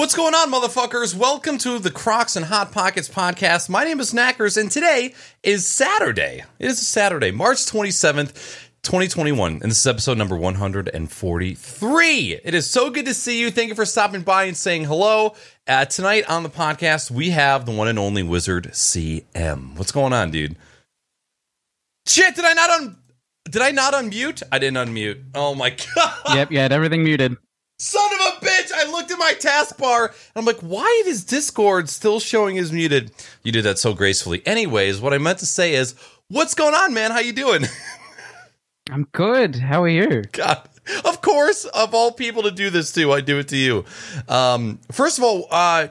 What's going on, motherfuckers? Welcome to the Crocs and Hot Pockets podcast. My name is Naaackers, and today is Saturday. It is Saturday, March 27th, 2021, and this is episode number 143. It is so good to see you. Thank you for stopping by and saying hello. Uh, tonight on the podcast, we have the one and only WizardCM. What's going on, dude? Shit, did I not un- did I not unmute? I didn't unmute. Oh my god. Yep, you had everything muted. Son of a bitch! I looked at my taskbar and I'm like, why is Discord still showing as muted? You did that so gracefully. Anyways, what I meant to say is, what's going on, man? How you doing? I'm good. How are you? God, of course, of all people to do this to, I do it to you. Um, first of all, uh,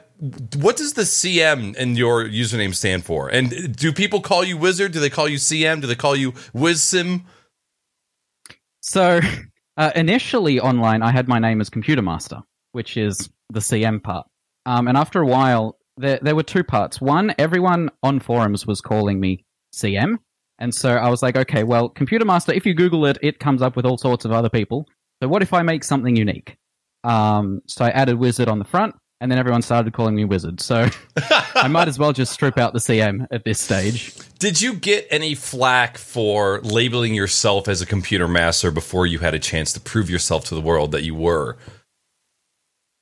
what does the CM in your username stand for? And do people call you Wizard? Do they call you CM? Do they call you WizSim? So, uh, initially online, I had my name as Computer Master, which is the CM part. Um, and after a while, there, there were two parts. One, everyone on forums was calling me CM. And so I was like, okay, well, Computer Master, if you Google it, it comes up with all sorts of other people. So what if I make something unique? Um, so I added Wizard on the front, and then everyone started calling me Wizard. So I might as well just strip out the CM at this stage. Did you get any flack for labeling yourself as a computer master before you had a chance to prove yourself to the world that you were?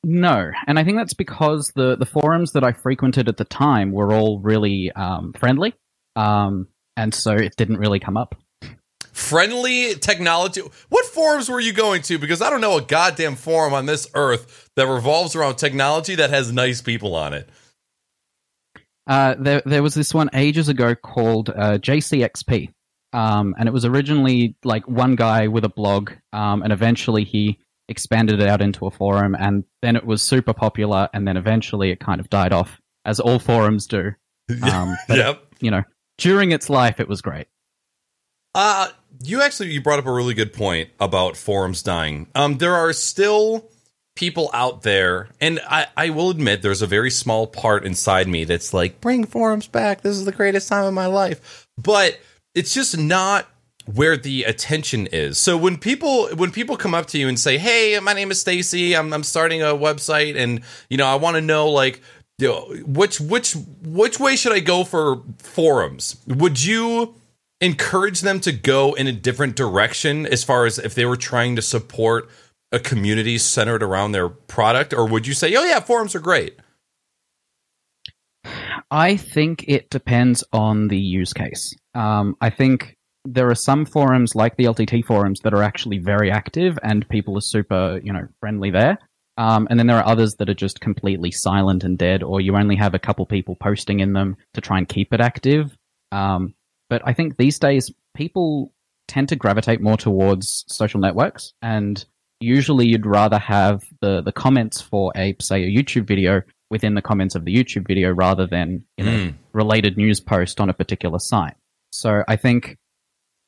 No, and I think that's because the the forums that I frequented at the time were all really um, friendly, um, and so it didn't really come up. Friendly technology. What forums were you going to? Because I don't know a goddamn forum on this earth that revolves around technology that has nice people on it. Uh, there, there was this one ages ago called uh, JCXP, um, and it was originally like one guy with a blog, um, and eventually he expanded it out into a forum, and then it was super popular, and then eventually it kind of died off, as all forums do. Um, but, yep. You know, during its life, it was great. Uh, you actually you brought up a really good point about forums dying. Um, there are still people out there, and I, I will admit there's a very small part inside me that's like, bring forums back. This is the greatest time of my life. But it's just not where the attention is. So when people when people come up to you and say, "Hey, my name is Stacy. I'm I'm starting a website, and you know I want to know like." You know, which which which way should I go for forums? Would you encourage them to go in a different direction as far as if they were trying to support a community centered around their product? Or would you say oh yeah forums are great i think it depends on the use case. Um, i think there are some forums like the ltt forums that are actually very active and people are super you know friendly there. Um, and then there are others that are just completely silent and dead or you only have a couple people posting in them to try and keep it active. Um, but I think these days people tend to gravitate more towards social networks and usually you'd rather have the, the comments for a say a YouTube video within the comments of the YouTube video rather than in Mm. related news post on a particular site. So I think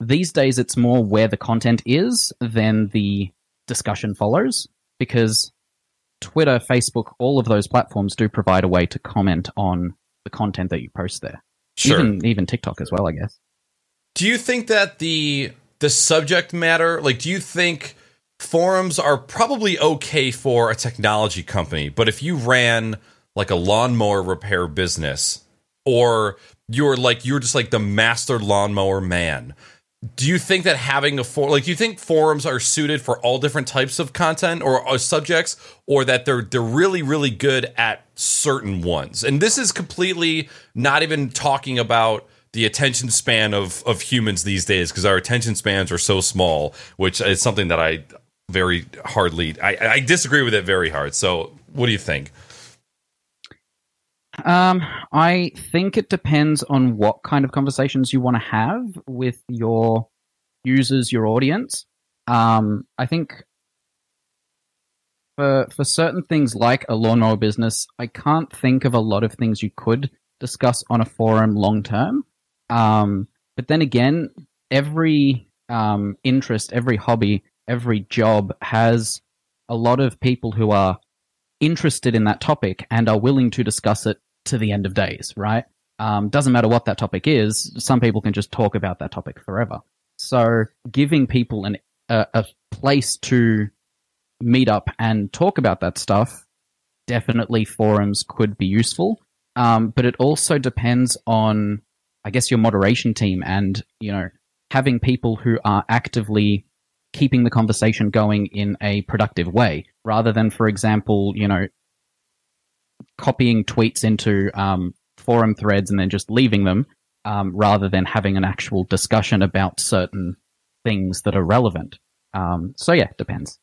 these days it's more where the content is than the discussion follows because Twitter, Facebook, all of those platforms do provide a way to comment on the content that you post there. Sure Even even TikTok as well, I guess. do you think that the the subject matter like do you think forums are probably okay for a technology company but if you ran like a lawnmower repair business or you're like you're just like the master lawnmower man do you think that having a for like do you think forums are suited for all different types of content or, or subjects or that they're they're really really good at certain ones? And this is completely not even talking about the attention span of of humans these days because our attention spans are so small which is something that i very hardly I, I disagree with it very hard. So what do you think Um, I think it depends on what kind of conversations you want to have with your users, your audience. Um, I think for for certain things like a lawnmower business, I can't think of a lot of things you could discuss on a forum long term. Um, but then again, every um, interest, every hobby, every job has a lot of people who are interested in that topic and are willing to discuss it to the end of days, right? Um, doesn't matter what that topic is. Some people can just talk about that topic forever. So giving people an, a, a place to meet up and talk about that stuff definitely forums could be useful. Um, but it also depends on, I guess, your moderation team and, you know, having people who are actively keeping the conversation going in a productive way rather than, for example, you know, copying tweets into um, forum threads and then just leaving them um, rather than having an actual discussion about certain things that are relevant. Um, so yeah, depends.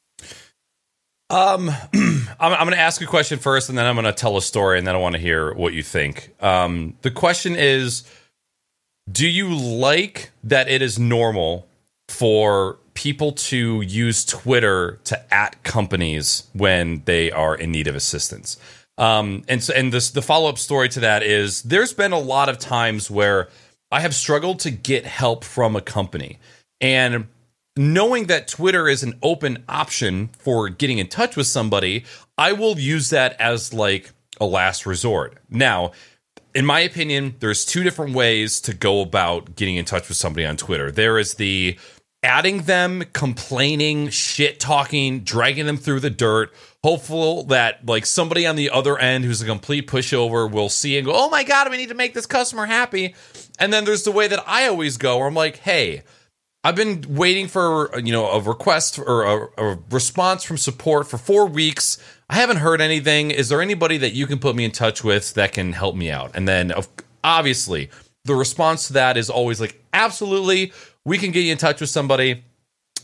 Um, I'm, I'm going to ask a question first, and then I'm going to tell a story, and then I want to hear what you think. Um, the question is, do you like that it is normal for people to use Twitter to at companies when they are in need of assistance? Um, and so, and this the follow up story to that is there's been a lot of times where I have struggled to get help from a company, and knowing that Twitter is an open option for getting in touch with somebody, I will use that as like a last resort. Now, in my opinion, there's two different ways to go about getting in touch with somebody on Twitter. There is the adding them, complaining, shit talking, dragging them through the dirt, hopeful that like somebody on the other end who's a complete pushover will see and go, "Oh my god, we need to make this customer happy." And then there's the way that I always go, where I'm like, "Hey, I've been waiting for you know a request or a, a, response from support for four weeks. I haven't heard anything. Is there anybody that you can put me in touch with that can help me out?" And then obviously the response to that is always like, "Absolutely, we can get you in touch with somebody."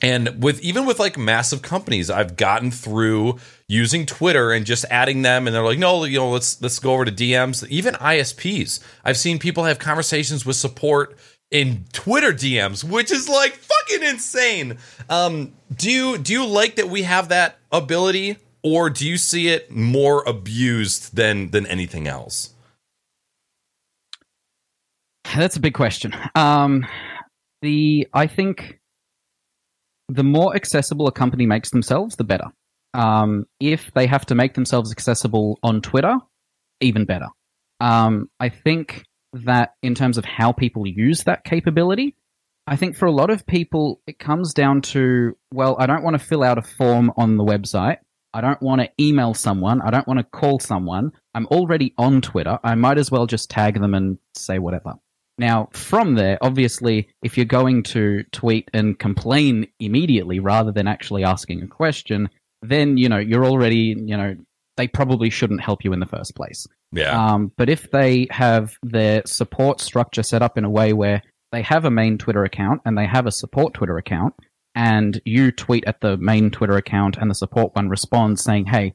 And with even with like massive companies, I've gotten through using Twitter and just adding them, and they're like, no, you know, let's let's go over to DMs. Even ISPs, I've seen people have conversations with support in Twitter DMs, which is like fucking insane. Um, do you do you like that we have that ability, or do you see it more abused than than anything else? That's a big question. Um, the I think the more accessible a company makes themselves, the better. Um, if they have to make themselves accessible on Twitter, even better. Um, I think that in terms of how people use that capability, I think for a lot of people, it comes down to, well, I don't want to fill out a form on the website. I don't want to email someone. I don't want to call someone. I'm already on Twitter. I might as well just tag them and say whatever. Now, from there, obviously, if you're going to tweet and complain immediately rather than actually asking a question, then, you know, you're already, you know, they probably shouldn't help you in the first place. Yeah. Um, but if they have their support structure set up in a way where they have a main Twitter account and they have a support Twitter account, and you tweet at the main Twitter account and the support one responds saying, "Hey,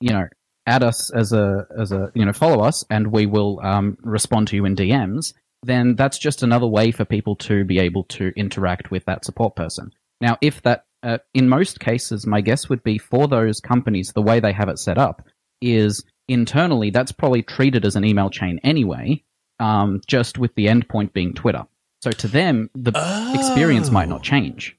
you know, add us as a as a you know follow us and we will um, respond to you in DMs." Then that's just another way for people to be able to interact with that support person. Now, if that uh, in most cases, my guess would be for those companies, the way they have it set up is internally that's probably treated as an email chain anyway, um, just with the endpoint being Twitter. So to them, the oh. experience might not change.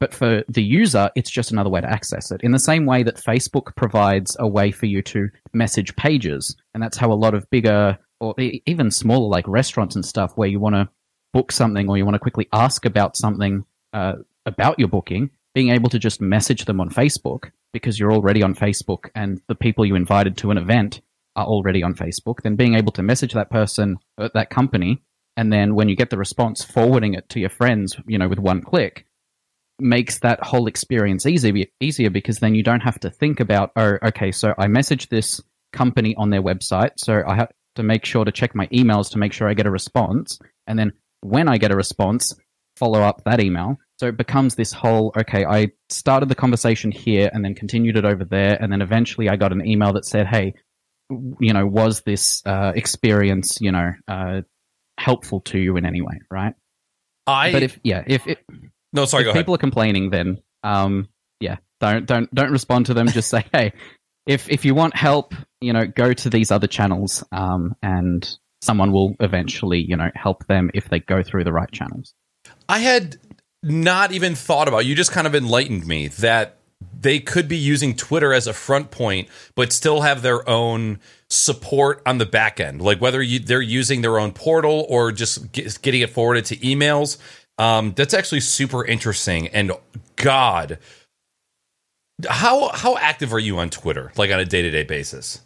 But for the user, it's just another way to access it. In the same way that Facebook provides a way for you to message pages. And that's how a lot of bigger or even smaller, like restaurants and stuff, where you want to book something or you want to quickly ask about something uh, about your booking, being able to just message them on Facebook because you're already on Facebook and the people you invited to an event are already on Facebook, then being able to message that person at that company and then when you get the response forwarding it to your friends, you know, with one click makes that whole experience easier easier because then you don't have to think about oh okay so I message this company on their website so I to make sure to check my emails to make sure I get a response and then when I get a response follow up that email so it becomes this whole okay, I started the conversation here and then continued it over there. And then eventually I got an email that said, hey, you know, was this uh, experience, you know, uh, helpful to you in any way, right? I but if yeah, if it, no, sorry, if people ahead. are complaining, then um, yeah, don't don't don't respond to them. Just say, hey, if if you want help, you know, go to these other channels, um, and someone will eventually, you know, help them if they go through the right channels. I had not even thought about. You just kind of enlightened me that they could be using Twitter as a front point, but still have their own support on the back end. Like whether you, they're using their own portal or just get, getting it forwarded to emails. Um, that's actually super interesting. And God, How how active are you on Twitter, like on a day to day basis?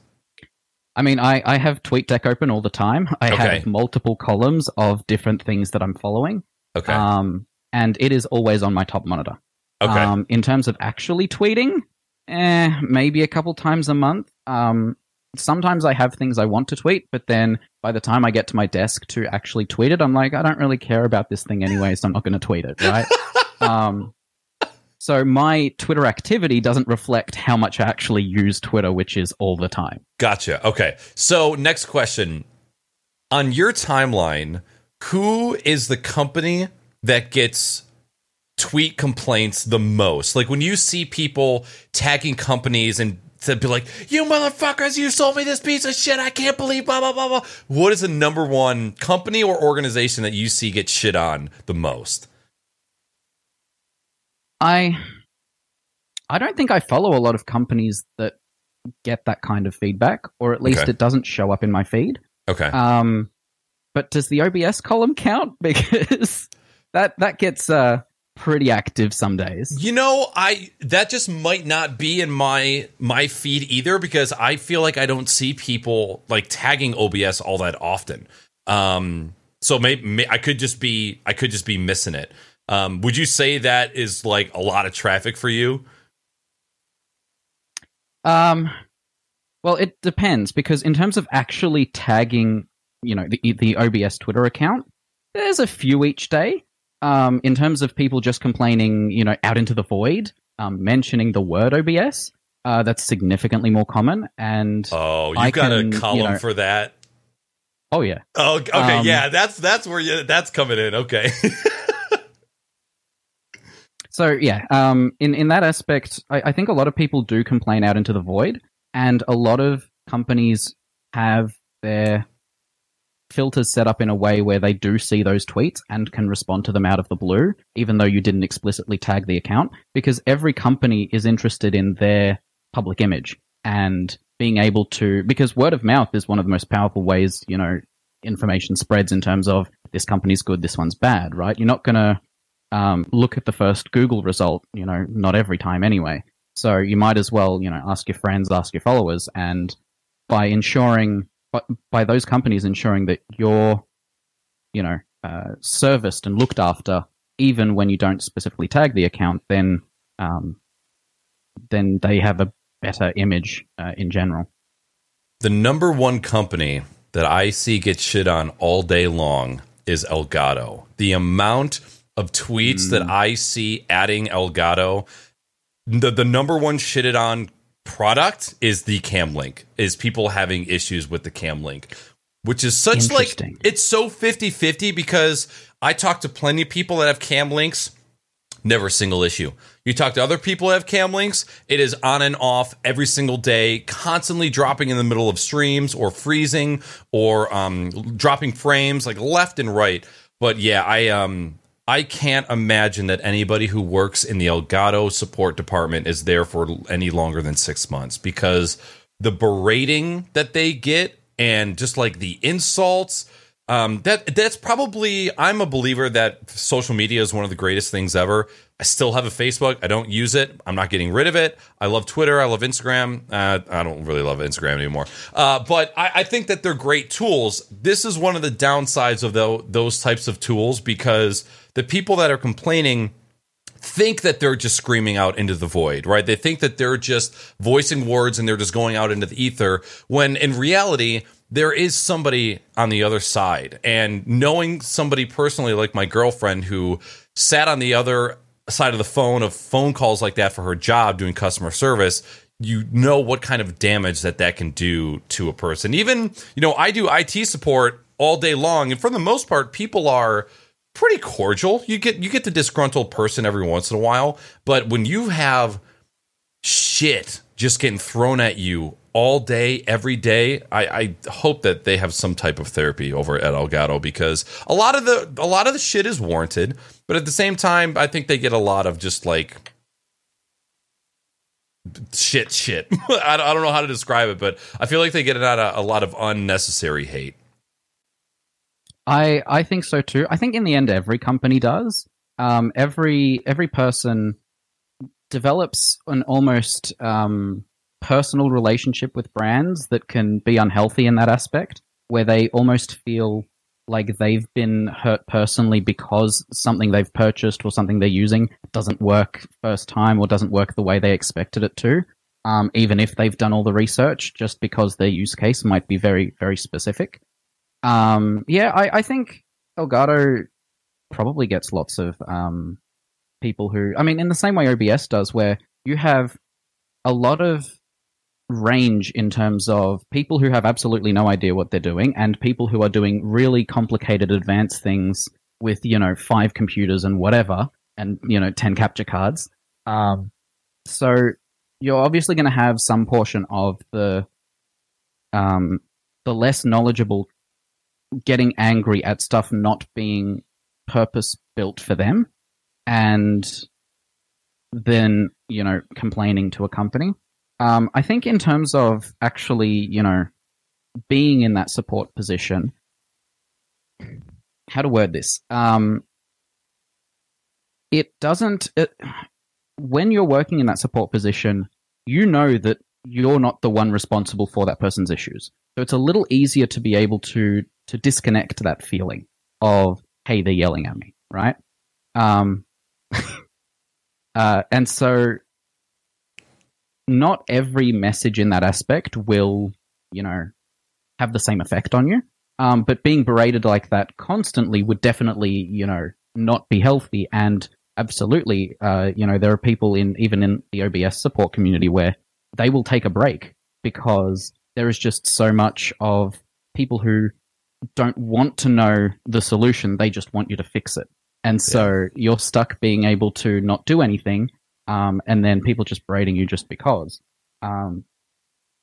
I mean, I, I have TweetDeck open all the time. I Okay. have multiple columns of different things that I'm following. Okay, Um, and it is always on my top monitor. okay, Um, in terms of actually tweeting, eh, maybe a couple times a month. Um, sometimes I have things I want to tweet, but then by the time I get to my desk to actually tweet it, I'm like, I don't really care about this thing anyway, so I'm not going to tweet it, right? um, so my Twitter activity doesn't reflect how much I actually use Twitter, which is all the time. gotcha. Okay, so next question on your timeline, who is the company that gets tweet complaints the most? Like when you see people tagging companies and to be like, "You motherfuckers, you sold me this piece of shit. I can't believe blah blah blah blah." What is the number one company or organization that you see get shit on the most? I I don't think I follow a lot of companies that get that kind of feedback, or at least Okay. it doesn't show up in my feed. Okay. Um, but does the OBS column count? Because that that gets uh pretty active some days. You know, I that just might not be in my my feed either because I feel like I don't see people like tagging OBS all that often. Um, so maybe may, I could just be I could just be missing it. Um, would you say that is like a lot of traffic for you? Um, well, it depends because in terms of actually tagging, you know, the the OBS Twitter account, there's a few each day. Um, in terms of people just complaining, you know, out into the void, um, mentioning the word OBS, uh, that's significantly more common. And Oh, you got can, a you column know- for that. oh yeah, Oh, okay, Um, yeah, that's that's where you that's coming in. Okay, So yeah, um, in in that aspect, I, I think a lot of people do complain out into the void, and a lot of companies have their filters set up in a way where they do see those tweets and can respond to them out of the blue, even though you didn't explicitly tag the account, because every company is interested in their public image and being able to because word of mouth is one of the most powerful ways you know information spreads in terms of this company's good, this one's bad, right? You're not gonna um, look at the first Google result, you know, not every time anyway. So you might as well, you know, ask your friends, ask your followers, and by ensuring, by, by those companies ensuring that you're, you know, uh, serviced and looked after, even when you don't specifically tag the account, then, um, then they have a better image uh, in general. the number one company that I see get shit on all day long is Elgato. The amount of tweets that I see adding Elgato, the the number one shitted on product is the Cam Link. Is people having issues with the Cam Link, which is such like it's so 50-50 because I talk to plenty of people that have Cam Links never a single issue. You talk to other people who have cam links, it is on and off every single day, constantly dropping in the middle of streams or freezing or um, dropping frames like left and right. But yeah, I um I can't imagine that anybody who works in the Elgato support department is there for any longer than six months because the berating that they get and just like the insults um, that that's probably I'm a believer that social media is one of the greatest things ever. I still have a Facebook. I don't use it. I'm not getting rid of it. I love Twitter. I love Instagram. Uh, I don't really love Instagram anymore. Uh, but I, I think that they're great tools. This is one of the downsides of tho- those types of tools because the people that are complaining think that they're just screaming out into the void, right? They think that they're just voicing words and they're just going out into the ether when in reality, there is somebody on the other side. And knowing somebody personally, like my girlfriend, who sat on the other side of the phone of phone calls like that for her job doing customer service, you know what kind of damage that that can do to a person. Even, you know, I do IT support all day long, and for the most part, people are pretty cordial. You get you get the disgruntled person every once in a while, but when you have shit just getting thrown at you all day, every day, I, I hope that they have some type of therapy over at Elgato because a lot of the a lot of the shit is warranted, but at the same time, I think they get a lot of just like shit, shit. I, don't- know how to describe it, but I feel like they get of, a lot of unnecessary hate. I I think so too. I think in the end, every company does. Um, every every person develops an almost um, personal relationship with brands that can be unhealthy in that aspect, where they almost feel like they've been hurt personally because something they've purchased or something they're using doesn't work first time or doesn't work the way they expected it to. Um, even if they've done all the research, just because their use case might be very, very specific. Um, yeah, I, I think Elgato probably gets lots of um, people who, I mean, in the same way OBS does, where you have a lot of range in terms of people who have absolutely no idea what they're doing and people who are doing really complicated advanced things with, you know, five computers and whatever and, you know, 10 capture cards. Um, so you're obviously going to have some portion of the um, the less knowledgeable getting angry at stuff not being purpose built for them and then you know complaining to a company. Um, i think in terms of actually you know being in that support position how to word this? Um, it doesn't it, when you're working in that support position you know that you're not the one responsible for that person's issues so it's a little easier to be able to to disconnect that feeling of hey they're yelling at me right? Um uh and so not every message in that aspect will you know have the same effect on you. Um but being berated like that constantly would definitely you know not be healthy. And absolutely uh you know there are people in even in the OBS support community where they will take a break because there is just so much of people who don't want to know the solution, they just want you to fix it. And so yeah. you're stuck being able to not do anything, um, and then people just berating you just because. Um,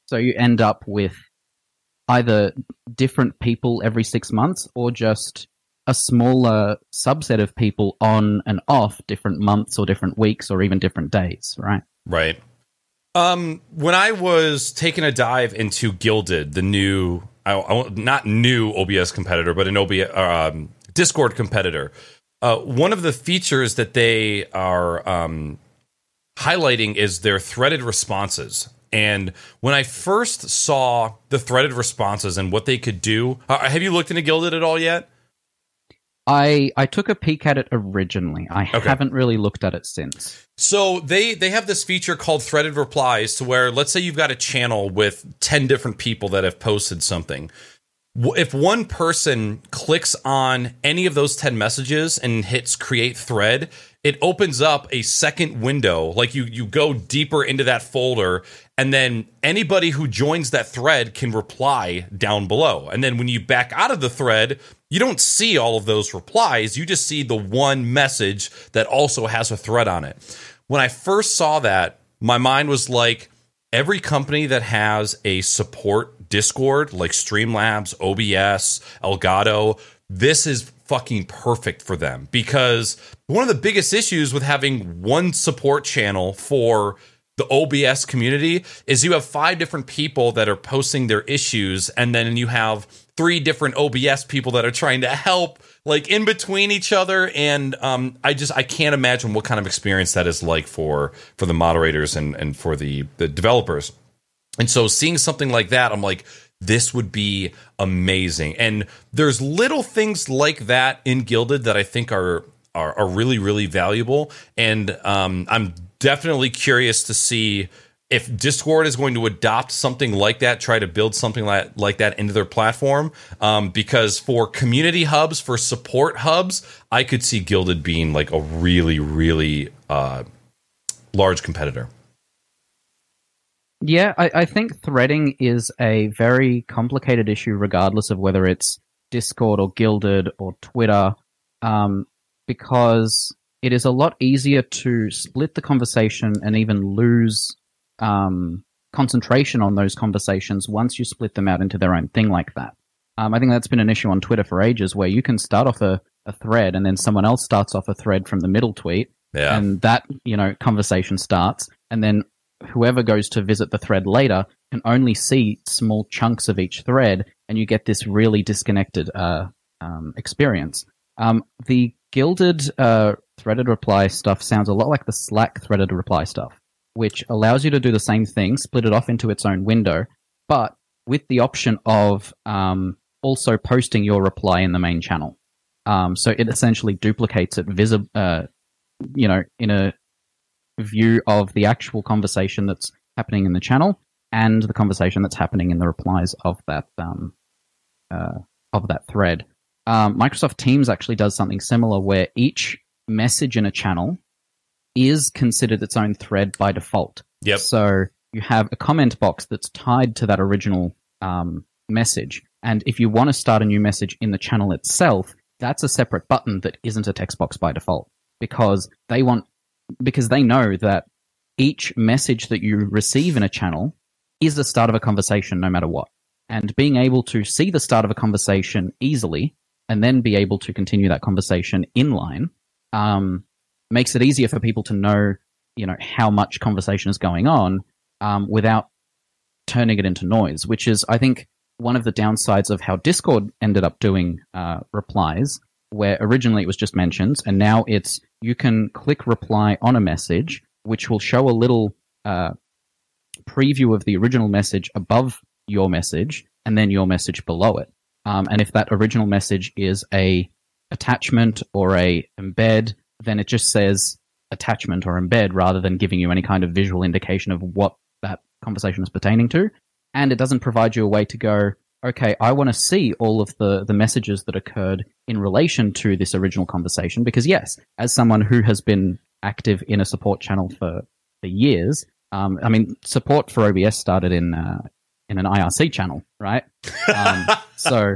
so you end up with either different people every six months or just a smaller subset of people on and off different months or different weeks or even different days, right? Right. Um, when I was taking a dive into Guilded, the new, I, I, not new OBS competitor, but an OBS um, Discord competitor, uh, one of the features that they are um, highlighting is their threaded responses. And when I first saw the threaded responses and what they could do, uh, have you looked into Guilded at all yet? I I took a peek at it originally. I okay. haven't really looked at it since. So they they have this feature called threaded replies to where let's say you've got a channel with 10 different people that have posted something. If one person clicks on any of those 10 messages and hits create thread, it opens up a second window. Like you you go deeper into that folder and then anybody who joins that thread can reply down below. And then when you back out of the thread, you don't see all of those replies. You just see the one message that also has a thread on it. When I first saw that, my mind was like, every company that has a support Discord, like Streamlabs, OBS, Elgato, this is fucking perfect for them because one of the biggest issues with having one support channel for the OBS community is you have five different people that are posting their issues and then you have three different OBS people that are trying to help like in between each other and um, I just I can't imagine what kind of experience that is like for for the moderators and and for the the developers. And so seeing something like that I'm like this would be amazing. And there's little things like that in Guilded that I think are are, are really really valuable and um, I'm definitely curious to see if Discord is going to adopt something like that, try to build something like, like that into their platform, um, because for community hubs, for support hubs, I could see Guilded being like a really, really uh, large competitor. Yeah, I, I think threading is a very complicated issue, regardless of whether it's Discord or Guilded or Twitter, um, because it is a lot easier to split the conversation and even lose um, concentration on those conversations once you split them out into their own thing like that. Um, I think that's been an issue on Twitter for ages where you can start off a, a thread and then someone else starts off a thread from the middle tweet. Yeah. And that, you know, conversation starts. And then whoever goes to visit the thread later can only see small chunks of each thread and you get this really disconnected uh, um, experience. Um, the Guilded uh, threaded reply stuff sounds a lot like the Slack threaded reply stuff, which allows you to do the same thing, split it off into its own window, but with the option of um, also posting your reply in the main channel. Um, so it essentially duplicates it visible, uh, you know, in a view of the actual conversation that's happening in the channel and the conversation that's happening in the replies of that um, uh, of that thread. Um, Microsoft Teams actually does something similar where each message in a channel is considered its own thread by default. Yep. So you have a comment box that's tied to that original um, message. And if you want to start a new message in the channel itself, that's a separate button that isn't a text box by default because they want because they know that each message that you receive in a channel is the start of a conversation no matter what. And being able to see the start of a conversation easily and then be able to continue that conversation inline um, makes it easier for people to know, you know, how much conversation is going on um, without turning it into noise, which is, I think, one of the downsides of how Discord ended up doing uh, replies, where originally it was just mentions, and now it's you can click reply on a message, which will show a little uh, preview of the original message above your message, and then your message below it. Um, and if that original message is a attachment or a embed, then it just says attachment or embed rather than giving you any kind of visual indication of what that conversation is pertaining to. And it doesn't provide you a way to go, okay, I want to see all of the, the messages that occurred in relation to this original conversation. Because yes, as someone who has been active in a support channel for, for years, um, I mean, support for OBS started in, uh, in an IRC channel, right? Um, so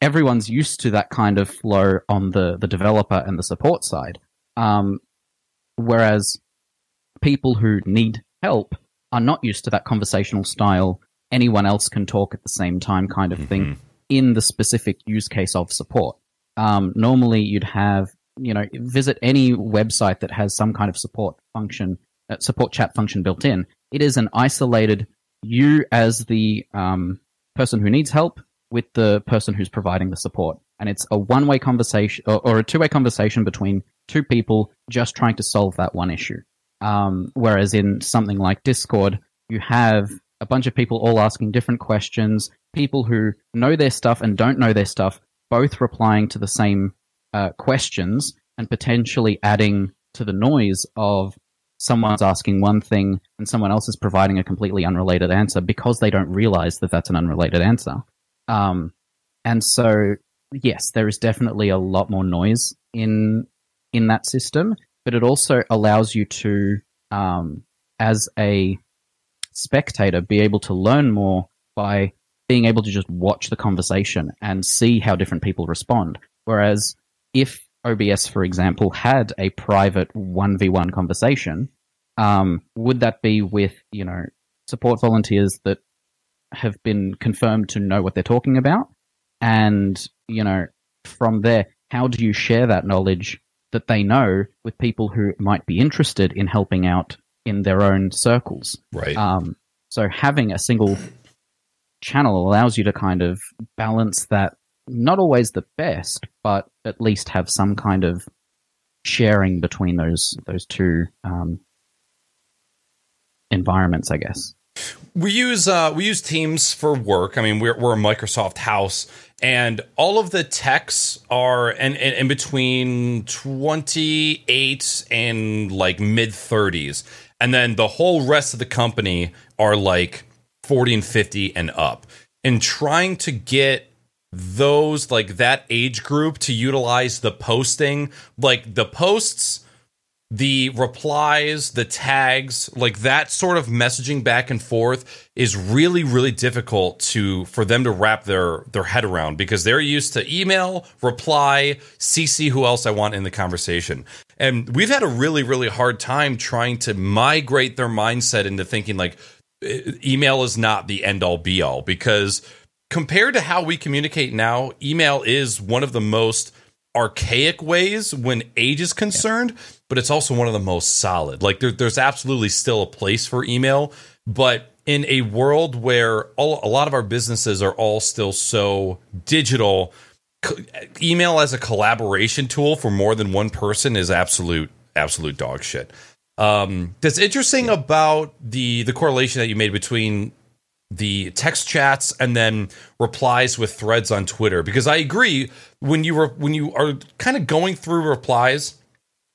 everyone's used to that kind of flow on the, the developer and the support side. Um, whereas people who need help are not used to that conversational style anyone else can talk at the same time kind of mm-hmm. thing in the specific use case of support. Um, normally, you'd have, you know, visit any website that has some kind of support function, uh, support chat function built in. It is an isolated you as the um, person who needs help with the person who's providing the support. And it's a one way conversation or, or a two way conversation between two people just trying to solve that one issue. Um, whereas in something like Discord, you have a bunch of people all asking different questions, people who know their stuff and don't know their stuff, both replying to the same uh, questions and potentially adding to the noise of someone's asking one thing and someone else is providing a completely unrelated answer because they don't realize that that's an unrelated answer. Um, and so, yes, there is definitely a lot more noise in in that system, but it also allows you to, um, as a spectator be able to learn more by being able to just watch the conversation and see how different people respond. Whereas if OBS, for example, had a private 1v1 conversation, um, would that be with, you know, support volunteers that have been confirmed to know what they're talking about? And, you know, from there, how do you share that knowledge that they know with people who might be interested in helping out in their own circles. Right. Um, so having a single channel allows you to kind of balance that. Not always the best, but at least have some kind of sharing between those those two um, environments, I guess. We use uh, we use Teams for work. I mean, we're we're a Microsoft house, and all of the techs are and in, in, between twenty eight and like mid thirties, and then the whole rest of the company are like 40 and 50 and up and trying to get those like that age group to utilize the posting like the posts the replies, the tags, like that sort of messaging back and forth is really really difficult to for them to wrap their their head around because they're used to email, reply, CC who else I want in the conversation. And we've had a really really hard time trying to migrate their mindset into thinking like email is not the end all be all because compared to how we communicate now, email is one of the most archaic ways when age is concerned, yeah. but it's also one of the most solid. Like there, there's absolutely still a place for email, but in a world where all, a lot of our businesses are all still so digital, email as a collaboration tool for more than one person is absolute absolute dog shit. Um, that's interesting yeah. about the the correlation that you made between the text chats and then replies with threads on Twitter. Because I agree when you were when you are kind of going through replies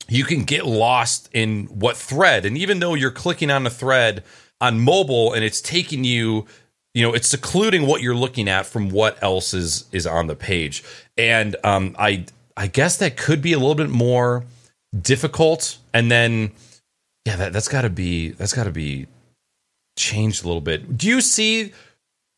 you can get lost in what thread. And even though you're clicking on a thread on mobile and it's taking you you know it's secluding what you're looking at from what else is is on the page. And um i i guess that could be a little bit more difficult. And then yeah that, that's got to be that's got to be changed a little bit do you see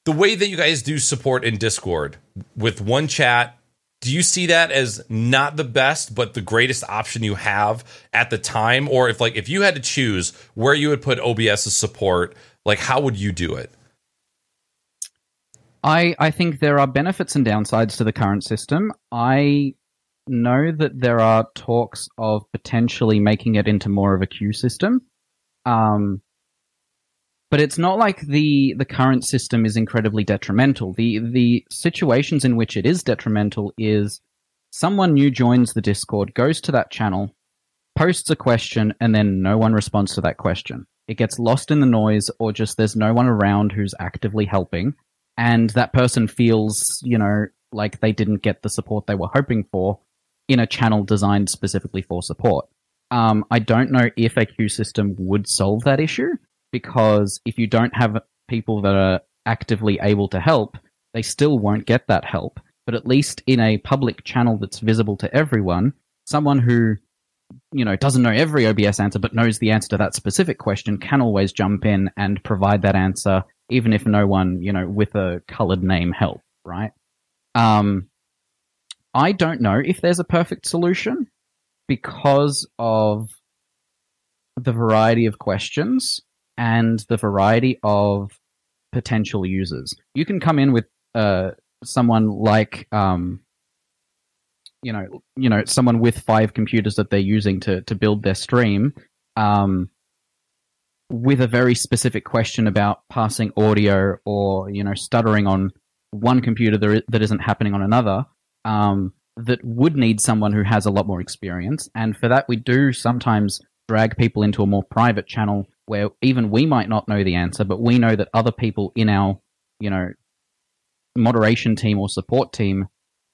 the way that you guys do support in discord with one chat do you see that as not the best but the greatest option you have at the time or if like if you had to choose where you would put obs's support like how would you do it I, I think there are benefits and downsides to the current system. I know that there are talks of potentially making it into more of a queue system. Um, but it's not like the the current system is incredibly detrimental. The the situations in which it is detrimental is someone new joins the Discord, goes to that channel, posts a question, and then no one responds to that question. It gets lost in the noise, or just there's no one around who's actively helping and that person feels, you know, like they didn't get the support they were hoping for in a channel designed specifically for support. Um, I don't know if a queue system would solve that issue because if you don't have people that are actively able to help, they still won't get that help. But at least in a public channel that's visible to everyone, someone who you know doesn't know every OBS answer but knows the answer to that specific question can always jump in and provide that answer even if no one, you know, with a colored name help, right? Um, I don't know if there's a perfect solution because of the variety of questions and the variety of potential users. You can come in with uh, someone like, um, you know, you know, someone with five computers that they're using to to build their stream. Um, with a very specific question about passing audio or you know stuttering on one computer that isn't happening on another um, that would need someone who has a lot more experience and for that we do sometimes drag people into a more private channel where even we might not know the answer but we know that other people in our you know moderation team or support team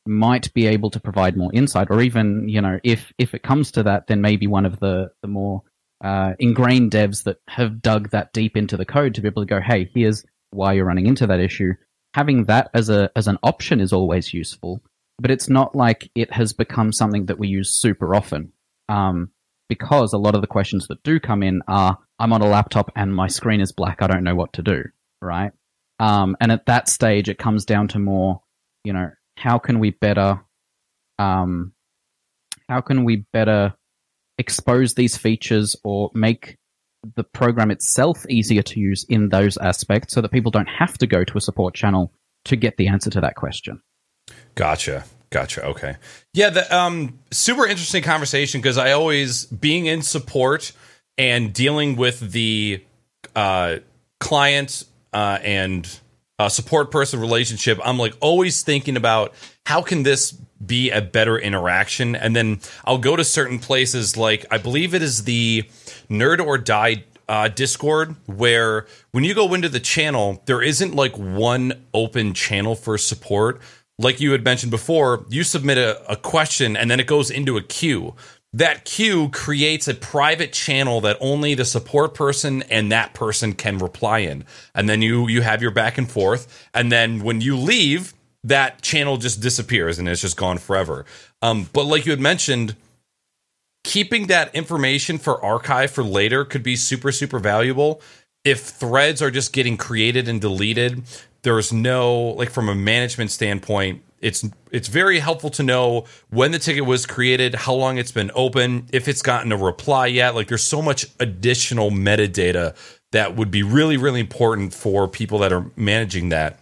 might be able to provide more insight or even you know if if it comes to that then maybe one of the the more uh, ingrained devs that have dug that deep into the code to be able to go, hey, here's why you're running into that issue. Having that as a as an option is always useful, but it's not like it has become something that we use super often. Um, because a lot of the questions that do come in are, I'm on a laptop and my screen is black, I don't know what to do, right? Um, and at that stage, it comes down to more, you know, how can we better, um, how can we better expose these features or make the program itself easier to use in those aspects so that people don't have to go to a support channel to get the answer to that question. Gotcha. Gotcha. Okay. Yeah, the um super interesting conversation because I always being in support and dealing with the uh client uh and uh, support person relationship, I'm like always thinking about how can this be a better interaction, and then I'll go to certain places like I believe it is the Nerd or Die uh, Discord where when you go into the channel, there isn't like one open channel for support. Like you had mentioned before, you submit a, a question and then it goes into a queue that queue creates a private channel that only the support person and that person can reply in. And then you you have your back and forth. And then when you leave that channel just disappears and it's just gone forever. Um, but like you had mentioned keeping that information for archive for later could be super super valuable. If threads are just getting created and deleted there's no like from a management standpoint it's it's very helpful to know when the ticket was created, how long it's been open, if it's gotten a reply yet. Like there's so much additional metadata that would be really really important for people that are managing that.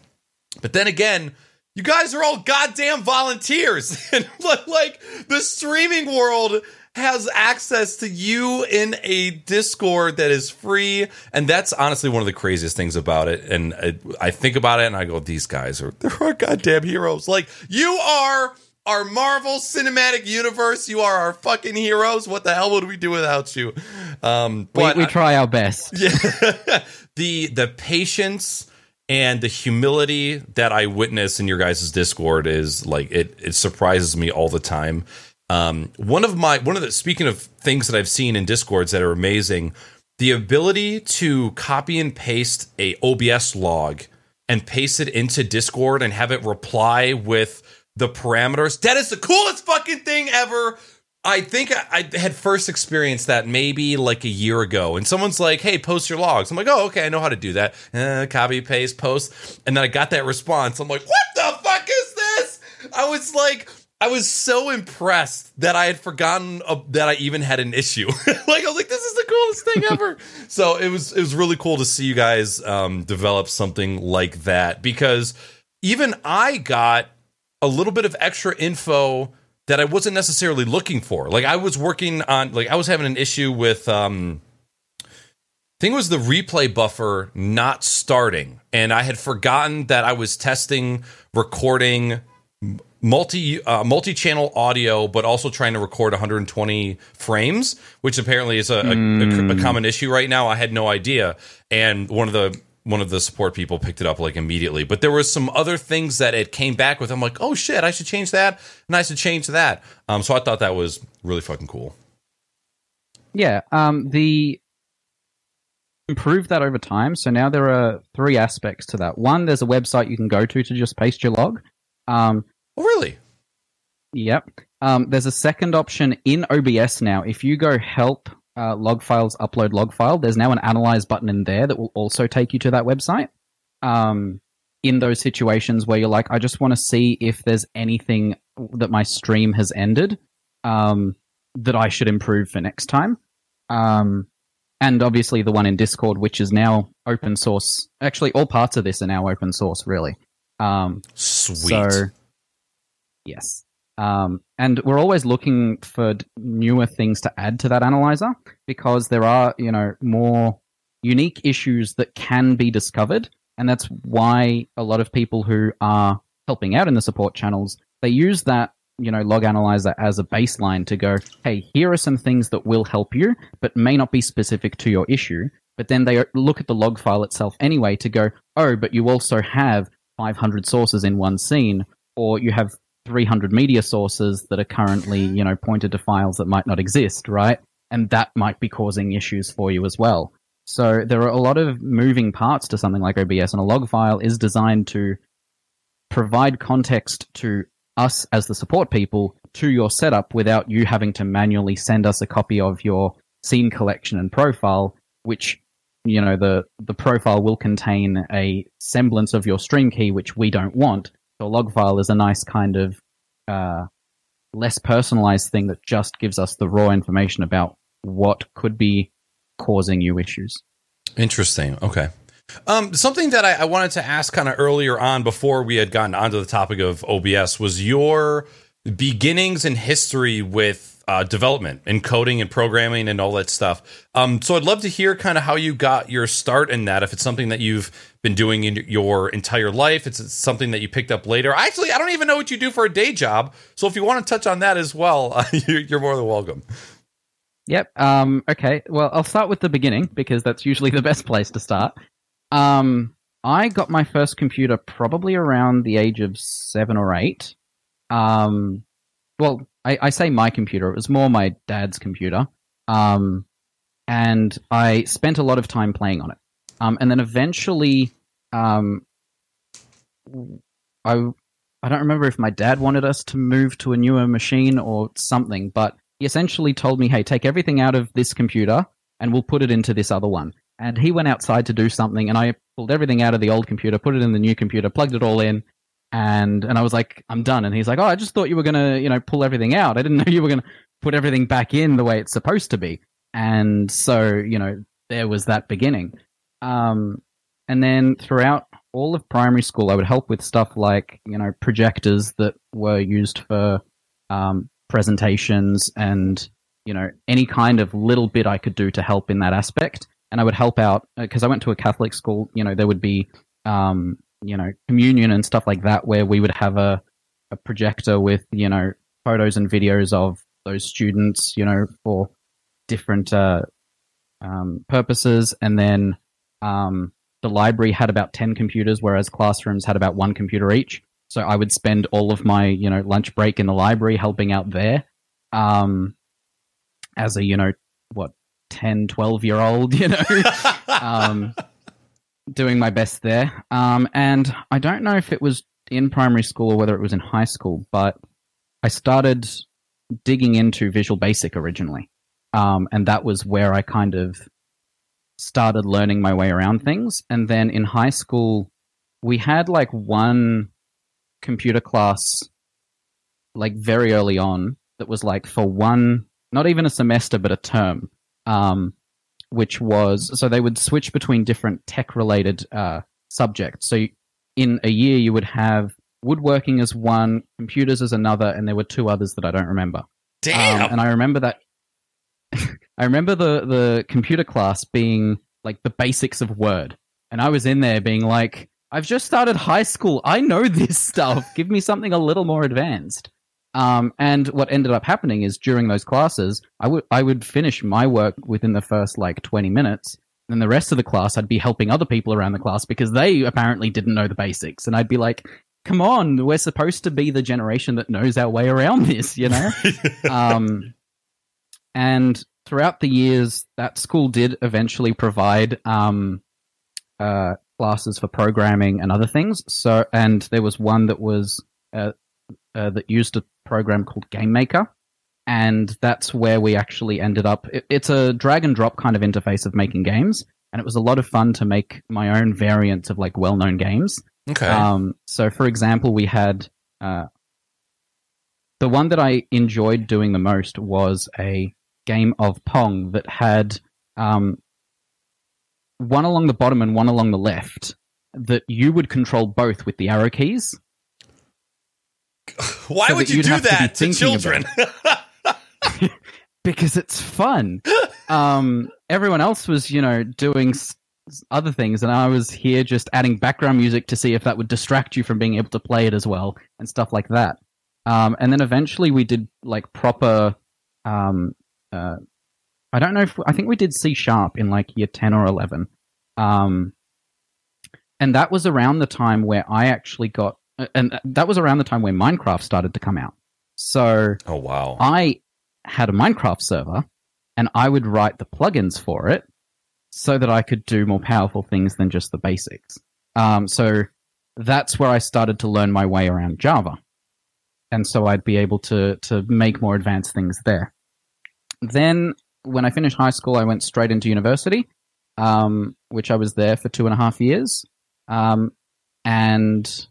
But then again, you guys are all goddamn volunteers. and like the streaming world has access to you in a Discord that is free, and that's honestly one of the craziest things about it. And I, I think about it, and I go, "These guys are they're our goddamn heroes." Like you are our Marvel Cinematic Universe. You are our fucking heroes. What the hell would we do without you? Um, but we, we try our best. Yeah, the the patience and the humility that I witness in your guys' Discord is like it. It surprises me all the time. Um, one of my one of the speaking of things that I've seen in Discords that are amazing, the ability to copy and paste a OBS log and paste it into Discord and have it reply with the parameters. That is the coolest fucking thing ever. I think I had first experienced that maybe like a year ago, and someone's like, "Hey, post your logs." I'm like, "Oh, okay, I know how to do that." Uh, copy, paste, post, and then I got that response. I'm like, "What the fuck is this?" I was like, I was so impressed that I had forgotten uh, that I even had an issue. like I was like, "This is the coolest thing ever." so it was it was really cool to see you guys um, develop something like that because even I got a little bit of extra info that I wasn't necessarily looking for. Like I was working on like I was having an issue with um I think it was the replay buffer not starting and I had forgotten that I was testing recording multi uh, multi-channel audio but also trying to record 120 frames which apparently is a, mm. a, a common issue right now i had no idea and one of the one of the support people picked it up like immediately. But there was some other things that it came back with. I'm like, oh shit, I should change that, and I should change that. Um, so I thought that was really fucking cool. Yeah. Um, the improved that over time. So now there are three aspects to that. One, there's a website you can go to to just paste your log. Um, oh, really? Yep. Um, there's a second option in OBS now. If you go help uh, log files upload log file, there's now an analyze button in there that will also take you to that website. Um, in those situations where you're like, I just want to see if there's anything that my stream has ended um, that I should improve for next time. Um, and obviously the one in Discord, which is now open source. Actually, all parts of this are now open source, really. Um, Sweet. So, yes. Um, and we're always looking for newer things to add to that analyzer because there are, you know, more unique issues that can be discovered. And that's why a lot of people who are helping out in the support channels, they use that, you know, log analyzer as a baseline to go, hey, here are some things that will help you, but may not be specific to your issue. But then they look at the log file itself anyway to go, oh, but you also have 500 sources in one scene, or you have 300 media sources that are currently, you know, pointed to files that might not exist, right? And that might be causing issues for you as well. So there are a lot of moving parts to something like OBS, and a log file is designed to provide context to us as the support people to your setup without you having to manually send us a copy of your scene collection and profile, which you know the the profile will contain a semblance of your stream key, which we don't want. So log file is a nice kind of uh, less personalized thing that just gives us the raw information about what could be causing you issues. Interesting. Okay. Um, something that I, I wanted to ask kind of earlier on before we had gotten onto the topic of OBS was your beginnings and history with uh, development and coding and programming and all that stuff. Um, so I'd love to hear kind of how you got your start in that. If it's something that you've been doing in your entire life, it's something that you picked up later. Actually, I don't even know what you do for a day job. So if you want to touch on that as well, uh, you're more than welcome. Yep. Um, okay. Well, I'll start with the beginning because that's usually the best place to start. Um, I got my first computer probably around the age of seven or eight. Um, well, I, I say my computer. It was more my dad's computer. Um, and I spent a lot of time playing on it. Um, and then eventually, um, I I don't remember if my dad wanted us to move to a newer machine or something, but he essentially told me, "Hey, take everything out of this computer and we'll put it into this other one." And he went outside to do something, and I pulled everything out of the old computer, put it in the new computer, plugged it all in, and and I was like, I'm done. And he's like, Oh, I just thought you were gonna, you know, pull everything out. I didn't know you were gonna put everything back in the way it's supposed to be. And so, you know, there was that beginning. Um, and then throughout all of primary school, I would help with stuff like, you know, projectors that were used for um, presentations and, you know, any kind of little bit I could do to help in that aspect. And I would help out because I went to a Catholic school. You know, there would be, um, you know, communion and stuff like that, where we would have a, a projector with, you know, photos and videos of those students, you know, for different uh, um, purposes. And then um, the library had about 10 computers, whereas classrooms had about one computer each. So I would spend all of my, you know, lunch break in the library helping out there. Um, as a, you know, what, 10, 12 year old, you know, um, doing my best there. Um, and I don't know if it was in primary school or whether it was in high school, but I started digging into Visual Basic originally. Um, and that was where I kind of started learning my way around things. And then in high school, we had like one computer class, like very early on, that was like for one, not even a semester, but a term, um, which was so they would switch between different tech related uh, subjects. So in a year, you would have woodworking as one, computers as another, and there were two others that I don't remember. Damn. Um, and I remember that. I remember the the computer class being like the basics of Word, and I was in there being like, "I've just started high school. I know this stuff. Give me something a little more advanced." Um, and what ended up happening is during those classes, I would I would finish my work within the first like twenty minutes. And the rest of the class, I'd be helping other people around the class because they apparently didn't know the basics. And I'd be like, come on, we're supposed to be the generation that knows our way around this, you know? um, and throughout the years, that school did eventually provide um, uh, classes for programming and other things. So, and there was one that was uh, uh, that used a program called Game Maker, and that's where we actually ended up. It, it's a drag and drop kind of interface of making games, and it was a lot of fun to make my own variants of like well-known games. Okay. Um, so, for example, we had uh, the one that I enjoyed doing the most was a game of Pong that had um, one along the bottom and one along the left that you would control both with the arrow keys. Why so would that you do to that to thinking children? because it's fun. Um, everyone else was, you know, doing s- other things, and I was here just adding background music to see if that would distract you from being able to play it as well, and stuff like that. Um, and then eventually we did like proper. Um, uh, I don't know if I think we did C sharp in like year ten or eleven, um, and that was around the time where I actually got, and that was around the time where Minecraft started to come out. So oh wow. I had a Minecraft server and I would write the plugins for it so that I could do more powerful things than just the basics. Um, so that's where I started to learn my way around Java. And so I'd be able to, to make more advanced things there. Then when I finished high school, I went straight into university, um, which I was there for two and a half years. Um, and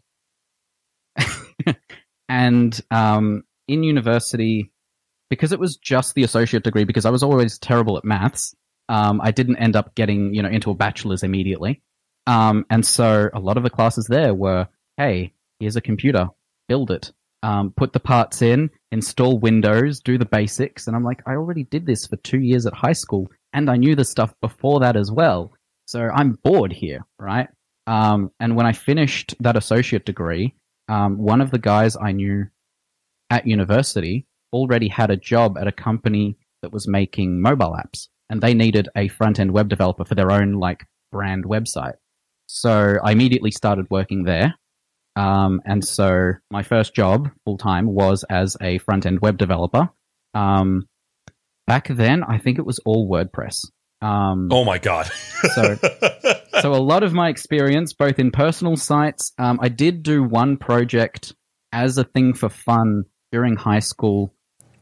and um, in university, because it was just the associate degree, because I was always terrible at maths, um, I didn't end up getting you know into a bachelor's immediately. Um, and so a lot of the classes there were, hey, here's a computer, build it, um, put the parts in, install Windows, do the basics. And I'm like, I already did this for two years at high school, and I knew the stuff before that as well. So I'm bored here, right? Um, and when I finished that associate degree, um, one of the guys I knew at university already had a job at a company that was making mobile apps, and they needed a front end web developer for their own like brand website. So I immediately started working there. Um, and so my first job full time was as a front end web developer. Um, back then, I think it was all WordPress. Um, oh my god. So- so a lot of my experience, both in personal sites, um, I did do one project as a thing for fun during high school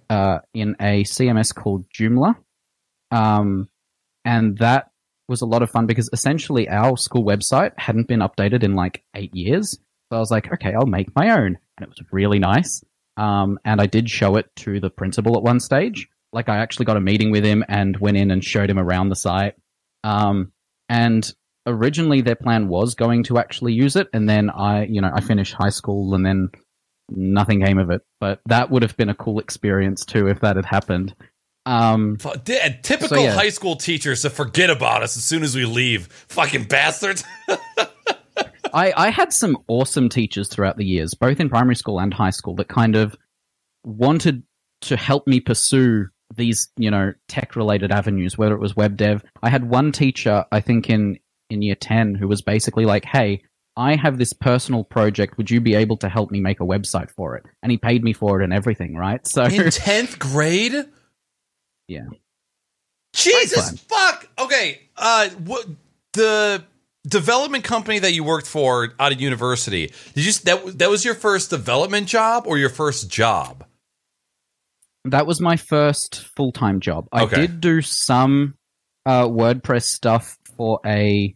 uh, in a CMS called Joomla, um, and that was a lot of fun because essentially our school website hadn't been updated in like eight years. So I was like, okay, I'll make my own, and it was really nice. Um, and I did show it to the principal at one stage. Like I actually got a meeting with him and went in and showed him around the site. Um, and originally their plan was going to actually use it and then i you know i finished high school and then nothing came of it but that would have been a cool experience too if that had happened Um, Fu- Typical So, yeah. high school teachers to forget about us as soon as we leave. Fucking bastards. I, I had some awesome teachers throughout the years, both in primary school and high school, that kind of wanted to help me pursue these, you know, tech related avenues, whether it was web dev. I had one teacher, I think in, in year 10, who was basically like, Hey, I have this personal project. Would you be able to help me make a website for it? And he paid me for it and everything, right? So In 10th grade? Yeah. Jesus fuck. Okay. Uh what the development company that you worked for out of university. Did you that that was your first development job or your first job? that was my first full time job. I Okay. did do some uh, WordPress stuff for a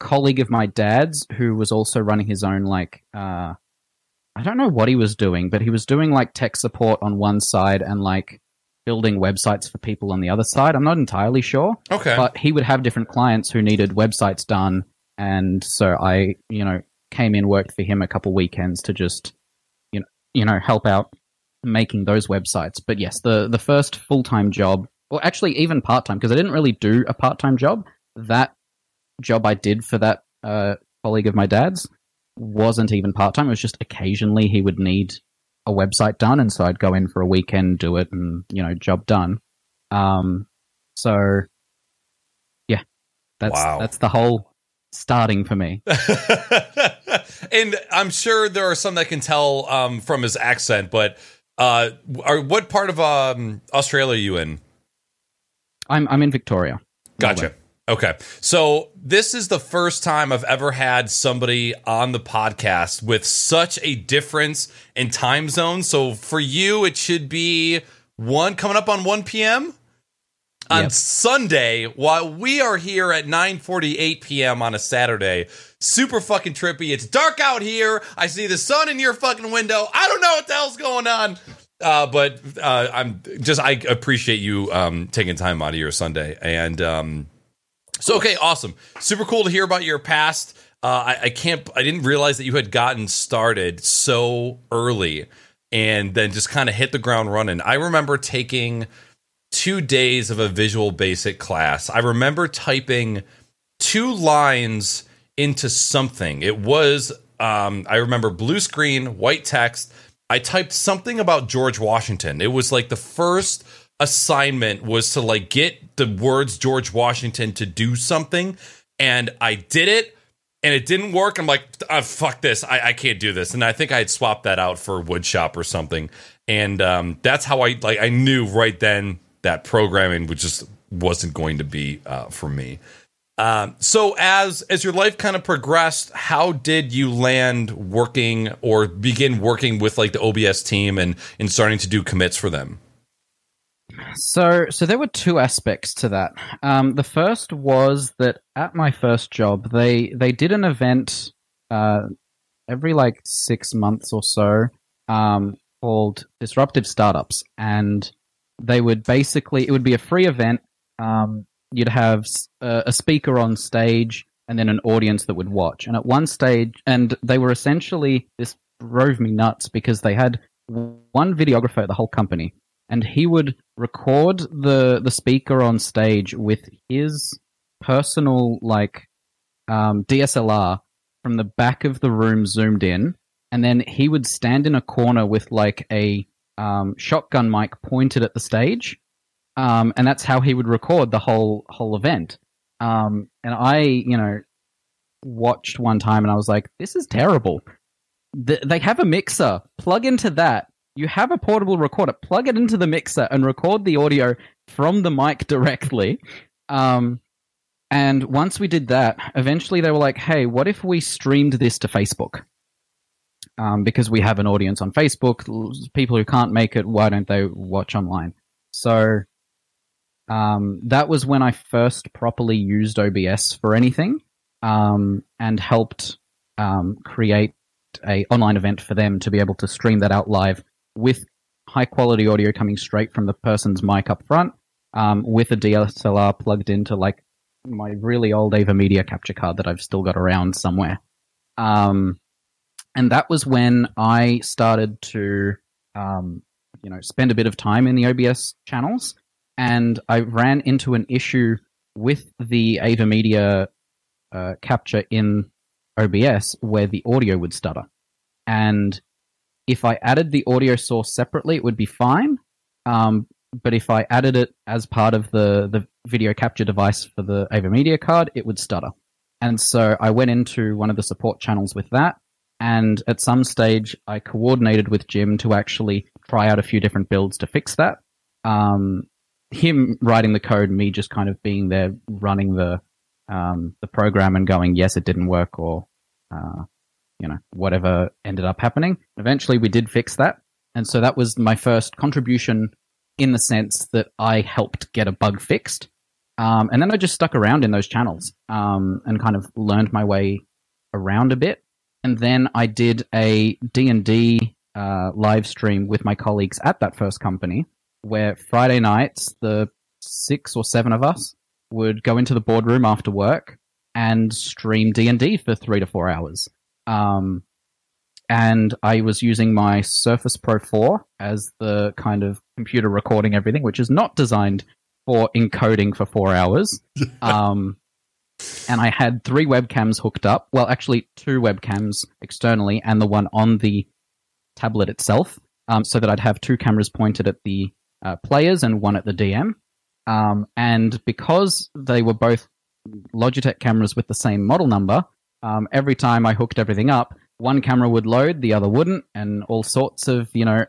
colleague of my dad's who was also running his own like uh, I don't know what he was doing, but he was doing like tech support on one side and like building websites for people on the other side. I'm not entirely sure, Okay. but he would have different clients who needed websites done, and so I, you know, came in worked for him a couple weekends to just, you know, you know, help out making those websites. But yes, the the first full time job, or actually even part time, because I didn't really do a part time job. That job I did for that uh, colleague of my dad's wasn't even part time. It was just occasionally he would need a website done, and so I'd go in for a weekend, do it, and you know, job done. Um, so yeah, that's Wow. that's the whole starting for me. and I'm sure there are some that can tell um, from his accent, but uh, are, what part of um, Australia are you in? I'm I'm in Victoria. Gotcha. Okay. So this is the first time I've ever had somebody on the podcast with such a difference in time zone. So for you, it should be one coming up on 1 p.m. on Yep. Sunday while we are here at 9:48 p.m. on a Saturday. Super fucking trippy. It's dark out here. I see the sun in your fucking window. I don't know what the hell's going on. Uh, but uh, I'm just I appreciate you um, taking time out of your Sunday and um, so okay, awesome, super cool to hear about your past. Uh, I, I can't, I didn't realize that you had gotten started so early and then just kind of hit the ground running. I remember taking two days of a Visual Basic class. I remember typing two lines into something. It was, um, I remember blue screen, white text. I typed something about George Washington. It was like the first assignment was to like get the words George Washington to do something, and I did it. And it didn't work. I'm like, oh, fuck this. I, I can't do this. And I think I had swapped that out for Woodshop or something. And um, that's how I like. I knew right then that programming was just wasn't going to be uh, for me. Um, so as as your life kind of progressed, how did you land working or begin working with like the OBS team and and starting to do commits for them? So, so there were two aspects to that. Um, the first was that at my first job, they they did an event uh, every like six months or so um, called Disruptive Startups, and they would basically it would be a free event. Um, you'd have a speaker on stage and then an audience that would watch. And at one stage, and they were essentially this drove me nuts because they had one videographer at the whole company and he would record the the speaker on stage with his personal like um, DSLR from the back of the room zoomed in, and then he would stand in a corner with like a um, shotgun mic pointed at the stage, um, and that's how he would record the whole whole event. Um, and I, you know, watched one time and I was like, "This is terrible." Th- they have a mixer. Plug into that you have a portable recorder, plug it into the mixer and record the audio from the mic directly. Um, and once we did that, eventually they were like, hey, what if we streamed this to Facebook? Um, because we have an audience on Facebook, people who can't make it, why don't they watch online? So um, that was when I first properly used OBS for anything um, and helped um, create a online event for them to be able to stream that out live with high quality audio coming straight from the person's mic up front, um, with a DSLR plugged into like my really old AverMedia capture card that I've still got around somewhere. Um, and that was when I started to, um, you know, spend a bit of time in the OBS channels. and I ran into an issue with the AverMedia uh, capture in OBS where the audio would stutter. And if I added the audio source separately, it would be fine. Um, but if I added it as part of the, the video capture device for the AverMedia card, it would stutter. And so I went into one of the support channels with that. And at some stage, I coordinated with Jim to actually try out a few different builds to fix that. Um, him writing the code, me just kind of being there running the um, the program and going, yes, it didn't work, or uh, you know whatever ended up happening. Eventually, we did fix that, and so that was my first contribution in the sense that I helped get a bug fixed. Um, and then I just stuck around in those channels um, and kind of learned my way around a bit. And then I did a D&D uh, live stream with my colleagues at that first company where Friday nights, the six or seven of us would go into the boardroom after work and stream D&D for three to four hours. Um, and I was using my Surface Pro 4 as the kind of computer recording everything, which is not designed for encoding for four hours. um, and I had three webcams hooked up. Well, actually, two webcams externally, and the one on the tablet itself, um, so that I'd have two cameras pointed at the uh, players and one at the DM. Um, and because they were both Logitech cameras with the same model number, um, every time I hooked everything up, one camera would load, the other wouldn't, and all sorts of, you know,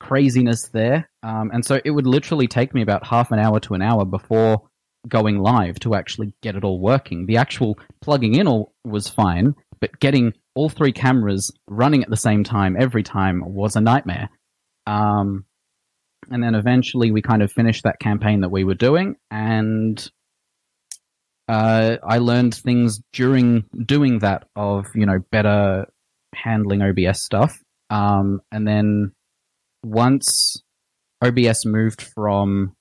craziness there. Um, and so it would literally take me about half an hour to an hour before going live to actually get it all working. The actual plugging in all was fine, but getting all three cameras running at the same time every time was a nightmare. Um, and then eventually we kind of finished that campaign that we were doing, and uh, I learned things during doing that of you know better handling OBS stuff. Um, and then once OBS moved from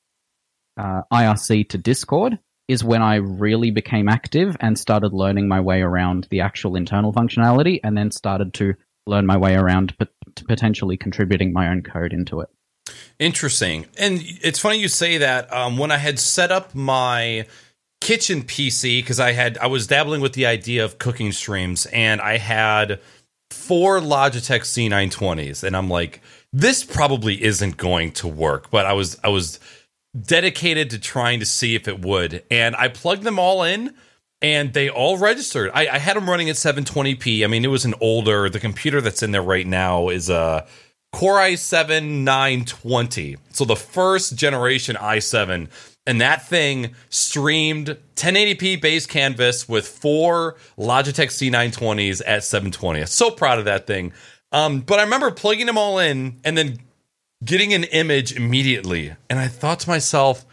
uh, IRC to Discord, is when I really became active and started learning my way around the actual internal functionality, and then started to learn my way around potentially contributing my own code into it. Interesting. And it's funny you say that. Um, when I had set up my kitchen PC, because I had I was dabbling with the idea of cooking streams, and I had four Logitech C920s, and I'm like, this probably isn't going to work. But I was I was dedicated to trying to see if it would, and I plugged them all in. And they all registered. I, I had them running at 720p. I mean, it was an older. The computer that's in there right now is a Core i7 920. So the first generation i7. And that thing streamed 1080p base canvas with four Logitech C920s at 720. I'm So proud of that thing. Um, but I remember plugging them all in and then getting an image immediately. And I thought to myself,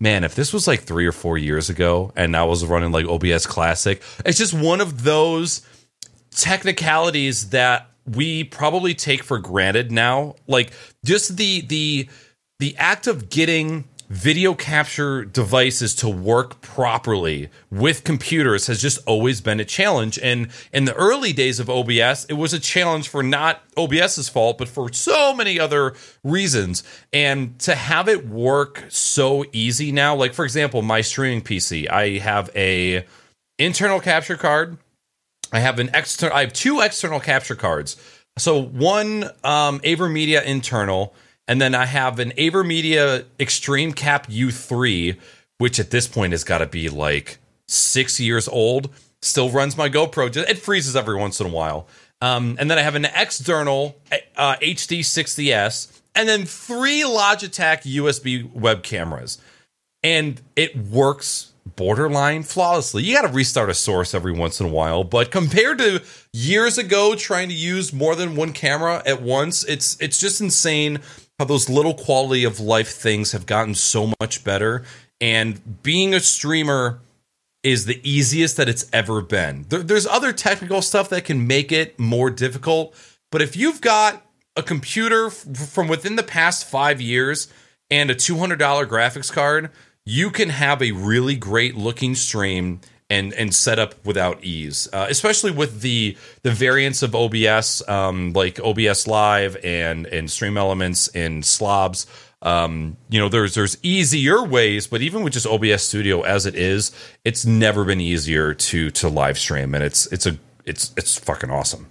man, if this was like three or four years ago and I was running like OBS Classic, it's just one of those technicalities that we probably take for granted now like just the the the act of getting video capture devices to work properly with computers has just always been a challenge and in the early days of OBS it was a challenge for not OBS's fault but for so many other reasons and to have it work so easy now like for example my streaming PC I have a internal capture card I have an external. I have two external capture cards. So one um, AverMedia internal, and then I have an AverMedia Extreme Cap U3, which at this point has got to be like six years old. Still runs my GoPro. It freezes every once in a while. Um, and then I have an external uh, HD 60s, and then three Logitech USB web cameras, and it works borderline flawlessly. You got to restart a source every once in a while, but compared to years ago trying to use more than one camera at once, it's it's just insane how those little quality of life things have gotten so much better and being a streamer is the easiest that it's ever been. There, there's other technical stuff that can make it more difficult, but if you've got a computer f- from within the past 5 years and a $200 graphics card, you can have a really great looking stream and and set up without ease, uh, especially with the the variants of OBS, um, like OBS Live and and Stream Elements and Slobs. Um, you know, there's there's easier ways, but even with just OBS Studio as it is, it's never been easier to to live stream, and it's it's a it's it's fucking awesome.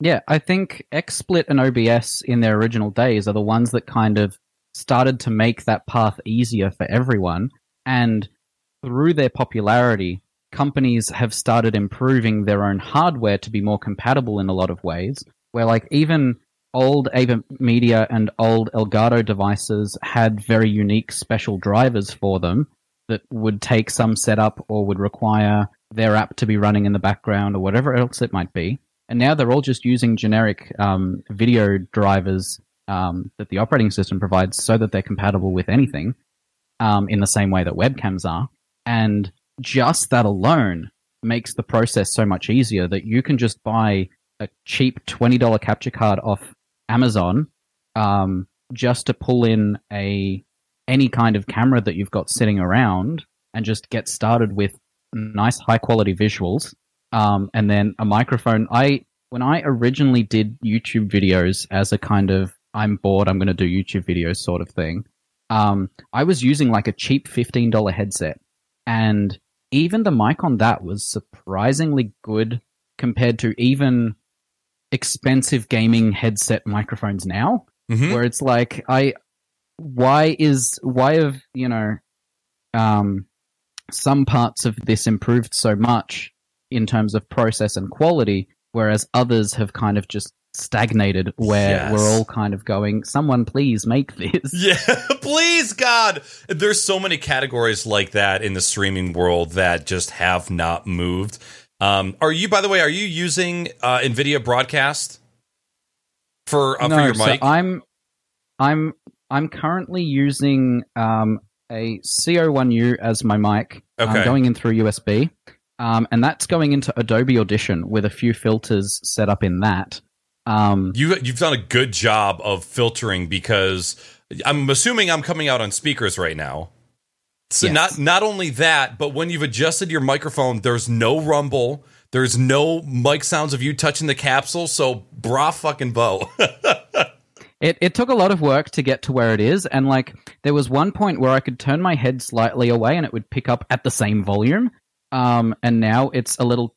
Yeah, I think XSplit and OBS in their original days are the ones that kind of started to make that path easier for everyone. And through their popularity, companies have started improving their own hardware to be more compatible in a lot of ways. Where, like, even old Ava Media and old Elgato devices had very unique special drivers for them that would take some setup or would require their app to be running in the background or whatever else it might be. And now they're all just using generic um, video drivers um, that the operating system provides so that they're compatible with anything um, in the same way that webcams are. And just that alone makes the process so much easier that you can just buy a cheap $20 capture card off Amazon um, just to pull in a any kind of camera that you've got sitting around and just get started with nice high quality visuals um, and then a microphone. I when I originally did YouTube videos as a kind of I'm bored, I'm going to do YouTube videos sort of thing. Um, I was using like a cheap fifteen dollar headset, and even the mic on that was surprisingly good compared to even expensive gaming headset microphones now. Mhm. Where it's like I, why is why have you know, um, some parts of this improved so much in terms of process and quality, whereas others have kind of just stagnated where Yes. we're all kind of going, someone please make this. Yeah, please, God. There's so many categories like that in the streaming world that just have not moved. Um, are you, by the way, are you using uh, NVIDIA Broadcast for uh, for your so mic? I'm, I'm, I'm currently using um, a C01U as my mic. Okay. I'm going in through USB, um, and that's going into Adobe Audition with a few filters set up in that. Um, you you've done a good job of filtering because I'm assuming I'm coming out on speakers right now. So Yes. not not only that, but when you've adjusted your microphone, there's no rumble. There's no mic sounds of you touching the capsule. So bra fucking bow. It it took a lot of work to get to where it is, and like there was one point where I could turn my head slightly away and it would pick up at the same volume. Um, and now it's a little,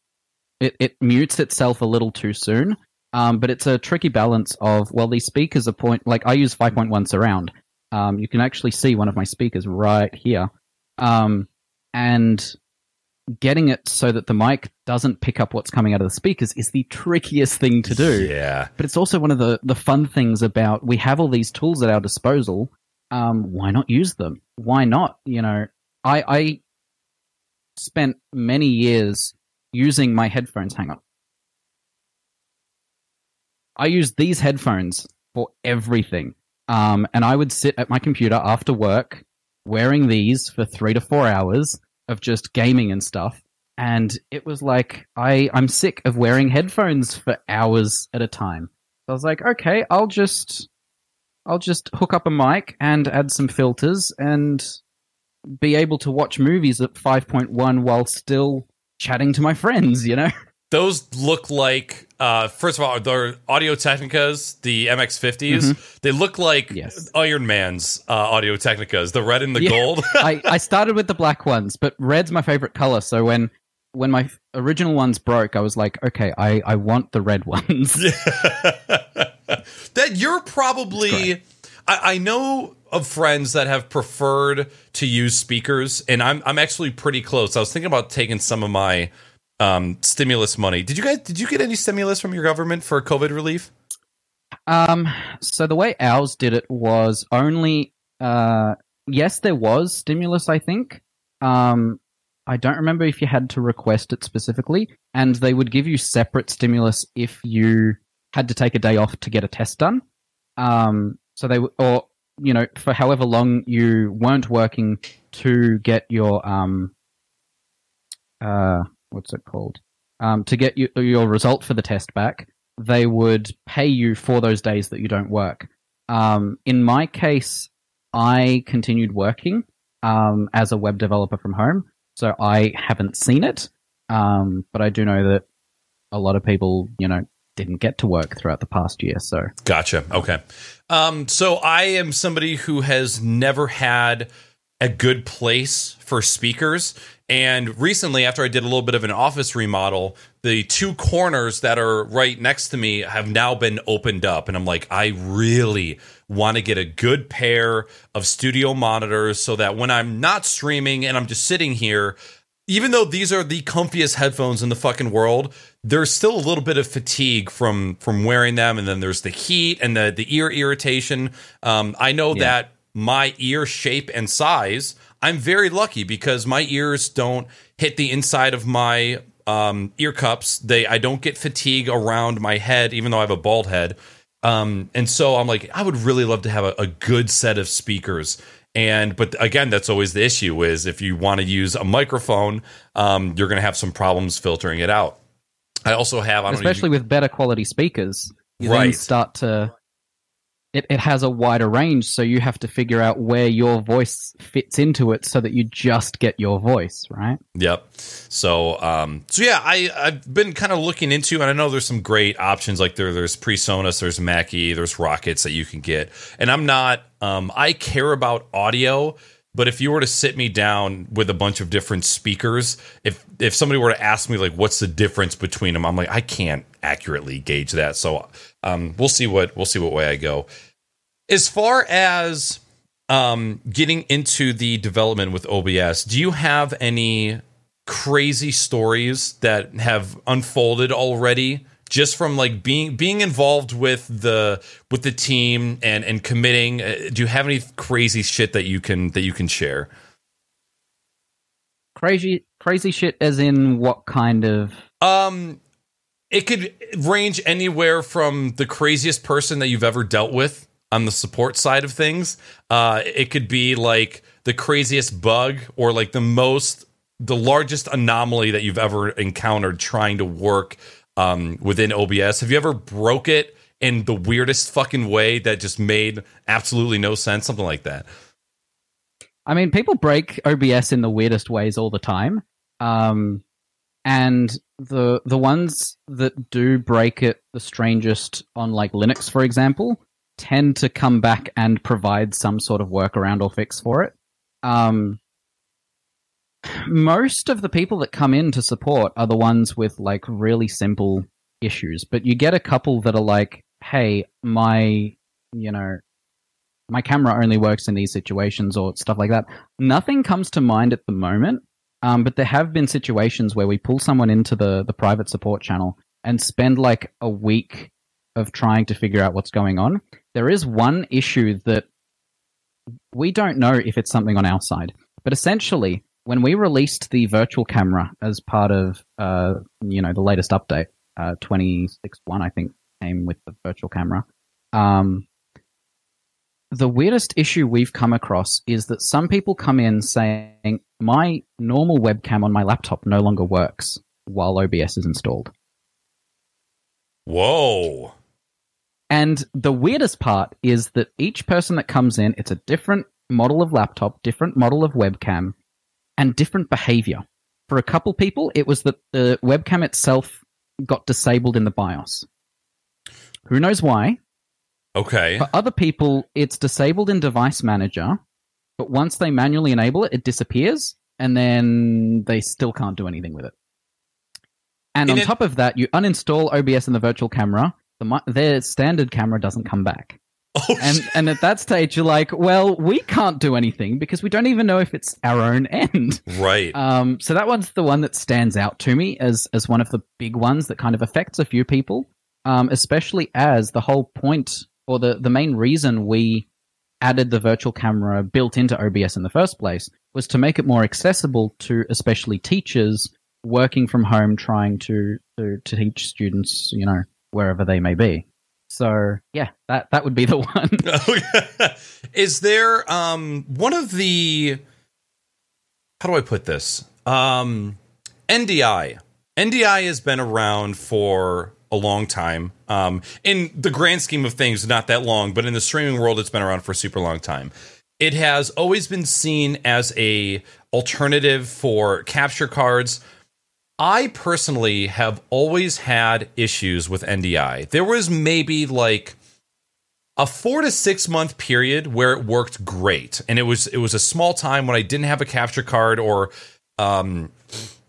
it it mutes itself a little too soon. Um, but it's a tricky balance of well, these speakers are point like I use five point one surround. Um, you can actually see one of my speakers right here. Um, and getting it so that the mic doesn't pick up what's coming out of the speakers is the trickiest thing to do yeah. but it's also one of the the fun things about we have all these tools at our disposal. Um, why not use them? Why not? You know, I I spent many years using my headphones. Hang on, I used these headphones for everything. Um, and I would sit at my computer after work wearing these for three to four hours of just gaming and stuff. And it was like, I, I'm sick of wearing headphones for hours at a time. So I was like, okay, I'll just, I'll just hook up a mic and add some filters and be able to watch movies at 5.1 while still chatting to my friends, you know? Those look like, uh, first of all, they're Audio Technicas, the MX50s. They look like Mm-hmm. Yes. Iron Man's uh, Audio Technicas, the red and the Yeah. gold. I, I started with the black ones, but red's my favorite color. So when when my original ones broke, I was like, okay, I, I want the red ones. that you're probably I, I know of friends that have preferred to use speakers and I'm I'm actually pretty close. I was thinking about taking some of my um, stimulus money. Did you guys did you get any stimulus from your government for COVID relief? Um, so the way ours did it was only, uh, yes, there was stimulus, I think. Um, I don't remember if you had to request it specifically, and they would give you separate stimulus if you had to take a day off to get a test done. Um, so they or you know for however long you weren't working to get your um, uh, what's it called? Um, to get you, your result for the test back, they would pay you for those days that you don't work. Um, in my case, I continued working um, as a web developer from home, so I haven't seen it. Um, but I do know that a lot of people, you know, didn't get to work throughout the past year. So gotcha. Okay. Um, so I am somebody who has never had a good place for speakers. And recently, after I did a little bit of an office remodel, the two corners that are right next to me have now been opened up. And I'm like, I really want to get a good pair of studio monitors so that when I'm not streaming and I'm just sitting here, even though these are the comfiest headphones in the fucking world, there's still a little bit of fatigue from from wearing them, and then there's the heat and the the ear irritation. Um, I know yeah. that my ear shape and size, I'm very lucky because my ears don't hit the inside of my um, ear cups. They I don't get fatigue around my head, even though I have a bald head. Um, and so I'm like, I would really love to have a, a good set of speakers and but again that's always the issue is if you want to use a microphone um, you're going to have some problems filtering it out i also have I especially with better quality speakers you right. then start to it, it has a wider range, so you have to figure out where your voice fits into it so that you just get your voice, right? Yep. So um so yeah, I, I've been kind of looking into and I know there's some great options like there there's PreSonus, there's Mackie, there's Rokits that you can get. And I'm not um I care about audio, but if you were to sit me down with a bunch of different speakers, if if somebody were to ask me like what's the difference between them, I'm like I can't accurately gauge that. So um, we'll see what we'll see what way I go. As far as um, getting into the development with OBS, do you have any crazy stories that have unfolded already? Just from like being being involved with the with the team and and committing, uh, do you have any crazy shit that you can that you can share? Crazy crazy shit, as in what kind of? Um, it could range anywhere from the craziest person that you've ever dealt with on the support side of things. Uh, it could be like the craziest bug or like the most, the largest anomaly that you've ever encountered trying to work um, within OBS. Have you ever broke it in the weirdest fucking way that just made absolutely no sense? Something like that. I mean, people break OBS in the weirdest ways all the time. Um, and the the ones that do break it the strangest on like Linux, for example, tend to come back and provide some sort of workaround or fix for it. Um, most of the people that come in to support are the ones with like really simple issues, but you get a couple that are like, "Hey, my, you know, my camera only works in these situations," or stuff like that. Nothing comes to mind at the moment um, but there have been situations where we pull someone into the, the private support channel and spend like a week of trying to figure out what's going on. There is one issue that we don't know if it's something on our side, but essentially, when we released the virtual camera as part of uh, you know the latest update, uh, 26.1 I think came with the virtual camera. Um, the weirdest issue we've come across is that some people come in saying, my normal webcam on my laptop no longer works while OBS is installed. Whoa. And the weirdest part is that each person that comes in, it's a different model of laptop, different model of webcam, and different behavior. For a couple people, it was that the webcam itself got disabled in the BIOS. Who knows why? Okay. For other people, it's disabled in Device Manager, but once they manually enable it, it disappears, and then they still can't do anything with it. And in on it- top of that, you uninstall OBS in the virtual camera, the, their standard camera doesn't come back. Oh, and and at that stage, you're like, well, we can't do anything because we don't even know if it's our own end. Right. Um. So that one's the one that stands out to me as as one of the big ones that kind of affects a few people. Um. Especially as the whole point or the, the main reason we added the virtual camera built into OBS in the first place was to make it more accessible to especially teachers working from home trying to, to, to teach students, you know, wherever they may be. So yeah, that that would be the one. Is there um one of the how do I put this? Um NDI. NDI has been around for a long time. Um, in the grand scheme of things, not that long, but in the streaming world, it's been around for a super long time. it has always been seen as a alternative for capture cards. I personally have always had issues with NDI. There was maybe like a 4 to 6 month period where it worked great and it was it was a small time when I didn't have a capture card or um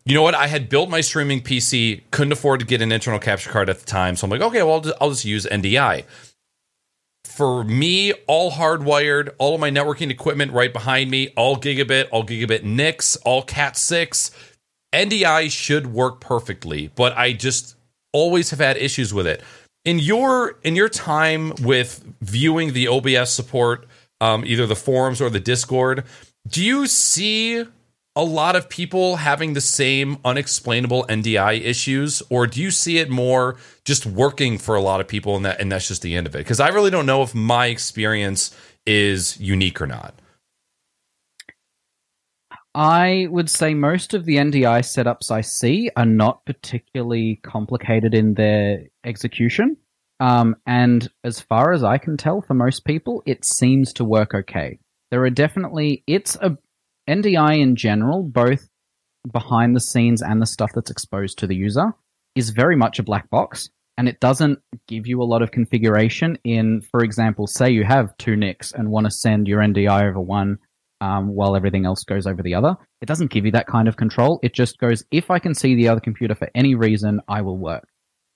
you know what? I had built my streaming PC, couldn't afford to get an internal capture card at the time, so I'm like, okay, well, I'll just, I'll just use NDI for me, all hardwired, all of my networking equipment right behind me, all gigabit, all gigabit NICs, all Cat 6. NDI should work perfectly, but I just always have had issues with it. In your in your time with viewing the OBS support, um, either the forums or the Discord, do you see a lot of people having the same unexplainable NDI issues, or do you see it more just working for a lot of people and that and that's just the end of it? Because I really don't know if my experience is unique or not. I would say most of the NDI setups I see are not particularly complicated in their execution. Um, and as far as I can tell, for most people, it seems to work okay. There are definitely, it's a NDI in general, both behind the scenes and the stuff that's exposed to the user, is very much a black box. And it doesn't give you a lot of configuration in, for example, say you have two NICs and want to send your NDI over one um, while everything else goes over the other. It doesn't give you that kind of control. It just goes, if I can see the other computer for any reason, I will work.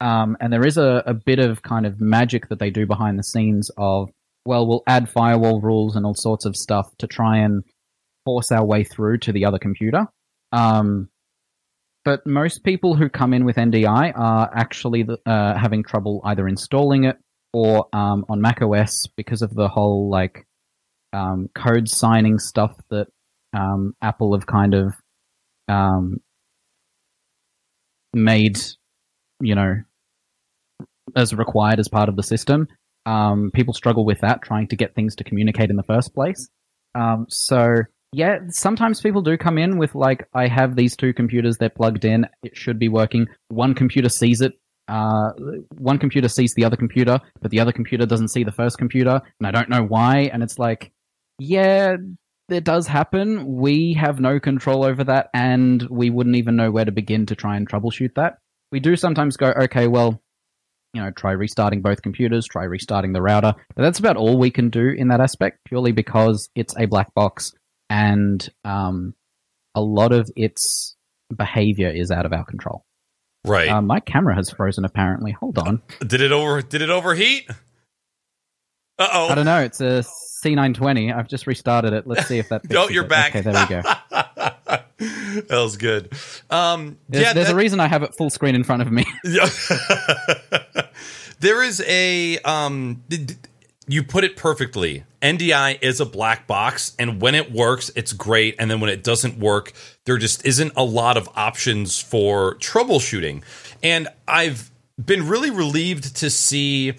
Um, and there is a, a bit of kind of magic that they do behind the scenes of, well, we'll add firewall rules and all sorts of stuff to try and force our way through to the other computer. Um, but most people who come in with NDI are actually uh, having trouble either installing it or um, on Mac OS because of the whole like um, code signing stuff that um, Apple have kind of um, made, you know, as required as part of the system. Um, people struggle with that, trying to get things to communicate in the first place. Um, so yeah, sometimes people do come in with like, I have these two computers, they're plugged in, it should be working. One computer sees it, uh, one computer sees the other computer, but the other computer doesn't see the first computer, and I don't know why. And it's like, yeah, it does happen. We have no control over that, and we wouldn't even know where to begin to try and troubleshoot that. We do sometimes go, okay, well, you know, try restarting both computers, try restarting the router. But that's about all we can do in that aspect, purely because it's a black box and um, a lot of its behavior is out of our control. Right. Uh, my camera has frozen. Apparently. Hold on. Did it over? Did it overheat? Uh oh. I don't know. It's a C920. I've just restarted it. Let's see if that. oh, you're it. back. Okay, there we go. that was good. Um, there's, yeah, there's that, a reason I have it full screen in front of me. There is a um. You put it perfectly. NDI is a black box, and when it works, it's great. And then when it doesn't work, there just isn't a lot of options for troubleshooting. And I've been really relieved to see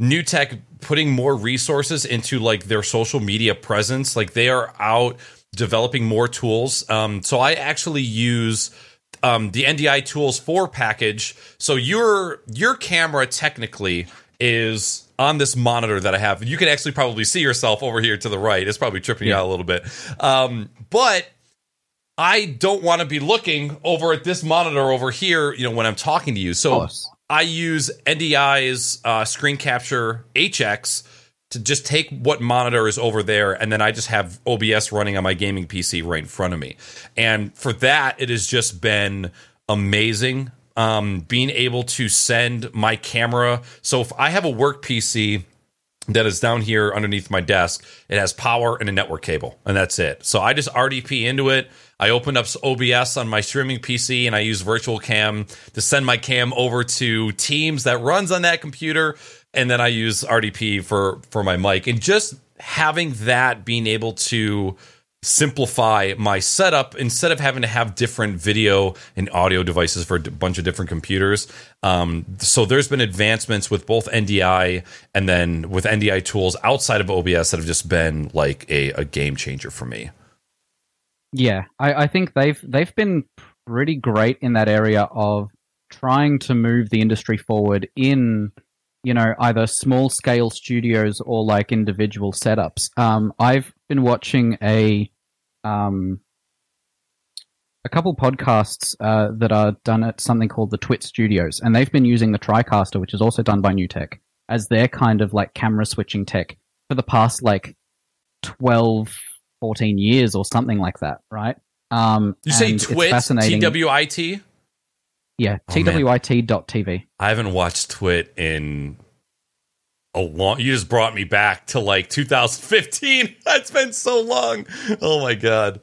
NewTek putting more resources into like their social media presence. Like they are out developing more tools. Um, so I actually use um, the NDI Tools 4 package. So your your camera technically is on this monitor that I have. You can actually probably see yourself over here to the right. It's probably tripping yeah. you out a little bit. Um, but I don't want to be looking over at this monitor over here, you know, when I'm talking to you. So I use NDI's uh, screen capture HX to just take what monitor is over there, and then I just have OBS running on my gaming PC right in front of me. And for that, it has just been amazing um, being able to send my camera. So if I have a work PC that is down here underneath my desk, it has power and a network cable, and that's it. So I just RDP into it. I open up OBS on my streaming PC and I use Virtual Cam to send my cam over to Teams that runs on that computer, and then I use RDP for for my mic. And just having that, being able to simplify my setup instead of having to have different video and audio devices for a bunch of different computers. Um, so there's been advancements with both NDI and then with NDI tools outside of OBS that have just been like a, a game changer for me. Yeah, I, I think they've they've been pretty great in that area of trying to move the industry forward in you know, either small scale studios or like individual setups. Um, I've been watching a um, a couple podcasts uh, that are done at something called the Twit Studios, and they've been using the TriCaster, which is also done by NewTek, as their kind of like camera switching tech for the past like 12, 14 years or something like that, right? Um, You say Twit. T W I T? Yeah, Oh, twit.tv. I haven't watched Twit in a long. You just brought me back to like 2015. That's been so long. Oh my god.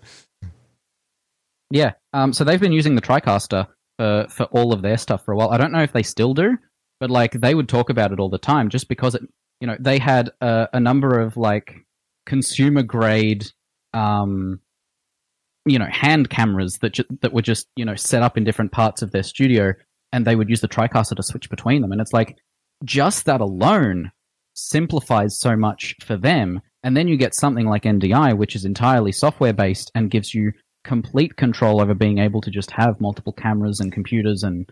Yeah. Um, so they've been using the TriCaster for, for all of their stuff for a while. I don't know if they still do, but like they would talk about it all the time just because it, you know, they had a, a number of like consumer grade, um, you know, hand cameras that ju- that were just you know set up in different parts of their studio, and they would use the TriCaster to switch between them. And it's like just that alone simplifies so much for them. And then you get something like NDI, which is entirely software based and gives you complete control over being able to just have multiple cameras and computers and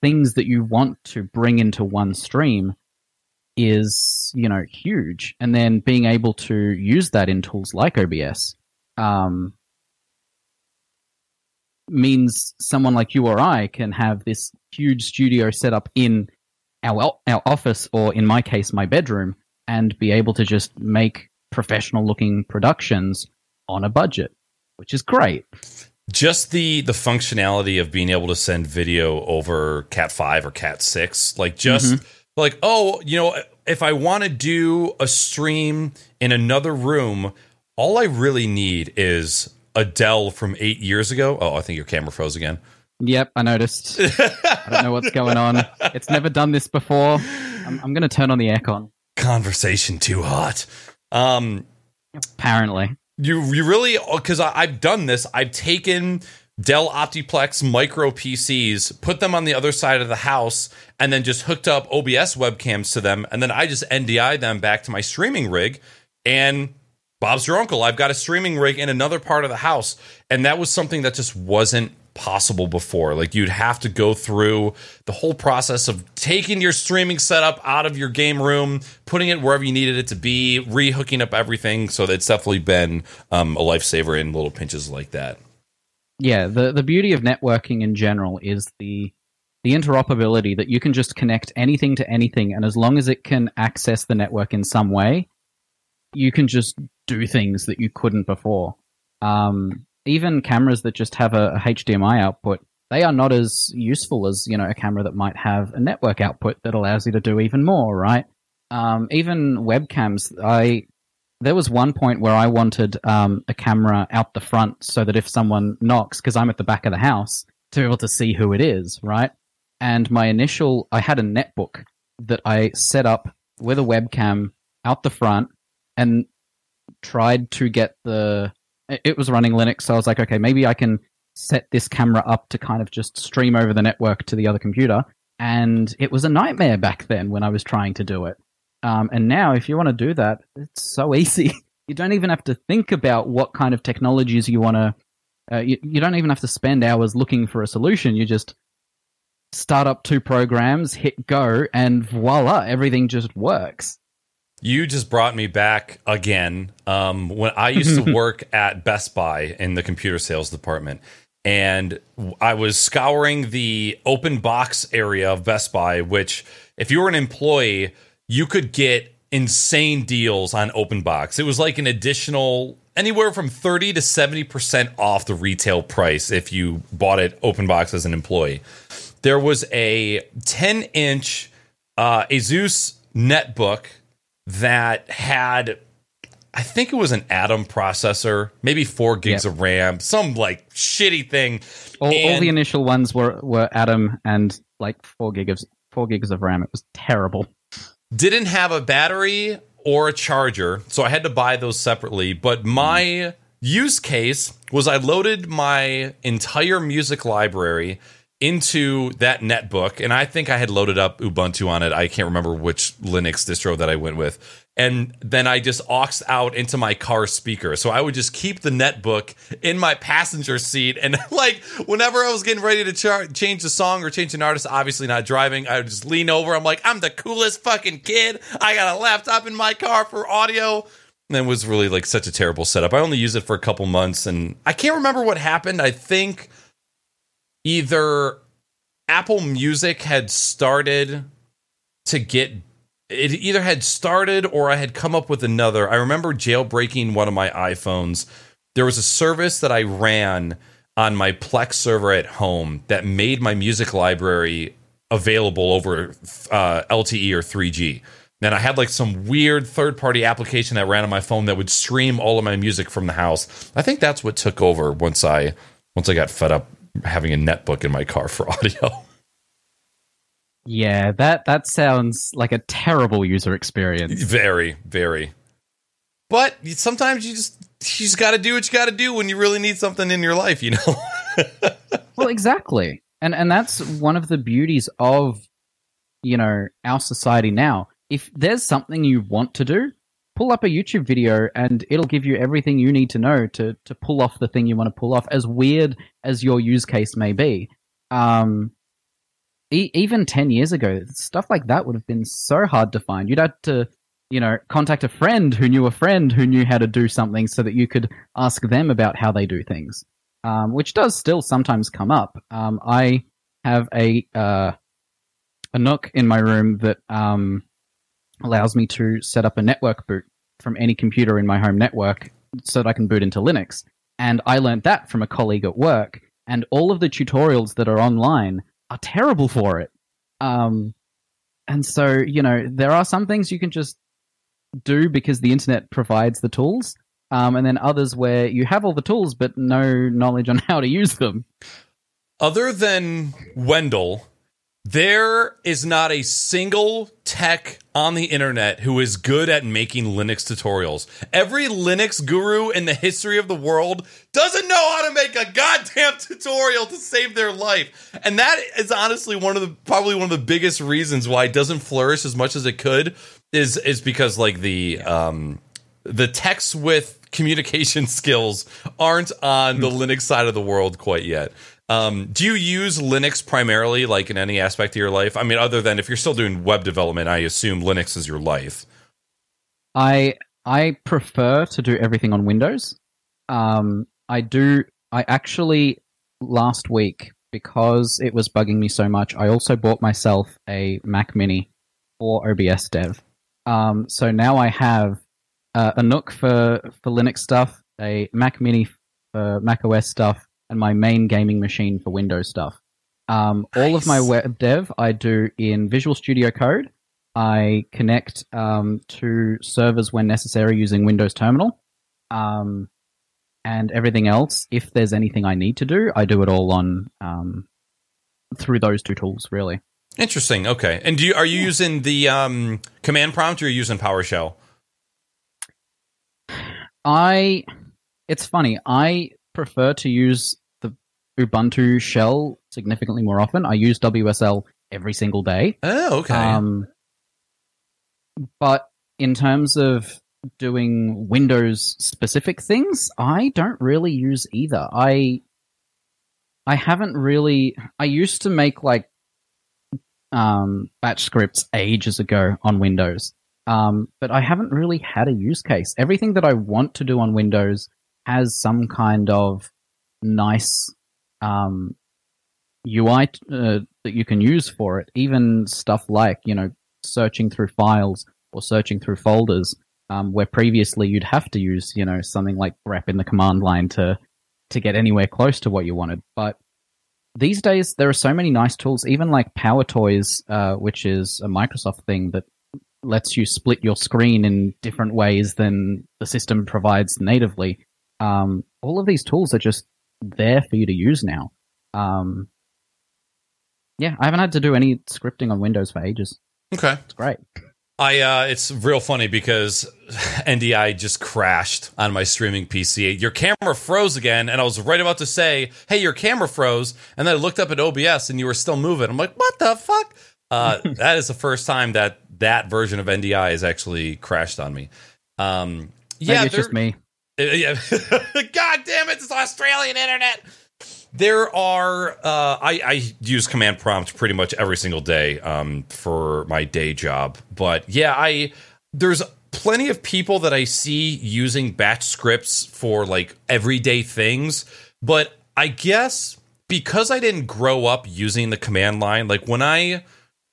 things that you want to bring into one stream is you know huge and then being able to use that in tools like obs um, means someone like you or i can have this huge studio set up in our our office or in my case my bedroom and be able to just make professional looking productions on a budget which is great. Just the the functionality of being able to send video over Cat five or Cat six, like just mm-hmm. like oh, you know, if I want to do a stream in another room, all I really need is a Dell from eight years ago. Oh, I think your camera froze again. Yep, I noticed. I don't know what's going on. It's never done this before. I'm, I'm going to turn on the aircon. Conversation too hot. Um, Apparently, you you really because I've done this. I've taken Dell Optiplex micro PCs, put them on the other side of the house, and then just hooked up OBS webcams to them, and then I just NDI them back to my streaming rig. And Bob's your uncle. I've got a streaming rig in another part of the house, and that was something that just wasn't possible before. Like you'd have to go through the whole process of taking your streaming setup out of your game room, putting it wherever you needed it to be, re-hooking up everything. So it's definitely been um, a lifesaver in little pinches like that. yeah. the The beauty of networking in general is the the interoperability that you can just connect anything to anything, and as long as it can access the network in some way, you can just do things that you couldn't before. Um, even cameras that just have a, a HDMI output, they are not as useful as you know a camera that might have a network output that allows you to do even more, right? Um, even webcams, I there was one point where I wanted um, a camera out the front so that if someone knocks, because I'm at the back of the house, to be able to see who it is, right? And my initial, I had a netbook that I set up with a webcam out the front and tried to get the. it- was running Linux, so I was like, okay, maybe I can set this camera up to kind of just stream over the network to the other computer. And it was a nightmare back then when I was trying to do it. Um, and now, if you want to do that, it's so easy. You don't even have to think about what kind of technologies you want to. Uh, you, you don't even have to spend hours looking for a solution. You just start up two programs, hit go, and voila, everything just works. You just brought me back again. Um, when I used to work at Best Buy in the computer sales department, and I was scouring the open box area of Best Buy, which, if you were an employee, you could get insane deals on open box. It was like an additional anywhere from 30 to 70% off the retail price if you bought it open box as an employee. There was a 10 inch uh, Asus netbook that had I think it was an Atom processor, maybe four gigs Yep. of RAM, some like shitty thing. All, all the initial ones were, were Atom and like four gigs four gigs of RAM. It was terrible. Didn't have a battery or a charger, so I had to buy those separately. But mm. my use case was I loaded my entire music library into that netbook, and I think I had loaded up Ubuntu on it. I can't remember which Linux distro that I went with. And then I just aux out into my car speaker. So I would just keep the netbook in my passenger seat. And like whenever I was getting ready to char- change the song or change an artist, obviously not driving, I would just lean over. I'm like, I'm the coolest fucking kid. I got a laptop in my car for audio. And it was really like such a terrible setup. I only used it for a couple months and I can't remember what happened. I think either Apple Music had started to get it either had started or I had come up with another. I remember jailbreaking one of my iPhones. There was a service that I ran on my Plex server at home that made my music library available over uh, LTE or 3G. And I had like some weird third party application that ran on my phone that would stream all of my music from the house. I think that's what took over once I once I got fed up having a netbook in my car for audio. Yeah, that that sounds like a terrible user experience. Very, very. But sometimes you just you just got to do what you got to do when you really need something in your life, you know. well, exactly. And and that's one of the beauties of you know, our society now. If there's something you want to do, pull up a YouTube video and it'll give you everything you need to know to to pull off the thing you want to pull off as weird as your use case may be. Um e- even 10 years ago, stuff like that would have been so hard to find. You'd have to, you know, contact a friend who knew a friend who knew how to do something so that you could ask them about how they do things, um, which does still sometimes come up. Um, I have a, uh, a NUC in my room that um, allows me to set up a network boot from any computer in my home network so that I can boot into Linux. And I learned that from a colleague at work. And all of the tutorials that are online are terrible for it. Um, and so, you know, there are some things you can just do because the internet provides the tools, um, and then others where you have all the tools but no knowledge on how to use them. Other than Wendell, there is not a single tech on the internet who is good at making Linux tutorials. Every Linux guru in the history of the world doesn't know how to make a goddamn tutorial to save their life. And that is honestly one of the probably one of the biggest reasons why it doesn't flourish as much as it could is is because like the um the techs with communication skills aren't on the Linux side of the world quite yet. Um, do you use Linux primarily, like in any aspect of your life? I mean, other than if you're still doing web development, I assume Linux is your life. I I prefer to do everything on Windows. Um, I do. I actually last week because it was bugging me so much. I also bought myself a Mac Mini for OBS Dev. Um, so now I have uh, a NUC for for Linux stuff, a Mac Mini for Mac OS stuff, and my main gaming machine for Windows stuff. Um, nice. All of my web dev I do in Visual Studio Code. I connect um, to servers when necessary using Windows Terminal. Um, and everything else, if there's anything I need to do, I do it all on um, through those two tools, really. Interesting. Okay. And do you, are you using the um, command prompt or are you using PowerShell? I. It's funny. I prefer to use Ubuntu shell significantly more often. I use WSL every single day. Oh, okay. Um, but in terms of doing Windows specific things, I don't really use either. I I haven't really I used to make like um, batch scripts ages ago on Windows. Um, but I haven't really had a use case. Everything that I want to do on Windows has some kind of nice um, UI uh, that you can use for it. Even stuff like you know searching through files or searching through folders, um, where previously you'd have to use you know something like grep in the command line to to get anywhere close to what you wanted. But these days there are so many nice tools, even like PowerToys, uh, which is a Microsoft thing that lets you split your screen in different ways than the system provides natively. Um, all of these tools are just there for you to use now. Um, yeah, I haven't had to do any scripting on Windows for ages. Okay, it's great. I uh it's real funny because NDI just crashed on my streaming PC. Your camera froze again, and I was right about to say, "Hey, your camera froze," and then I looked up at OBS, and you were still moving. I'm like, "What the fuck?" Uh, that is the first time that that version of NDI has actually crashed on me. Um, yeah, it's just me. Yeah. God damn it! It's Australian internet. There are uh, I, I use command prompt pretty much every single day um, for my day job, but yeah, I there's plenty of people that I see using batch scripts for like everyday things, but I guess because I didn't grow up using the command line, like when I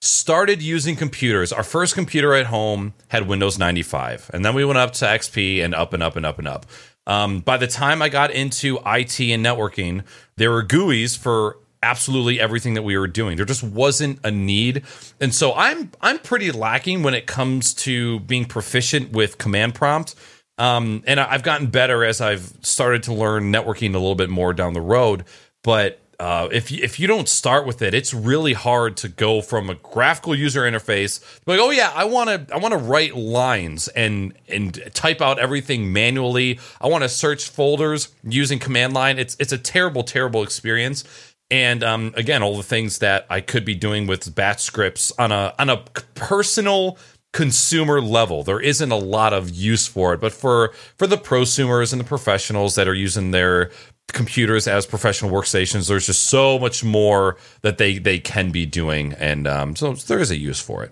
started using computers, our first computer at home had Windows 95, and then we went up to XP and up and up and up and up. Um, by the time I got into IT and networking, there were GUIs for absolutely everything that we were doing. There just wasn't a need. And so I'm I'm pretty lacking when it comes to being proficient with command prompt. Um, and I've gotten better as I've started to learn networking a little bit more down the road. But uh, if if you don't start with it, it's really hard to go from a graphical user interface like, oh yeah, I want to I want to write lines and and type out everything manually. I want to search folders using command line. It's it's a terrible terrible experience. And um, again, all the things that I could be doing with batch scripts on a on a personal consumer level there isn't a lot of use for it but for for the prosumers and the professionals that are using their computers as professional workstations there's just so much more that they they can be doing and um, so there is a use for it.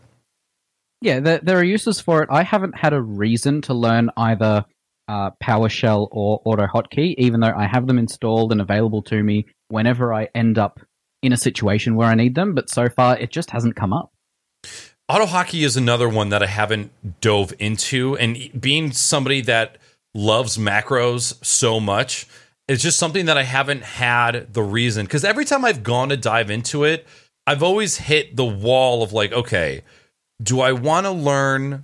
Yeah there, there are uses for it. I haven't had a reason to learn either uh, powershell or AutoHotkey even though i have them installed and available to me whenever i end up in a situation where i need them but so far it just hasn't come up. AutoHotkey is another one that i haven't dove into and being somebody that loves macros so much it's just something that I haven't had the reason because every time I've gone to dive into it, I've always hit the wall of like, okay, do I want to learn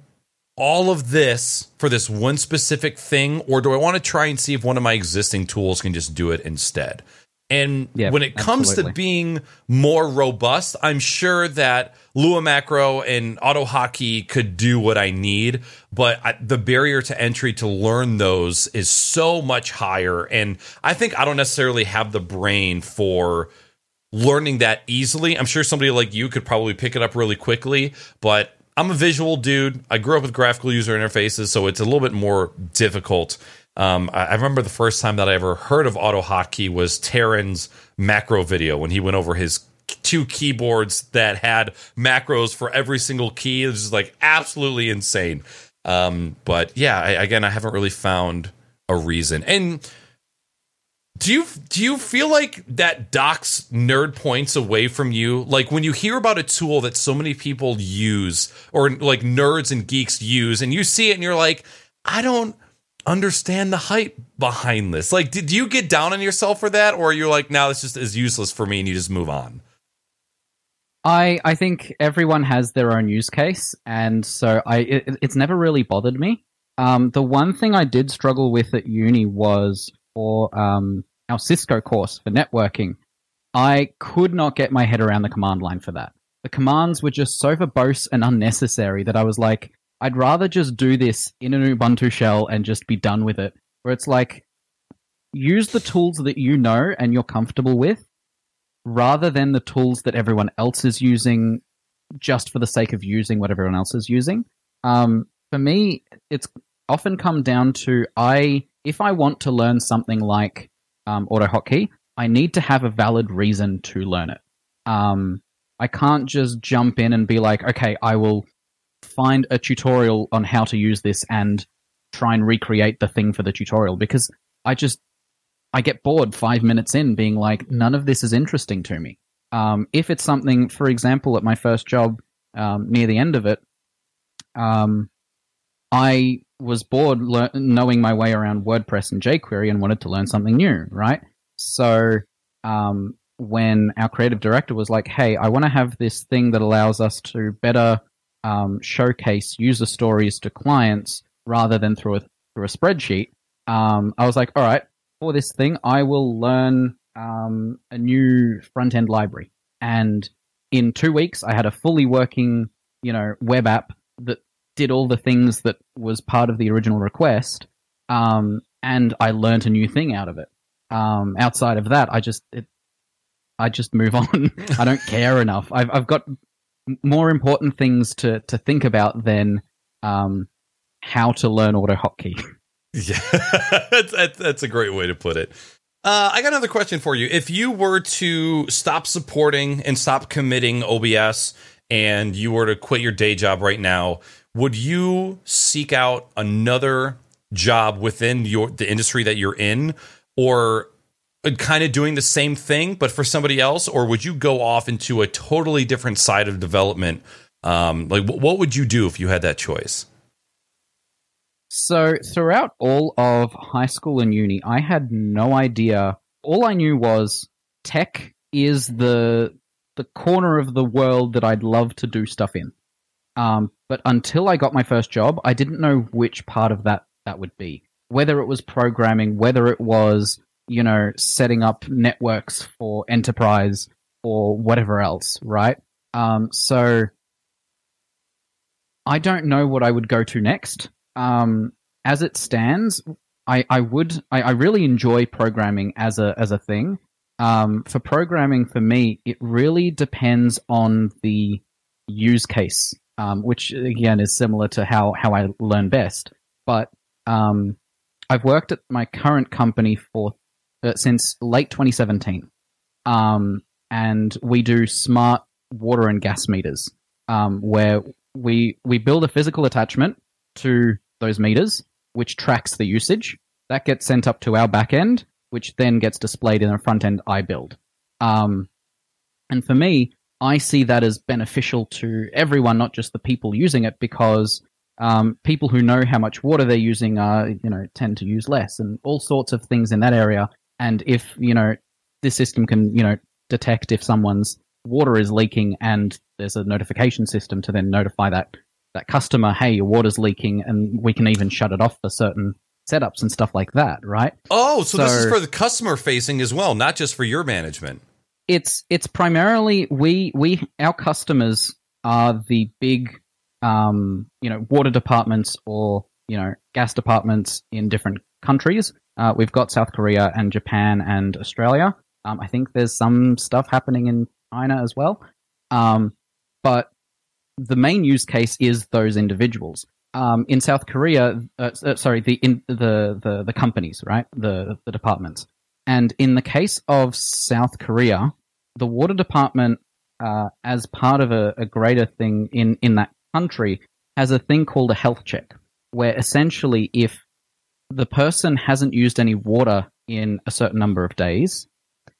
all of this for this one specific thing, or do I want to try and see if one of my existing tools can just do it instead? And yeah, when it comes absolutely. to being more robust, I'm sure that Lua Macro and AutoHotkey could do what I need, but I, the barrier to entry to learn those is so much higher. And I think I don't necessarily have the brain for learning that easily. I'm sure somebody like you could probably pick it up really quickly, but I'm a visual dude. I grew up with graphical user interfaces, so it's a little bit more difficult um, I, I, remember the first time that I ever heard of AutoHotkey was Taran's macro video when he went over his two keyboards that had macros for every single key. It was just like absolutely insane. Um, but yeah, I, again, I haven't really found a reason. And do you do you feel like that docks nerd points away from you? Like when you hear about a tool that so many people use, or like nerds and geeks use, and you see it and you're like, I don't understand the hype behind this. Like, did you get down on yourself for that, or you're like, now this just is useless for me, and you just move on? I I think everyone has their own use case, and so I it, it's never really bothered me. Um, the one thing I did struggle with at uni was for um, our Cisco course for networking. I could not get my head around the command line for that. The commands were just so verbose and unnecessary that I was like, I'd rather just do this in an Ubuntu shell and just be done with it. Where it's like, use the tools that you know and you're comfortable with, rather than the tools that everyone else is using just for the sake of using what everyone else is using. Um, for me, it's often come down to I if I want to learn something like um, AutoHotkey, I need to have a valid reason to learn it. Um, I can't just jump in and be like, okay, I will find a tutorial on how to use this and try and recreate the thing for the tutorial because I just I get bored five minutes in being like none of this is interesting to me. Um, if it's something, for example, at my first job um, near the end of it, um, I was bored le- knowing my way around WordPress and jQuery and wanted to learn something new, right? So um, when our creative director was like, "Hey, I want to have this thing that allows us to better um, showcase user stories to clients rather than through a through a spreadsheet. Um, I was like, all right, for this thing, I will learn um, a new front end library, and in two weeks, I had a fully working, you know, web app that did all the things that was part of the original request, um, and I learned a new thing out of it. Um, outside of that, I just it, I just move on. I don't care enough. I've I've got more important things to to think about than um, how to learn auto hotkey. Yeah, that's, that's, that's a great way to put it. Uh, I got another question for you. If you were to stop supporting and stop committing OBS and you were to quit your day job right now, would you seek out another job within your the industry that you're in or kind of doing the same thing but for somebody else or would you go off into a totally different side of development um, like what would you do if you had that choice so throughout all of high school and uni, I had no idea. All I knew was tech is the the corner of the world that I'd love to do stuff in. Um, but until I got my first job, I didn't know which part of that that would be. Whether it was programming, whether it was you know setting up networks for enterprise or whatever else, right? Um, so I don't know what I would go to next um, as it stands, I, I would I, I really enjoy programming as a as a thing. Um, for programming, for me, it really depends on the use case, um, which again is similar to how how I learn best. But um, I've worked at my current company for uh, since late 2017, um, and we do smart water and gas meters, um, where we we build a physical attachment to those meters, which tracks the usage. That gets sent up to our backend, which then gets displayed in a front end I build. Um, and for me, I see that as beneficial to everyone, not just the people using it, because um, people who know how much water they're using are, you know, tend to use less, and all sorts of things in that area. And if you know, this system can, you know, detect if someone's water is leaking, and there's a notification system to then notify that that customer, hey, your water's leaking, and we can even shut it off for certain setups and stuff like that, right? Oh, so, so this is for the customer facing as well, not just for your management. It's it's primarily we we our customers are the big um, you know water departments or you know gas departments in different countries. Uh, we've got South Korea and Japan and Australia. Um, I think there's some stuff happening in China as well. Um, but the main use case is those individuals. Um, in South Korea, uh, uh, sorry, the, in, the the the companies, right, the the departments, and in the case of South Korea, the water department, uh, as part of a, a greater thing in in that country, has a thing called a health check, where essentially, if the person hasn't used any water in a certain number of days,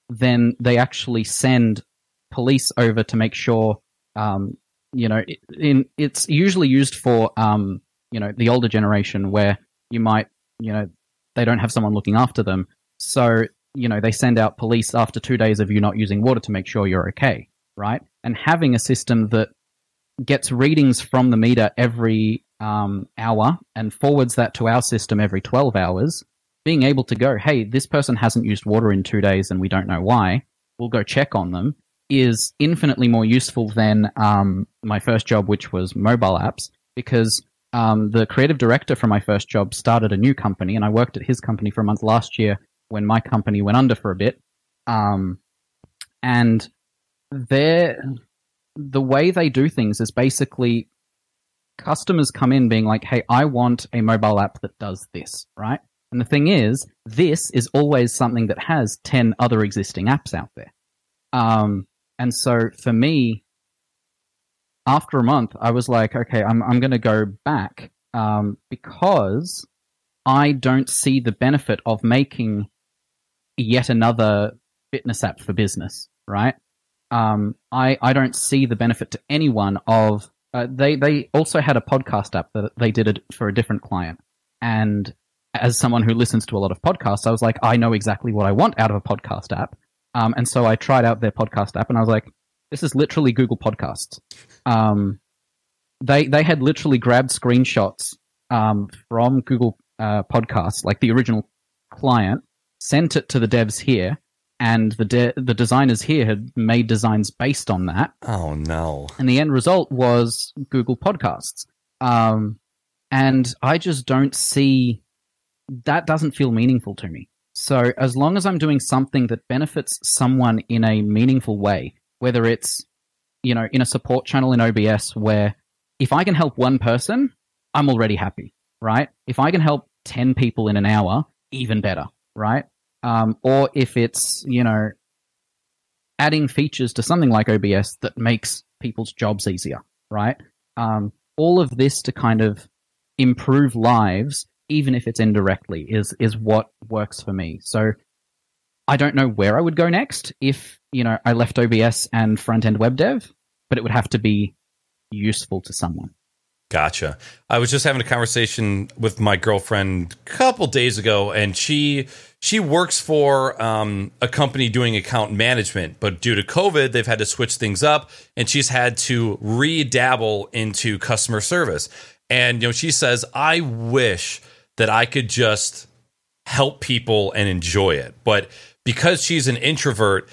then they actually send police over to make sure um, you know, in it's usually used for um, you know, the older generation where you might, you know, they don't have someone looking after them. So, you know, they send out police after 2 days of you not using water to make sure you're okay, right? And having a system that gets readings from the meter every um, hour and forwards that to our system every 12 hours, being able to go, hey, this person hasn't used water in two days and we don't know why, we'll go check on them is infinitely more useful than um, my first job, which was mobile apps, because um, the creative director for my first job started a new company, and I worked at his company for a month last year when my company went under for a bit. Um, and they the way they do things is basically customers come in being like, "Hey, I want a mobile app that does this," right? And the thing is, this is always something that has ten other existing apps out there. Um, and so for me, after a month, I was like, okay, I'm I'm going to go back um, because I don't see the benefit of making yet another fitness app for business, right? Um, I I don't see the benefit to anyone of uh, they they also had a podcast app that they did it for a different client, and as someone who listens to a lot of podcasts, I was like, I know exactly what I want out of a podcast app, um, and so I tried out their podcast app, and I was like, "This is literally Google Podcasts." Um, they they had literally grabbed screenshots um, from Google uh, Podcasts, like the original client, sent it to the devs here, and the de- the designers here had made designs based on that. Oh no! And the end result was Google Podcasts. Um, and I just don't see that doesn't feel meaningful to me. So as long as I'm doing something that benefits someone in a meaningful way, whether it's you know in a support channel in OBS where if I can help one person, I'm already happy, right? If I can help 10 people in an hour, even better, right? Um, or if it's, you know, adding features to something like OBS that makes people's jobs easier, right? Um, all of this to kind of improve lives, even if it's indirectly, is is what works for me. So I don't know where I would go next if you know I left OBS and front end web dev, but it would have to be useful to someone. Gotcha. I was just having a conversation with my girlfriend a couple days ago, and she she works for um, a company doing account management, but due to COVID, they've had to switch things up, and she's had to re-dabble into customer service. And you know, she says, "I wish that I could just help people and enjoy it, but." Because she's an introvert,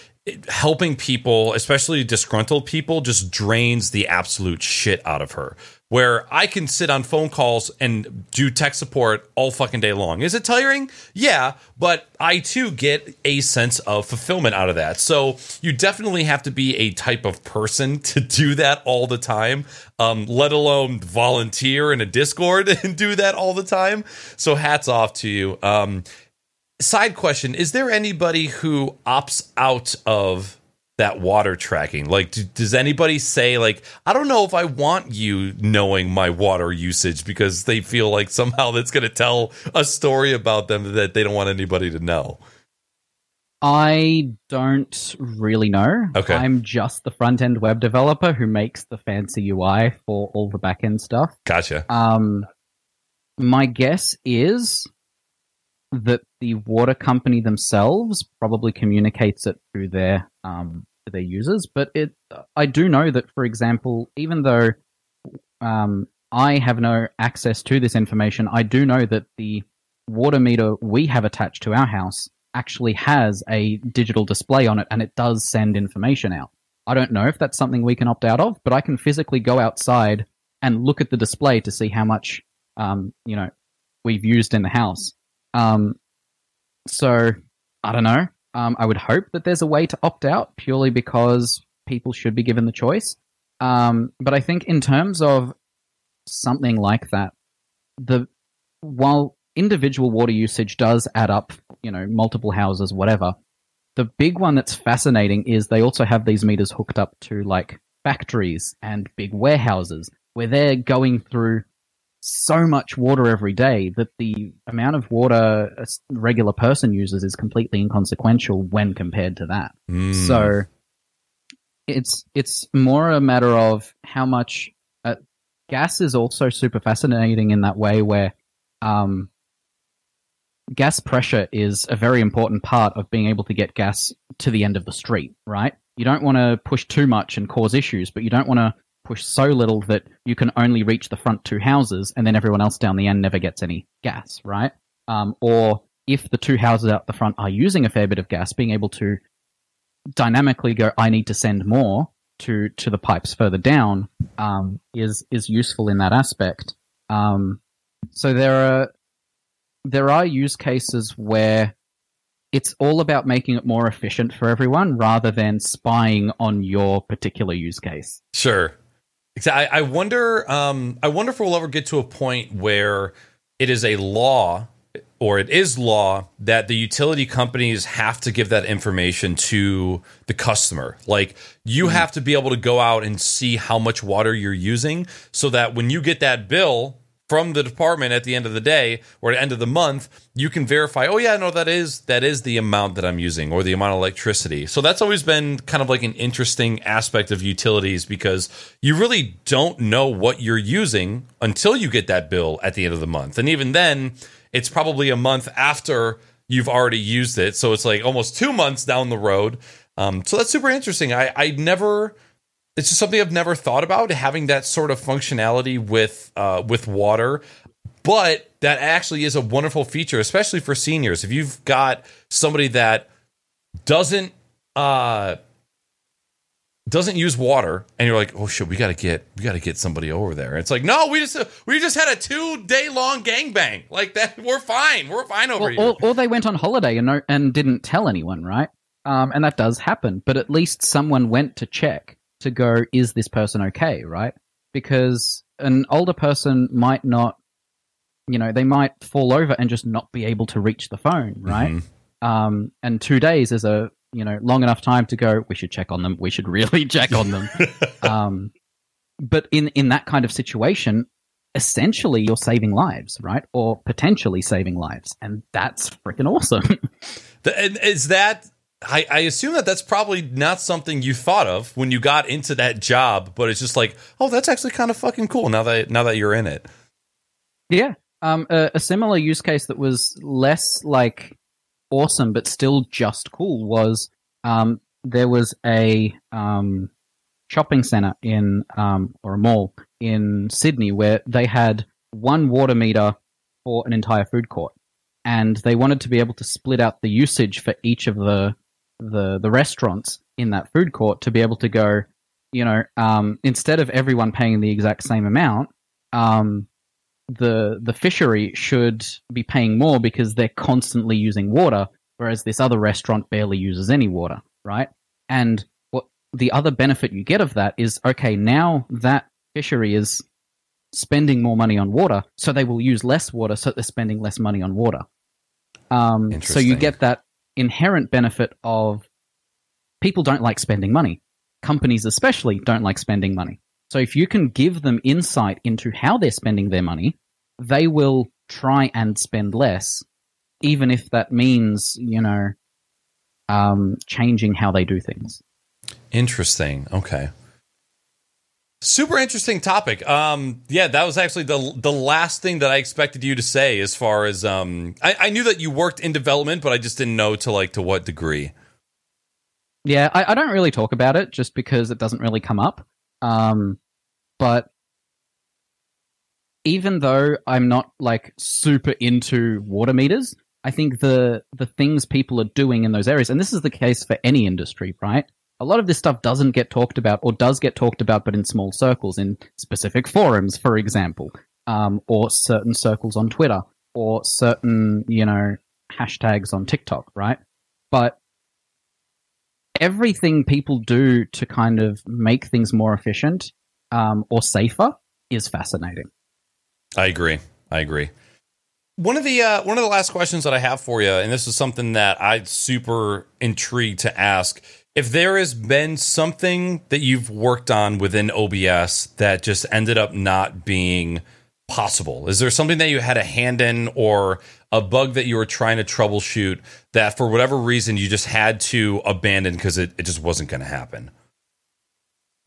helping people, especially disgruntled people, just drains the absolute shit out of her. Where I can sit on phone calls and do tech support all fucking day long. Is it tiring? Yeah, but I too get a sense of fulfillment out of that. So you definitely have to be a type of person to do that all the time, um, let alone volunteer in a Discord and do that all the time. So hats off to you. Um, side question is there anybody who opts out of that water tracking? Like do, does anybody say like i don't know if i want you knowing my water usage because they feel like somehow that's going to tell a story about them that they don't want anybody to know i don't really know. Okay. I'm just the front end web developer who makes the fancy ui for all the back end stuff. Gotcha. Um my guess is that the water company themselves probably communicates it through their um, their users. But it, I do know that, for example, even though um, I have no access to this information, I do know that the water meter we have attached to our house actually has a digital display on it, and it does send information out. I don't know if that's something we can opt out of, but I can physically go outside and look at the display to see how much, um, you know, we've used in the house. Um, so I don't know. Um, I would hope that there's a way to opt out purely because people should be given the choice. Um, but I think in terms of something like that, the while individual water usage does add up, you know, multiple houses, whatever. The big one that's fascinating is they also have these meters hooked up to like factories and big warehouses where they're going through so much water every day that the amount of water a regular person uses is completely inconsequential when compared to that. Mm. So it's it's more a matter of how much uh, gas is also super fascinating in that way where um, gas pressure is a very important part of being able to get gas to the end of the street, right? You don't want to push too much and cause issues, but you don't want to push so little that you can only reach the front two houses and then everyone else down the end never gets any gas, right? Um, or if the two houses out the front are using a fair bit of gas, being able to dynamically go, I need to send more to to the pipes further down um, is is useful in that aspect. Um, so there are there are use cases where it's all about making it more efficient for everyone rather than spying on your particular use case. Sure. I, I wonder. Um, I wonder if we'll ever get to a point where it is a law, or it is law that the utility companies have to give that information to the customer. Like you mm-hmm. have to be able to go out and see how much water you're using, so that when you get that bill from the department at the end of the day or the end of the month, you can verify, oh yeah, no, that is that is the amount that I'm using or the amount of electricity. So that's always been kind of like an interesting aspect of utilities because you really don't know what you're using until you get that bill at the end of the month. And even then, it's probably a month after you've already used it. So it's like almost two months down the road. Um, so that's super interesting. I, I never it's just something I've never thought about having that sort of functionality with uh, with water. But that actually is a wonderful feature, especially for seniors. If you've got somebody that doesn't uh, doesn't use water and you're like oh shit we gotta get we gotta get somebody over there it's like no we just we just had a two day long gangbang like that we're fine we're fine over Well, here or, or they went on holiday and no, and didn't tell anyone, right? Um, and that does happen. But at least someone went to check to go, is this person okay, right? Because an older person might not, you know, they might fall over and just not be able to reach the phone, right? Mhm. Um, and two days is a you know long enough time to go. We should check on them. We should really check on them. um, but in in that kind of situation, essentially you're saving lives, right? Or potentially saving lives, and that's freaking awesome. Is that I, I assume that that's probably not something you thought of when you got into that job but it's just like oh that's actually kind of fucking cool now that now that you're in it yeah. Um, a, a similar use case that was less like awesome but still just cool was um, there was a um, shopping center in um, or a mall in Sydney where they had one water meter for an entire food court, and they wanted to be able to split out the usage for each of the the the restaurants in that food court to be able to go, you know, um, instead of everyone paying the exact same amount, um, the the fishery should be paying more because they're constantly using water, whereas this other restaurant barely uses any water, right? And what the other benefit you get of that is okay, now that fishery is spending more money on water, so they will use less water, so they're spending less money on water. Um, so you get that inherent benefit of people don't like spending money. Companies, especially, don't like spending money. So if you can give them insight into how they're spending their money, they will try and spend less, even if that means, you know, um, changing how they do things. Interesting. Okay. Super interesting topic. Um, yeah, that was actually the the last thing that I expected you to say. As far as um, I, I knew that you worked in development, but I just didn't know to like to what degree. Yeah, I, I don't really talk about it just because it doesn't really come up. Um, but even though I'm not like super into water meters, I think the the things people are doing in those areas, and this is the case for any industry, right? A lot of this stuff doesn't get talked about, or does get talked about, but in small circles, in specific forums, for example, um, or certain circles on Twitter, or certain you know hashtags on TikTok, right? But everything people do to kind of make things more efficient um, or safer is fascinating. I agree. I agree. One of the uh, one of the last questions that I have for you, and this is something that I'm super intrigued to ask. If there has been something that you've worked on within OBS that just ended up not being possible, is there something that you had a hand in, or a bug that you were trying to troubleshoot that for whatever reason you just had to abandon because it, it just wasn't going to happen?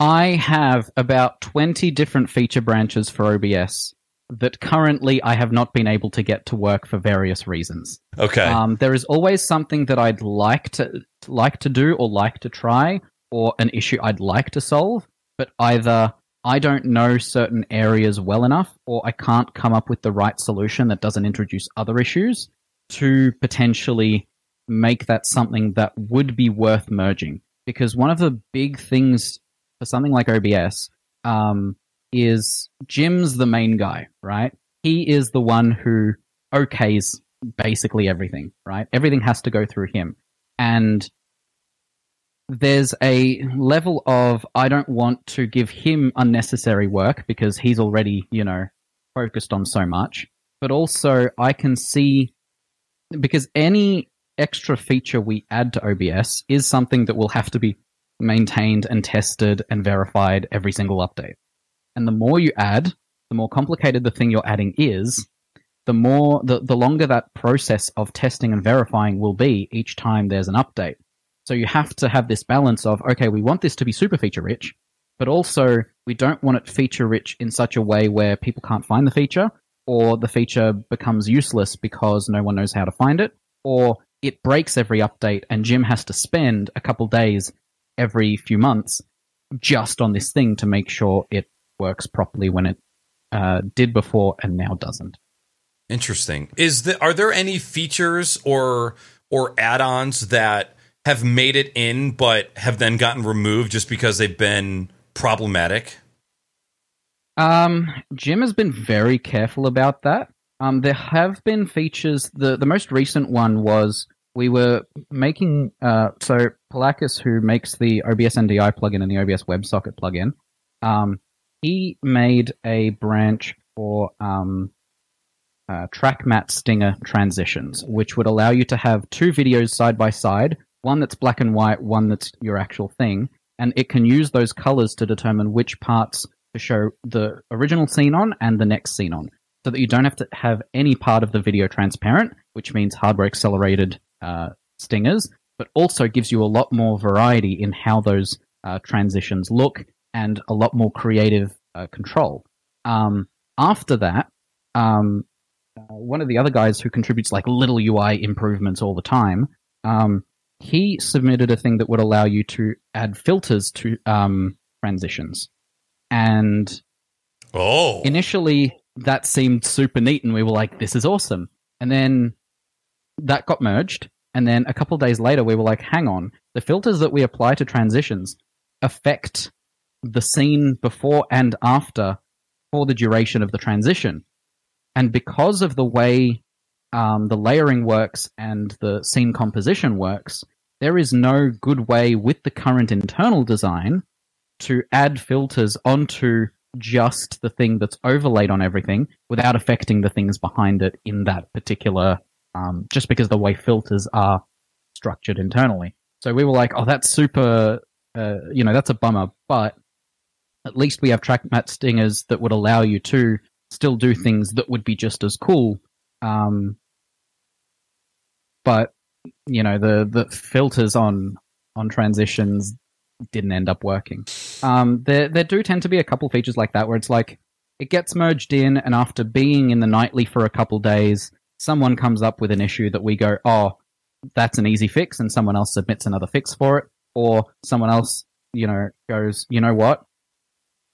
I have about 20 different feature branches for OBS that currently I have not been able to get to work for various reasons. Okay. Um, there is always something that I'd like to like to do or like to try, or an issue I'd like to solve, but either I don't know certain areas well enough, or I can't come up with the right solution that doesn't introduce other issues to potentially make that something that would be worth merging. Because one of the big things for something like OBS um, is Jim's the main guy, right? He is the one who okays basically everything, right? Everything has to go through him. And there's a level of I don't want to give him unnecessary work because he's already, you know, focused on so much. But also I can see because any extra feature we add to OBS is something that will have to be maintained and tested and verified every single update. And the more you add, the more complicated the thing you're adding is, the more the, the longer that process of testing and verifying will be each time there's an update. So you have to have this balance of okay, we want this to be super feature rich, but also we don't want it feature rich in such a way where people can't find the feature or the feature becomes useless because no one knows how to find it or it breaks every update and Jim has to spend a couple days every few months just on this thing to make sure it works properly when it uh, did before and now doesn't. Interesting. Is the are there any features or or add-ons that have made it in but have then gotten removed just because they've been problematic? Um, Jim has been very careful about that. Um, there have been features. The the most recent one was we were making. Uh, so Palakis, who makes the OBS NDI plugin and the OBS WebSocket plugin, um, he made a branch for um, uh, track matte stinger transitions, which would allow you to have two videos side by side, one that's black and white, one that's your actual thing, and it can use those colors to determine which parts to show the original scene on and the next scene on, so that you don't have to have any part of the video transparent, which means hardware accelerated uh, stingers, but also gives you a lot more variety in how those uh, transitions look and a lot more creative uh, control. Um, after that, um, uh, one of the other guys who contributes like little UI improvements all the time, um, he submitted a thing that would allow you to add filters to um, transitions. And oh, initially that seemed super neat, and we were like, "This is awesome." And then that got merged, and then a couple days later, we were like, "Hang on, the filters that we apply to transitions affect the scene before and after for the duration of the transition." And because of the way um, the layering works and the scene composition works, there is no good way with the current internal design to add filters onto just the thing that's overlaid on everything without affecting the things behind it in that particular, um, just because the way filters are structured internally. So we were like, oh, that's super, uh, you know, that's a bummer, but at least we have track matte stingers that would allow you to still do things that would be just as cool. Um, but you know the the filters on on transitions didn't end up working. Um, there there do tend to be a couple features like that where it's like it gets merged in, and after being in the nightly for a couple days, someone comes up with an issue that we go, oh, that's an easy fix, and someone else submits another fix for it, or someone else, you know, goes, you know what?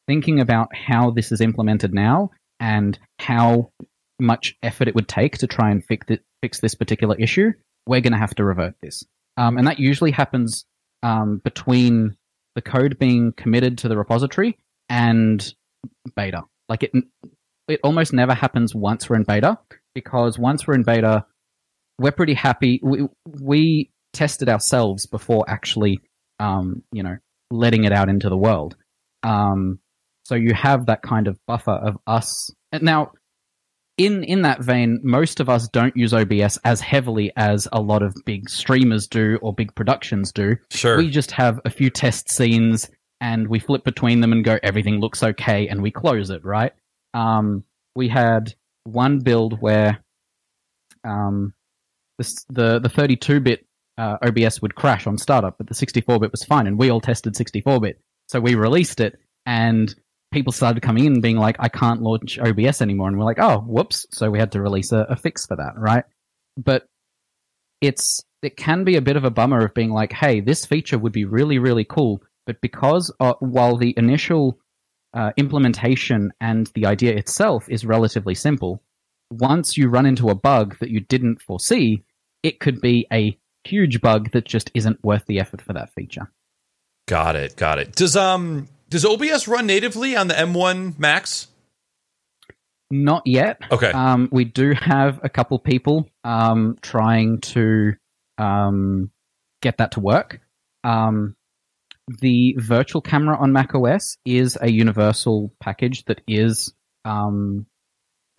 Thinking about how this is implemented now and how much effort it would take to try and fix it, fix this particular issue, we're going to have to revert this. Um, and that usually happens um, between the code being committed to the repository and beta. Like it, it almost never happens once we're in beta because once we're in beta, we're pretty happy. We, we tested ourselves before actually, um, you know, letting it out into the world. Um, so you have that kind of buffer of us. Now, in in that vein, most of us don't use OBS as heavily as a lot of big streamers do or big productions do. Sure. We just have a few test scenes and we flip between them and go, everything looks okay, and we close it, right? Um, we had one build where um, the the the 32 bit uh, OBS would crash on startup, but the 64 bit was fine, and we all tested 64 bit. So we released it, and people started coming in being like, I can't launch OBS anymore. And we're like, oh, whoops. So we had to release a, a fix for that, right? But it's, it can be a bit of a bummer of being like, hey, this feature would be really, really cool. But because uh, while the initial uh, implementation and the idea itself is relatively simple, once you run into a bug that you didn't foresee, it could be a huge bug that just isn't worth the effort for that feature. Got it. Got it. Does um does OBS run natively on the M1 Max? Not yet. Okay. Um, we do have a couple people um, trying to um, get that to work. Um, the virtual camera on macOS is a universal package that is um,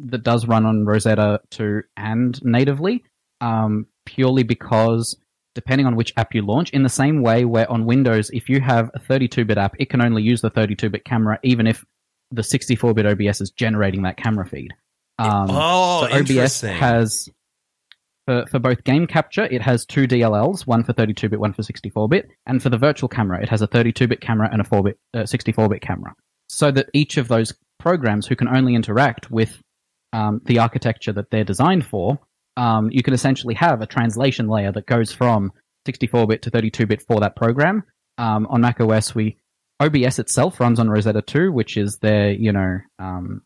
that does run on Rosetta 2 and natively, um, purely because depending on which app you launch, in the same way where on Windows, if you have a 32-bit app, it can only use the 32-bit camera, even if the 64-bit OBS is generating that camera feed. Um, oh, so OBS has for, for both game capture, it has two DLLs, one for 32-bit, one for 64-bit, and for the virtual camera, it has a 32-bit camera and a 4-bit, uh, 64-bit camera, so that each of those programs who can only interact with um, the architecture that they're designed for um, you can essentially have a translation layer that goes from 64-bit to 32-bit for that program. Um, on Mac OS, we OBS itself runs on Rosetta 2, which is their you know um,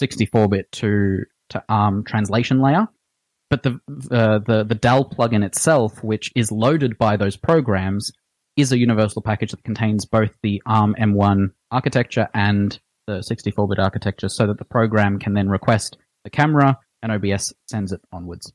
64-bit to to ARM translation layer. but the uh, the the DAL plugin itself, which is loaded by those programs, is a universal package that contains both the ARM M1 architecture and the 64-bit architecture, so that the program can then request the camera, and OBS sends it onwards.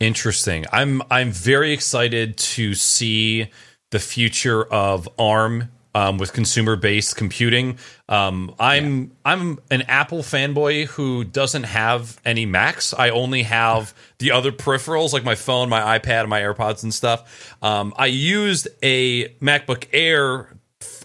Interesting. I'm I'm very excited to see the future of ARM um, with consumer based computing. Um, I'm yeah. I'm an Apple fanboy who doesn't have any Macs. I only have the other peripherals like my phone, my iPad, my AirPods and stuff. Um, I used a MacBook Air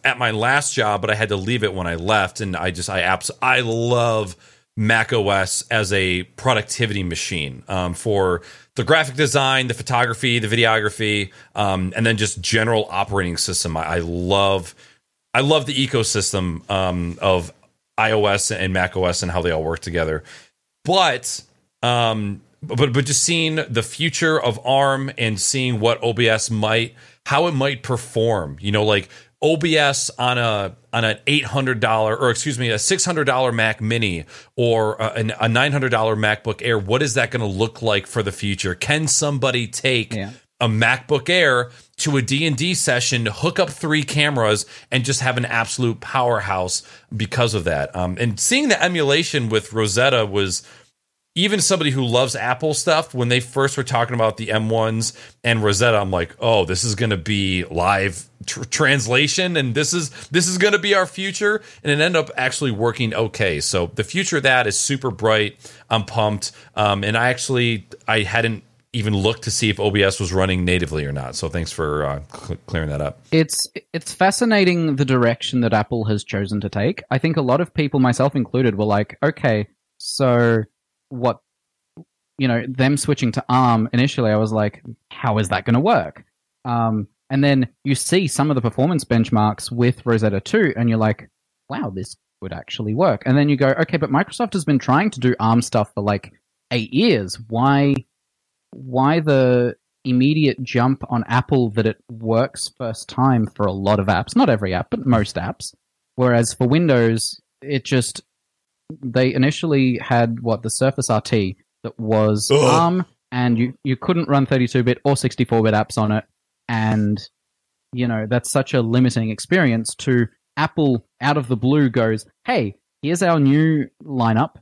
at my last job, but I had to leave it when I left, and I just I abs- I love Mac OS as a productivity machine um, for the graphic design, the photography, the videography, um, and then just general operating system. I, I love, I love the ecosystem um, of iOS and Mac OS and how they all work together. But, um, but but just seeing the future of ARM and seeing what OBS might, how it might perform. You know, like OBS on a on an eight hundred dollar or excuse me a six hundred dollar Mac Mini or a, a nine hundred dollar MacBook Air. What is that going to look like for the future? Can somebody take yeah. a MacBook Air to a D and D session, hook up three cameras, and just have an absolute powerhouse because of that? Um, and seeing the emulation with Rosetta was even somebody who loves Apple stuff, when they first were talking about the M1s and Rosetta, I'm like, oh, this is going to be live tr- translation, and this is this is going to be our future, and it ended up actually working okay. So the future of that is super bright. I'm pumped, um, and I actually I hadn't even looked to see if OBS was running natively or not. So thanks for uh, cl- clearing that up. It's it's fascinating the direction that Apple has chosen to take. I think a lot of people, myself included, were like, okay, so what you know them switching to ARM initially, I was like, how is that going to work? Um, and then you see some of the performance benchmarks with Rosetta 2, and you're like, wow, this would actually work. And then you go, okay, but Microsoft has been trying to do ARM stuff for like eight years. Why, why the immediate jump on Apple that it works first time for a lot of apps? Not every app, but most apps. Whereas for Windows, it just they initially had what the Surface RT that was Ugh. ARM, and you you couldn't run 32-bit or 64-bit apps on it, and you know that's such a limiting experience. To Apple out of the blue goes, hey, here's our new lineup.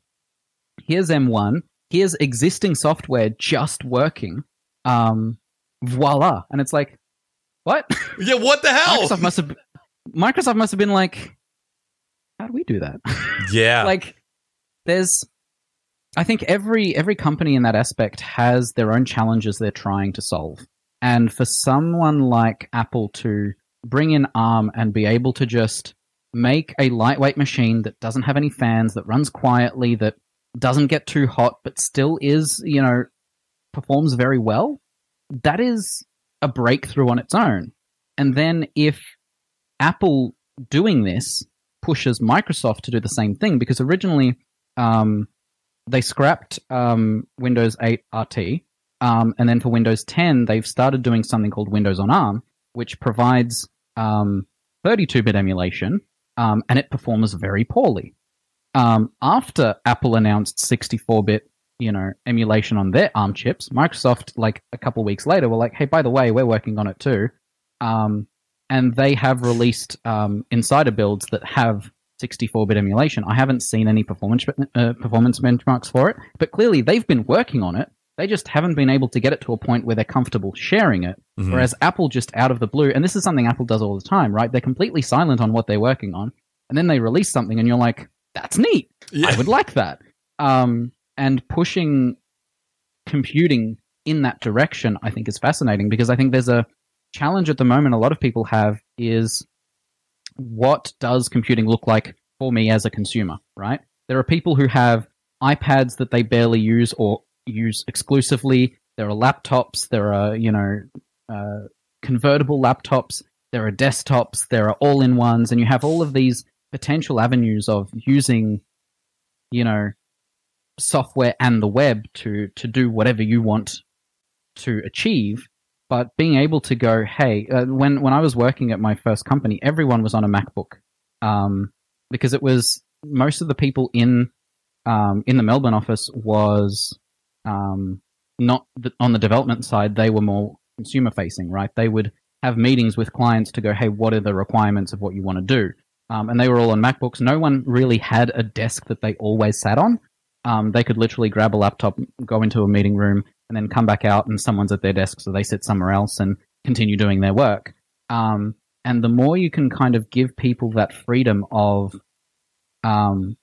Here's M1. Here's existing software just working. Um, voila! And it's like, what? Yeah, what the hell? Microsoft must have Microsoft must have been like, how do we do that? Yeah. like there's I think every every company in that aspect has their own challenges they're trying to solve. And for someone like Apple to bring in ARM and be able to just make a lightweight machine that doesn't have any fans, that runs quietly, that doesn't get too hot, but still is, you know, performs very well, that is a breakthrough on its own. And then if Apple doing this pushes Microsoft to do the same thing because originally um, they scrapped um, Windows 8 RT, um, and then for Windows 10 they've started doing something called Windows on ARM, which provides 32-bit um, emulation, um, and it performs very poorly. Um, after Apple announced 64-bit you know emulation on their ARM chips, Microsoft like a couple weeks later were like, "Hey, by the way, we're working on it too." Um, and they have released um, insider builds that have 64-bit emulation. I haven't seen any performance uh, performance benchmarks for it, but clearly they've been working on it. They just haven't been able to get it to a point where they're comfortable sharing it. Mm-hmm. Whereas Apple just out of the blue, and this is something Apple does all the time, right? They're completely silent on what they're working on, and then they release something, and you're like, "That's neat. Yeah. I would like that." Um, and pushing computing in that direction, I think, is fascinating because I think there's a challenge at the moment a lot of people have is what does computing look like for me as a consumer, right? There are people who have iPads that they barely use or use exclusively. There are laptops, there are, you know, uh, convertible laptops, there are desktops, there are all in ones, and you have all of these potential avenues of using, you know, software and the web to, to do whatever you want to achieve but being able to go, hey, uh, when when I was working at my first company, everyone was on a MacBook, um, because it was most of the people in um, in the Melbourne office was um, not the, on the development side, they were more consumer facing, right? They would have meetings with clients to go, hey, what are the requirements of what you want to do? Um, and they were all on MacBooks. No one really had a desk that they always sat on. Um, they could literally grab a laptop, go into a meeting room, and then come back out, and someone's at their desk, so they sit somewhere else and continue doing their work. Um, and the more you can kind of give people that freedom of um,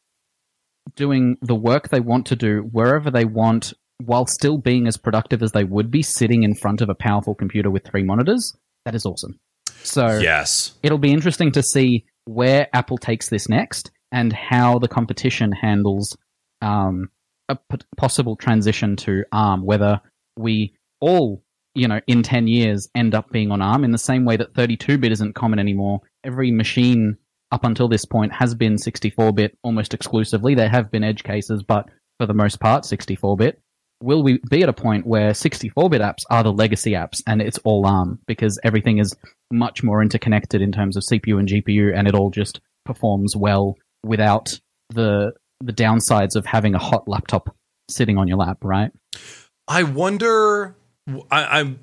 doing the work they want to do wherever they want, while still being as productive as they would be sitting in front of a powerful computer with three monitors, that is awesome. So yes, it'll be interesting to see where Apple takes this next and how the competition handles um, a p- possible transition to ARM. Whether we all, you know, in 10 years end up being on ARM in the same way that 32 bit isn't common anymore. Every machine up until this point has been 64 bit almost exclusively. There have been edge cases, but for the most part, 64 bit. Will we be at a point where 64 bit apps are the legacy apps and it's all ARM because everything is much more interconnected in terms of CPU and GPU and it all just performs well without the the downsides of having a hot laptop sitting on your lap, right? I wonder. I, I'm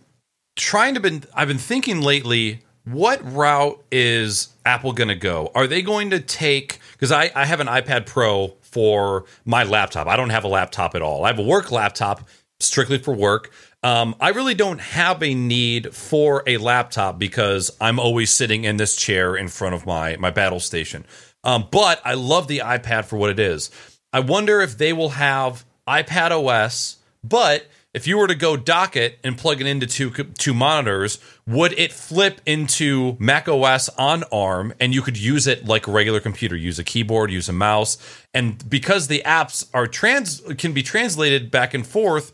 trying to been. I've been thinking lately. What route is Apple going to go? Are they going to take? Because I, I have an iPad Pro for my laptop. I don't have a laptop at all. I have a work laptop strictly for work. Um, I really don't have a need for a laptop because I'm always sitting in this chair in front of my my battle station. Um, but I love the iPad for what it is. I wonder if they will have iPad OS, but if you were to go dock it and plug it into two two monitors, would it flip into Mac OS on ARM and you could use it like a regular computer, use a keyboard, use a mouse, and because the apps are trans can be translated back and forth,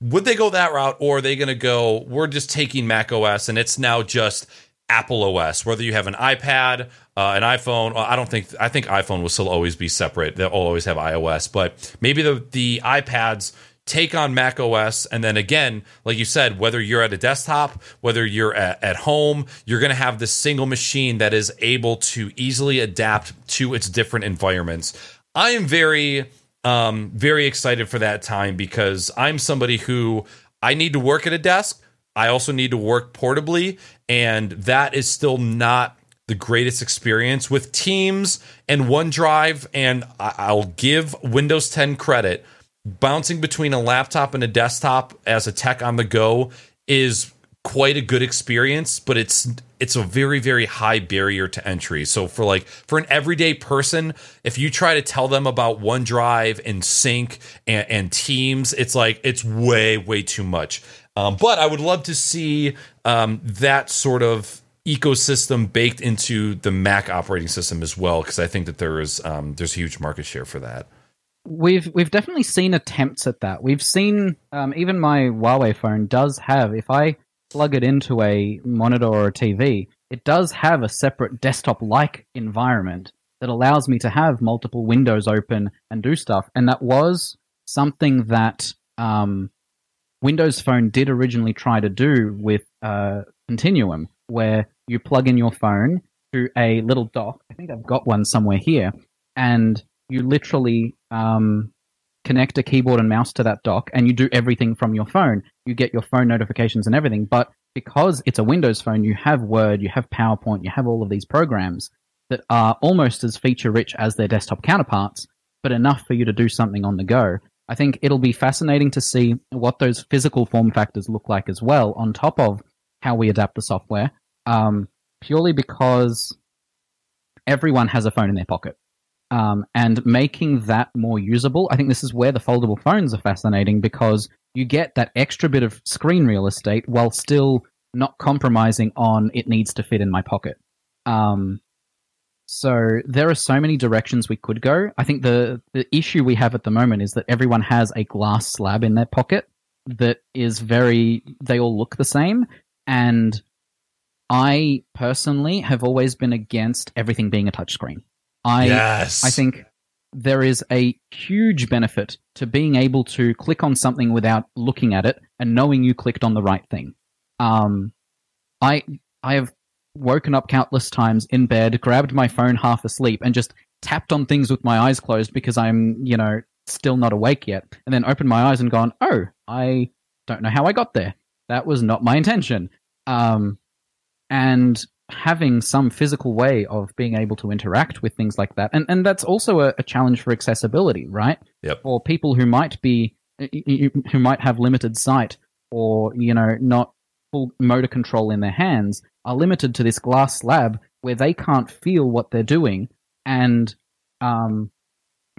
would they go that route or are they going to go we're just taking Mac OS and it's now just Apple OS, whether you have an iPad, uh, an iPhone. I don't think I think iPhone will still always be separate. They'll always have iOS, but maybe the the iPads take on Mac OS, and then again, like you said, whether you're at a desktop, whether you're at, at home, you're going to have this single machine that is able to easily adapt to its different environments. I am very um, very excited for that time because I'm somebody who I need to work at a desk. I also need to work portably, and that is still not the greatest experience with Teams and OneDrive. And I'll give Windows 10 credit. Bouncing between a laptop and a desktop as a tech on the go is quite a good experience, but it's it's a very very high barrier to entry. So for like for an everyday person, if you try to tell them about OneDrive and Sync and, and Teams, it's like it's way way too much. Um, but I would love to see um, that sort of ecosystem baked into the Mac operating system as well, because I think that there is um, there's a huge market share for that. We've we've definitely seen attempts at that. We've seen um, even my Huawei phone does have if I plug it into a monitor or a TV, it does have a separate desktop like environment that allows me to have multiple windows open and do stuff. And that was something that um, Windows Phone did originally try to do with uh, Continuum, where you plug in your phone to a little dock. I think I've got one somewhere here, and you literally um, connect a keyboard and mouse to that dock, and you do everything from your phone. You get your phone notifications and everything, but because it's a Windows phone, you have Word, you have PowerPoint, you have all of these programs that are almost as feature rich as their desktop counterparts, but enough for you to do something on the go. I think it'll be fascinating to see what those physical form factors look like as well, on top of how we adapt the software. Um, purely because everyone has a phone in their pocket. Um, and making that more usable, I think this is where the foldable phones are fascinating because you get that extra bit of screen real estate while still not compromising on it needs to fit in my pocket. Um, so there are so many directions we could go. I think the the issue we have at the moment is that everyone has a glass slab in their pocket that is very they all look the same and I personally have always been against everything being a touchscreen. I yes. I think there is a huge benefit to being able to click on something without looking at it and knowing you clicked on the right thing. Um, I I have woken up countless times in bed, grabbed my phone half asleep, and just tapped on things with my eyes closed because I'm, you know, still not awake yet. And then opened my eyes and gone, oh, I don't know how I got there. That was not my intention. Um, and having some physical way of being able to interact with things like that, and and that's also a, a challenge for accessibility, right? Yep. For people who might be who might have limited sight or you know not full motor control in their hands are limited to this glass slab where they can't feel what they're doing and um,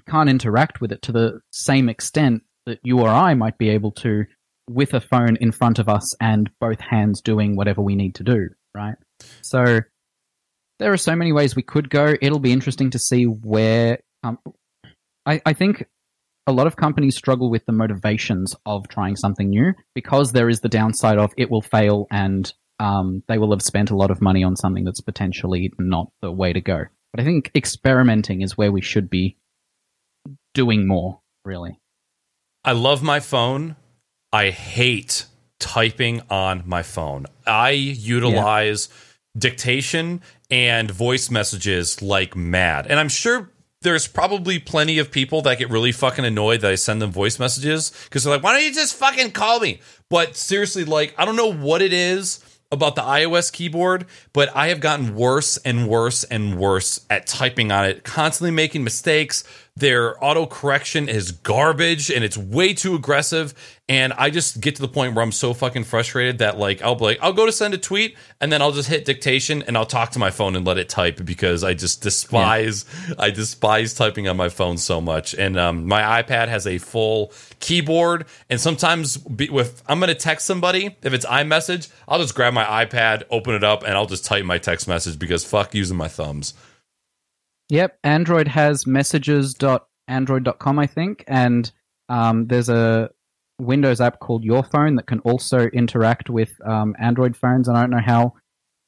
can't interact with it to the same extent that you or I might be able to with a phone in front of us and both hands doing whatever we need to do, right? So there are so many ways we could go. It'll be interesting to see where. Um, I, I think a lot of companies struggle with the motivations of trying something new because there is the downside of it will fail and um, they will have spent a lot of money on something that's potentially not the way to go. But I think experimenting is where we should be doing more, really. I love my phone. I hate typing on my phone. I utilize yeah. dictation and voice messages like mad. And I'm sure there's probably plenty of people that get really fucking annoyed that I send them voice messages because they're like, why don't you just fucking call me? But seriously, like, I don't know what it is about the iOS keyboard, but I have gotten worse and worse and worse at typing on it, constantly making mistakes. Their auto correction is garbage and it's way too aggressive. And I just get to the point where I'm so fucking frustrated that like I'll be like, I'll go to send a tweet and then I'll just hit dictation and I'll talk to my phone and let it type because I just despise yeah. I despise typing on my phone so much. And um, my iPad has a full keyboard and sometimes be, with I'm gonna text somebody if it's iMessage, I'll just grab my iPad, open it up, and I'll just type my text message because fuck using my thumbs. Yep, Android has messages.android.com, I think, and um, there's a Windows app called Your Phone that can also interact with um, Android phones. And I don't know how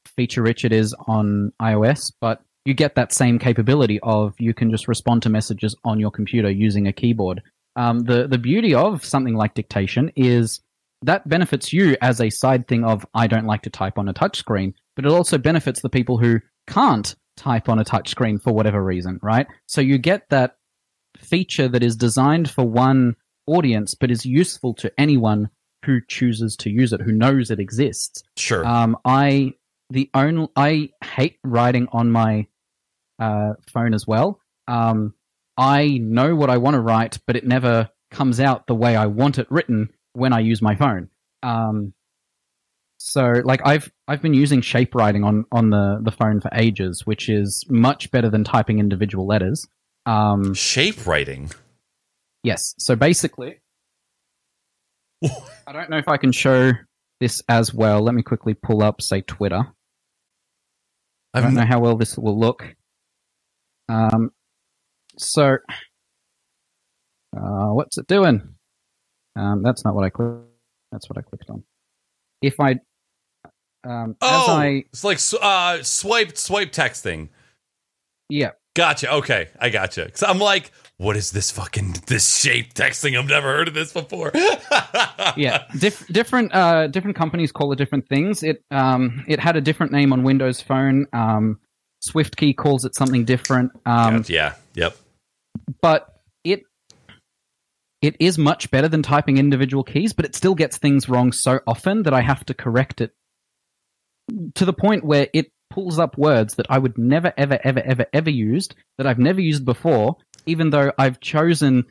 feature rich it is on iOS, but you get that same capability of you can just respond to messages on your computer using a keyboard. Um, the the beauty of something like dictation is that benefits you as a side thing of I don't like to type on a touchscreen, but it also benefits the people who can't type on a touchscreen for whatever reason, right? So you get that feature that is designed for one audience, but is useful to anyone who chooses to use it, who knows it exists. Sure. Um, I the only I hate writing on my uh, phone as well. Um, I know what I want to write, but it never comes out the way I want it written when I use my phone. Um, so like I've I've been using shape writing on on the the phone for ages, which is much better than typing individual letters. Um, shape writing. Yes. So basically, I don't know if I can show this as well. Let me quickly pull up, say, Twitter. I don't know how well this will look. Um, so, uh, what's it doing? Um, that's not what I clicked. That's what I clicked on. If I, um, oh, I, it's like uh, swipe swipe texting. Yeah. Gotcha. Okay, I gotcha. So I'm like, what is this fucking this shape texting? I've never heard of this before. yeah, Dif- different uh, different companies call it different things. It um, it had a different name on Windows Phone. Um, SwiftKey calls it something different. Um, yeah, yep. But it it is much better than typing individual keys, but it still gets things wrong so often that I have to correct it to the point where it pulls up words that I would never, ever, ever, ever, ever used that I've never used before, even though I've chosen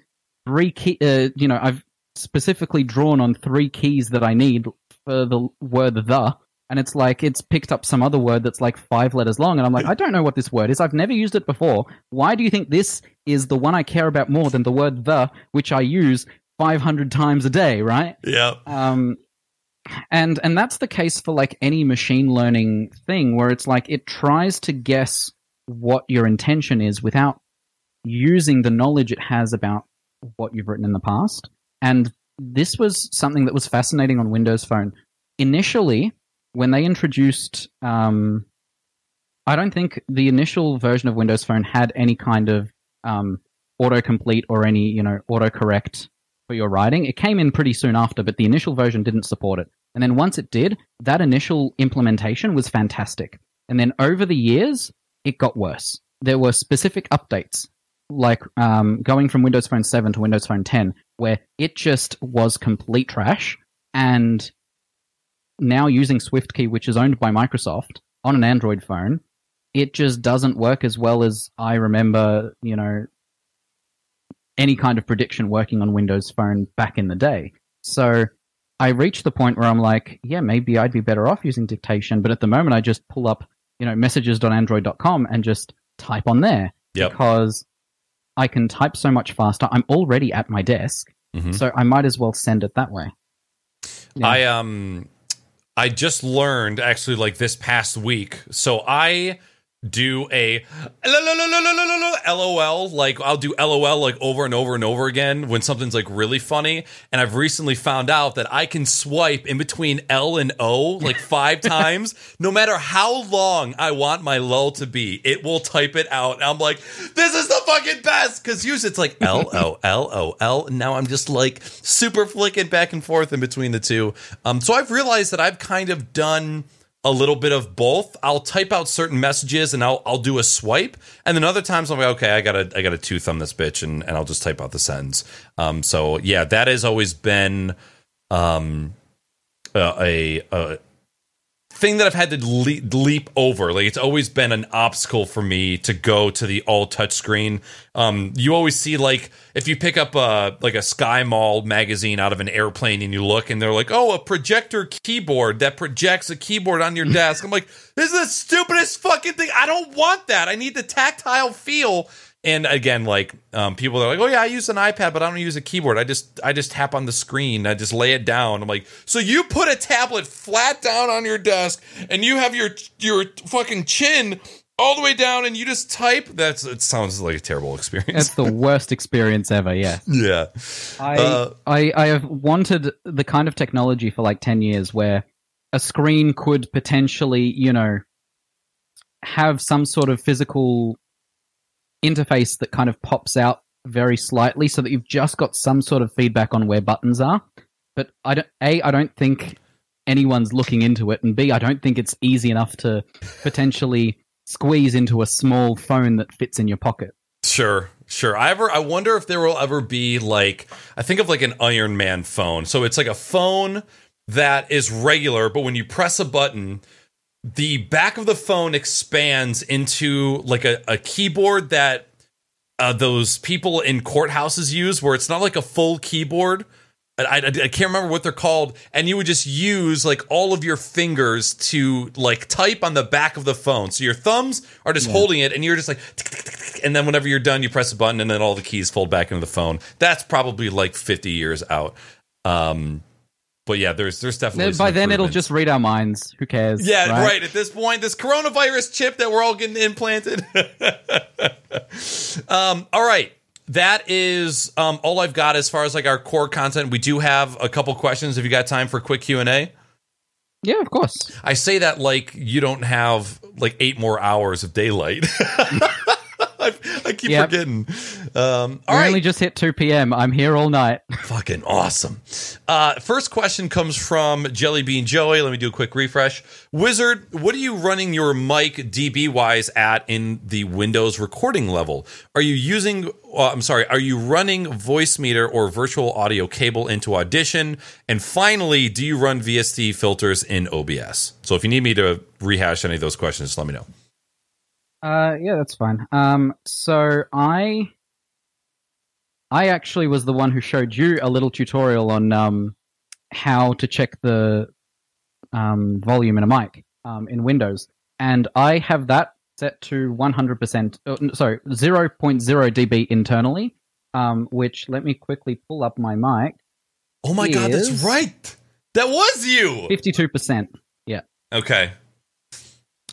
three key, uh, you know, I've specifically drawn on three keys that I need for the word the, and it's like it's picked up some other word that's like five letters long, and I'm like, I don't know what this word is. I've never used it before. Why do you think this is the one I care about more than the word the, which I use 500 times a day, right? Yeah. Um, and and that's the case for like any machine learning thing where it's like it tries to guess what your intention is without using the knowledge it has about what you've written in the past. And this was something that was fascinating on Windows Phone. Initially, when they introduced, um, I don't think the initial version of Windows Phone had any kind of um, autocomplete or any, you know, autocorrect for your writing. It came in pretty soon after, but the initial version didn't support it. And then once it did, that initial implementation was fantastic. And then over the years, it got worse. There were specific updates like um, going from Windows Phone 7 to Windows Phone 10, where it just was complete trash. and now using SwiftKey, which is owned by Microsoft, on an Android phone, it just doesn't work as well as I remember, you know, any kind of prediction working on Windows Phone back in the day. So I reached the point where I'm like, yeah, maybe I'd be better off using dictation, but at the moment I just pull up, you know, messages.android.com and just type on there Yep. because I can type so much faster. I'm already at my desk, Mhm. so I might as well send it that way. Yeah. I um I just learned actually like this past week. So I do a lol like I'll do lol like over and over and over again when something's like really funny. And I've recently found out that I can swipe in between L and O like 5 times no matter how long I want my lol to be. It will type it out. And I'm like this is the fucking best! Cuz usually it's like L O L O L. Now I'm just like super flicking back and forth in between the two. Um so I've realized that I've kind of done a little bit of both. I'll type out certain messages and I'll I'll do a swipe, and then other times I'm like, okay, I gotta I gotta two thumb this bitch, and, and I'll just type out the sentence. Um, so yeah, that has always been um uh, a a thing that I've had to leap, leap over. Like it's always been an obstacle for me to go to the all touch screen. Um, you always see like if you pick up a like a Sky Mall magazine out of an airplane and you look and they're like, oh, a projector keyboard that projects a keyboard on your desk. I'm like, this is the stupidest fucking thing. I don't want that. I need the tactile feel. And again, like um, people are like, "Oh yeah, I use an iPad, but I don't use a keyboard. I just I just tap on the screen. I just lay it down." I'm like, "So you put a tablet flat down on your desk, and you have your your fucking chin all the way down, and you just type." That's it. Sounds like a terrible experience. That's the worst experience ever. Yeah. yeah, I, Uh, I I have wanted the kind of technology for like ten years where a screen could potentially, you know, have some sort of physical interface that kind of pops out very slightly, so that you've just got some sort of feedback on where buttons are. But I don't. A, I don't think anyone's looking into it, and B, I don't think it's easy enough to potentially squeeze into a small phone that fits in your pocket. Sure, sure. I ever I wonder if there will ever be like I think of like an Iron Man phone. So it's like a phone that is regular, but when you press a button, the back of the phone expands into like a, a keyboard that uh, those people in courthouses use, where it's not like a full keyboard. I, I, I can't remember what they're called, and you would just use like all of your fingers to like type on the back of the phone. So your thumbs are just holding it, and you're just like, and then whenever you're done, you press a button, and then all the keys fold back into the phone. That's probably like 50 years out. Um, but yeah, there's there's definitely By then, it'll just read our minds. Who cares? Yeah, right? At this point, this coronavirus chip that we're all getting implanted. um, all right. That is um, all I've got as far as like our core content. We do have a couple questions. If you got time for a quick Q and A, Yeah, of course. I say that like you don't have like eight more hours of daylight. I, I keep Yep. forgetting. Um, all right, only just hit 2 p.m. I'm here all night. Fucking awesome. Uh, first question comes from Jellybean Joey. Let me do a quick refresh. Wizard, what are you running your mic DB wise at in the Windows recording level? Are you using, uh, I'm sorry, are you running Voicemeeter or virtual audio cable into Audition? And finally, do you run VST filters in OBS? So if you need me to rehash any of those questions, just let me know. Uh, yeah, that's fine. Um, so I, I actually was the one who showed you a little tutorial on um how to check the um volume in a mic um in Windows, and I have that set to 100%. Uh, sorry, 0.0 dB internally. Um, which let me quickly pull up my mic. Oh my God, that's right. That was you. 52%. Yeah. Okay.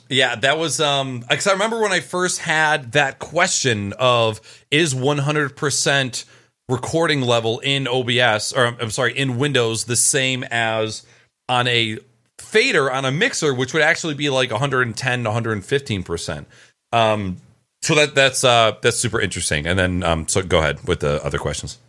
Yeah, that was um because I remember when I first had that question of is 100% recording level in OBS or I'm sorry, in Windows the same as on a fader on a mixer which would actually be like 110 to 115%. Um so that that's uh that's super interesting. And then um so go ahead with the other questions.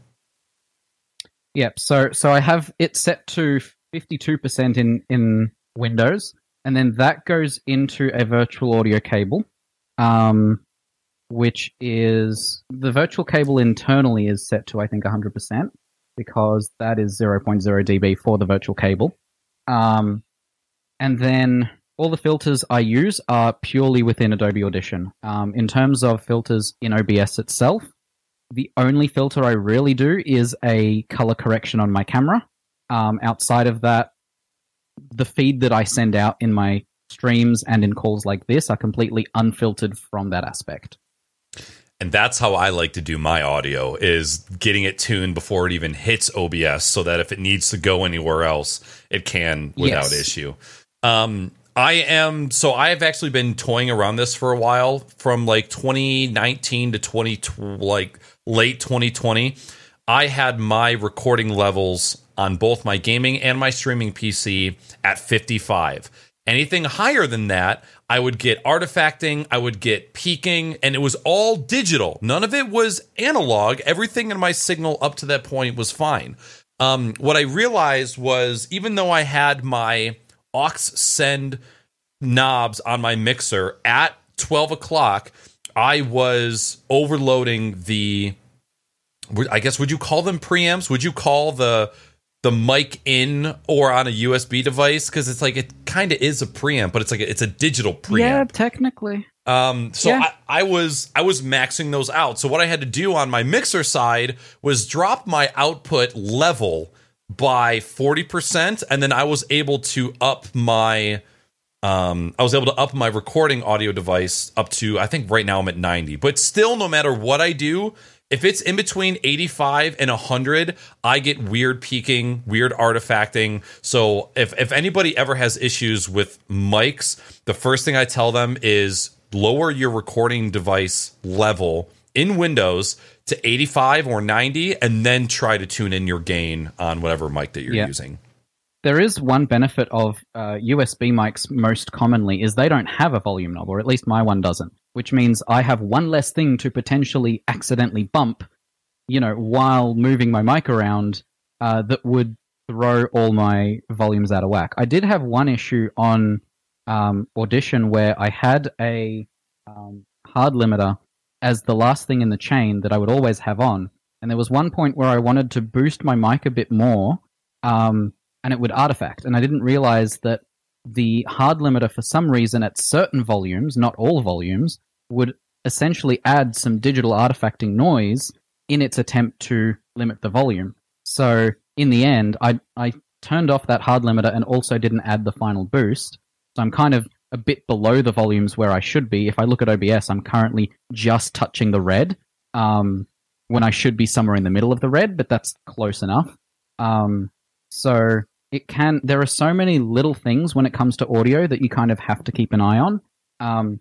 Yep. So so I have it set to 52% in in Windows, and then that goes into a virtual audio cable, um, which is the virtual cable internally is set to I think 100%, because that is 0.0 dB for the virtual cable. Um, and then all the filters I use are purely within Adobe Audition. Um, in terms of filters in OBS itself, the only filter I really do is a color correction on my camera. Um, outside of that, the feed that I send out in my streams and in calls like this are completely unfiltered from that aspect. And that's how I like to do my audio is getting it tuned before it even hits OBS so that if it needs to go anywhere else, it can without yes. issue. Um, I am so I've actually been toying around this for a while from like 2019 to 20 like late 2020. I had my recording levels on both my gaming and my streaming PC at 55. Anything higher than that, I would get artifacting, I would get peaking, and it was all digital. None of it was analog. Everything in my signal up to that point was fine. Um, what I realized was even though I had my aux send knobs on my mixer at 12 o'clock, I was overloading the. I guess would you call them preamps? Would you call the the mic in or on a USB device because it's like it kind of is a preamp, but it's like a, it's a digital preamp. Yeah, technically. Um, so yeah. I, I was I was maxing those out. So what I had to do on my mixer side was drop my output level by forty percent, and then I was able to up my um, I was able to up my recording audio device up to I think right now I'm at 90. But still no matter what I do, if it's in between 85 and 100, I get weird peaking, weird artifacting. So if if anybody ever has issues with mics, the first thing I tell them is lower your recording device level in Windows to 85 or 90 and then try to tune in your gain on whatever mic that you're yeah. using. There is one benefit of uh, USB mics most commonly is they don't have a volume knob, or at least my one doesn't which means I have one less thing to potentially accidentally bump, you know, while moving my mic around uh, that would throw all my volumes out of whack. I did have one issue on um, Audition where I had a um, hard limiter as the last thing in the chain that I would always have on. And there was one point where I wanted to boost my mic a bit more, um, and it would artifact. And I didn't realize that the hard limiter, for some reason, at certain volumes, not all volumes, would essentially add some digital artifacting noise in its attempt to limit the volume. So in the end, I I turned off that hard limiter and also didn't add the final boost. So I'm kind of a bit below the volumes where I should be. If I look at OBS, I'm currently just touching the red um, when I should be somewhere in the middle of the red, but that's close enough. Um, so it can. There are so many little things when it comes to audio that you kind of have to keep an eye on. Um,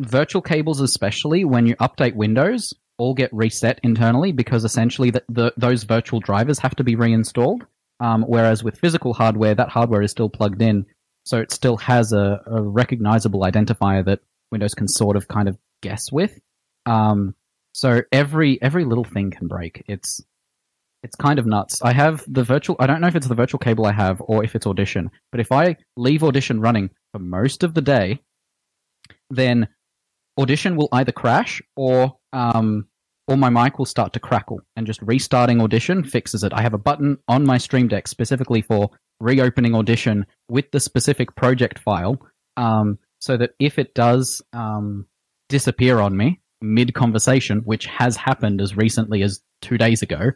virtual cables, especially when you update Windows, all get reset internally because essentially the, the those virtual drivers have to be reinstalled. Um, whereas with physical hardware, that hardware is still plugged in, so it still has a, a recognizable identifier that Windows can sort of kind of guess with. Um, so every every little thing can break. It's it's kind of nuts. I have the virtual. I don't know if it's the virtual cable I have or if it's Audition. But if I leave Audition running for most of the day, then Audition will either crash or um, or my mic will start to crackle, and just restarting Audition fixes it. I have a button on my Stream Deck specifically for reopening Audition with the specific project file, um, so that if it does um, disappear on me mid conversation, which has happened as recently as two days ago,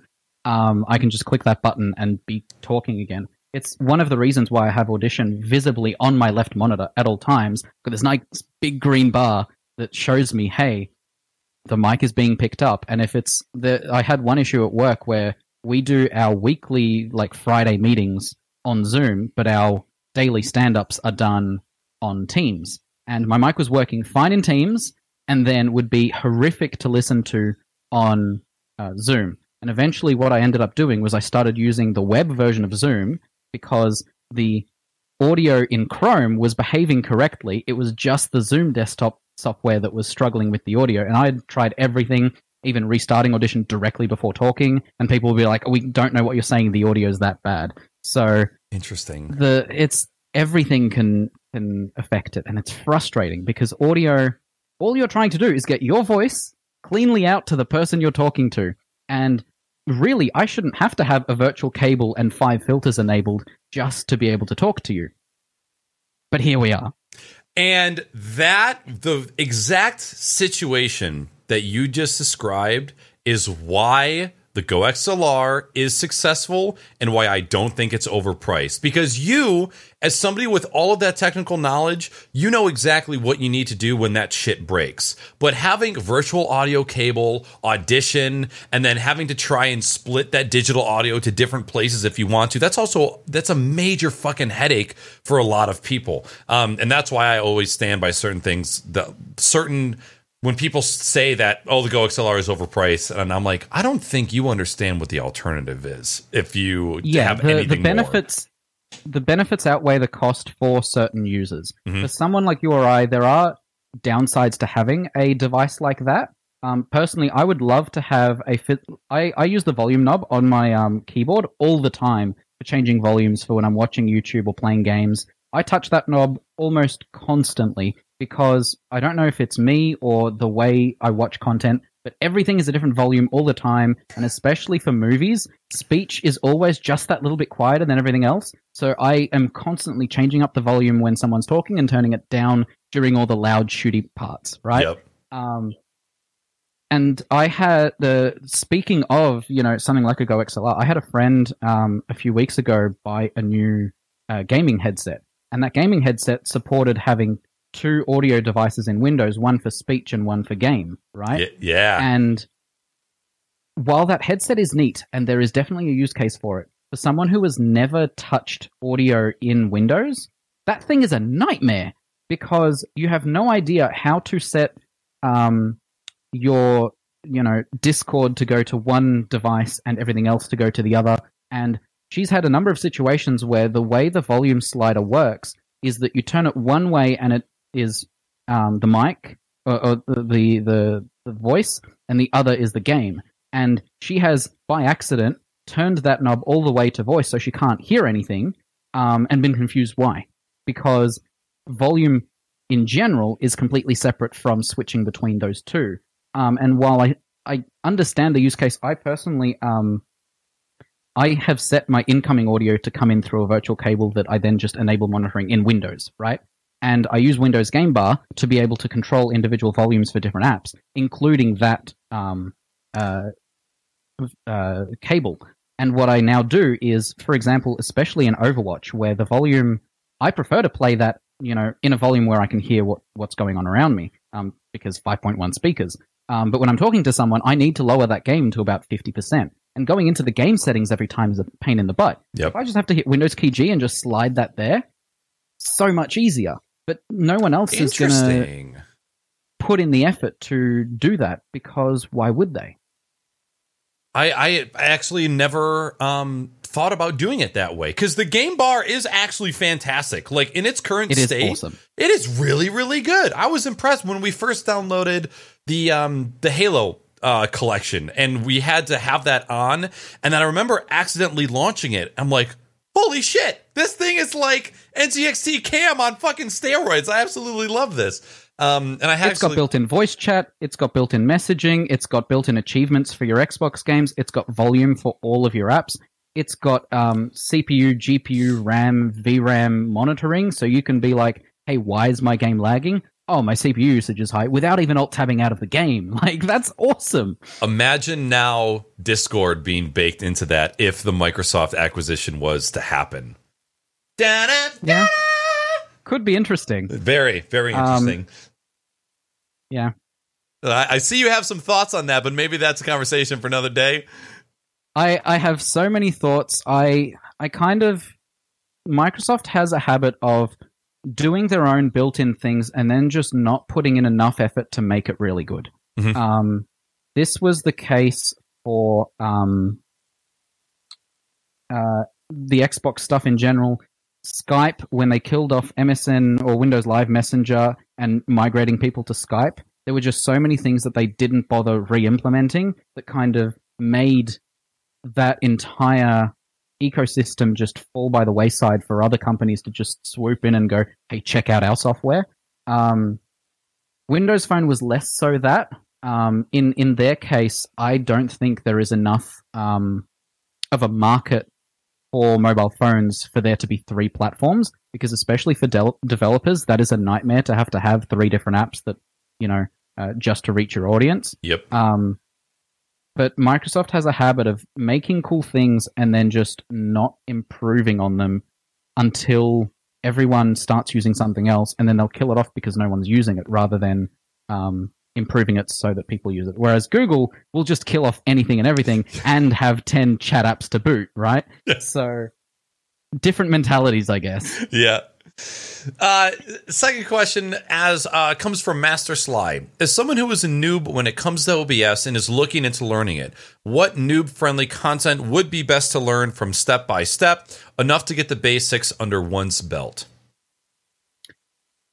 um, I can just click that button and be talking again. It's one of the reasons why I have Audition visibly on my left monitor at all times, because there's nice big green bar that shows me, hey, the mic is being picked up. And if it's the, I had one issue at work where we do our weekly, like Friday meetings on Zoom, but our daily stand ups are done on Teams. And my mic was working fine in Teams and then would be horrific to listen to on uh, Zoom. And eventually, what I ended up doing was I started using the web version of Zoom because the audio in Chrome was behaving correctly. It was just the Zoom desktop software that was struggling with the audio. And I had tried everything, even restarting Audition directly before talking, and people would be like, "We don't know what you're saying. The audio is that bad." So interesting. The it's everything can can affect it, and it's frustrating because audio. All you're trying to do is get your voice cleanly out to the person you're talking to, and really, I shouldn't have to have a virtual cable and five filters enabled just to be able to talk to you. But here we are. And that, the exact situation that you just described is why the Go XLR is successful and why I don't think it's overpriced. Because you, as somebody with all of that technical knowledge, you know exactly what you need to do when that shit breaks. But having virtual audio cable, audition, and then having to try and split that digital audio to different places if you want to, that's also that's a major fucking headache for a lot of people. Um, and that's why I always stand by certain things, the certain when people say that oh the Go XLR is overpriced, and I'm like, I don't think you understand what the alternative is. If you Yeah, have the, anything the more. benefits the benefits outweigh the cost for certain users. Mhm. For someone like you or I, there are downsides to having a device like that. Um, personally, I would love to have a fit. I, I use the volume knob on my um, keyboard all the time for changing volumes for when I'm watching YouTube or playing games. I touch that knob almost constantly because I don't know if it's me or the way I watch content, but everything is a different volume all the time. And especially for movies, speech is always just that little bit quieter than everything else. So I am constantly changing up the volume when someone's talking and turning it down during all the loud, shooty parts, right? Yep. Um, and I had the speaking of you know something like a Go XLR. I had a friend um, a few weeks ago buy a new uh, gaming headset, and that gaming headset supported having two audio devices in Windows, one for speech and one for game, right? Y- yeah. And while that headset is neat, and there is definitely a use case for it, for someone who has never touched audio in Windows, that thing is a nightmare because you have no idea how to set um, your, you know, Discord to go to one device and everything else to go to the other. And she's had a number of situations where the way the volume slider works is that you turn it one way and it is um, the mic or, or the, the the the voice, and the other is the game. And she has, by accident, turned that knob all the way to voice so she can't hear anything, um, and been confused why. Because volume in general is completely separate from switching between those two. Um, and while I, I understand the use case, I personally um, I have set my incoming audio to come in through a virtual cable that I then just enable monitoring in Windows, right? And I use Windows Game Bar to be able to control individual volumes for different apps, including that um, uh, uh, cable. And what I now do is, for example, especially in Overwatch, where the volume, I prefer to play that, you know, in a volume where I can hear what, what's going on around me, um, because 5.1 speakers. Um, but when I'm talking to someone, I need to lower that game to about 50%. And going into the game settings every time is a pain in the butt. Yep. If I just have to hit Windows key G and just slide that there, so much easier. But no one else is going to put in the effort to do that because why would they? I, I I actually never um thought about doing it that way because the game bar is actually fantastic. Like in its current It state, awesome. it is really really good. I was impressed when we first downloaded the um the Halo uh collection and we had to have that on and then I remember accidentally launching it. I'm like, "Holy shit. This thing is like NZXT cam on fucking steroids. I absolutely love this." Um and I have It's got built-in voice chat. It's got built-in messaging. It's got built-in achievements for your Xbox games. It's got volume for all of your apps. It's got um, CPU, GPU, RAM, VRAM monitoring, so you can be like, "Hey, why is my game lagging?" Oh, my CPU usage is high, without even alt tabbing out of the game. Like that's awesome. Imagine now Discord being baked into that if the Microsoft acquisition was to happen. Da-da, Yeah. Could be interesting. Very, very Um, interesting. Yeah. I, I see you have some thoughts on that, but maybe that's a conversation for another day. I I have so many thoughts. I I kind of Microsoft has a habit of doing their own built-in things and then just not putting in enough effort to make it really good. Mhm. Um, this was the case for um, uh, the Xbox stuff in general. Skype, when they killed off MSN or Windows Live Messenger and migrating people to Skype, there were just so many things that they didn't bother re-implementing that kind of made that entire ecosystem just fall by the wayside for other companies to just swoop in and go, "Hey, check out our software." Um, Windows Phone was less so that, um, in in their case, I don't think there is enough um, of a market for mobile phones for there to be three platforms because especially for del- developers that is a nightmare to have to have three different apps that you know uh, just to reach your audience Yep. um, but microsoft has a habit of making cool things and then just not improving on them until everyone starts using something else and then they'll kill it off because no one's using it rather than um, improving it so that people use it. Whereas Google will just kill off anything and everything and have 10 chat apps to boot, right? So different mentalities, I guess. Yeah. Uh, second question as uh, comes from Master Sly. As someone who is a noob when it comes to OBS and is looking into learning it, what noob friendly content would be best to learn from step by step, enough to get the basics under one's belt?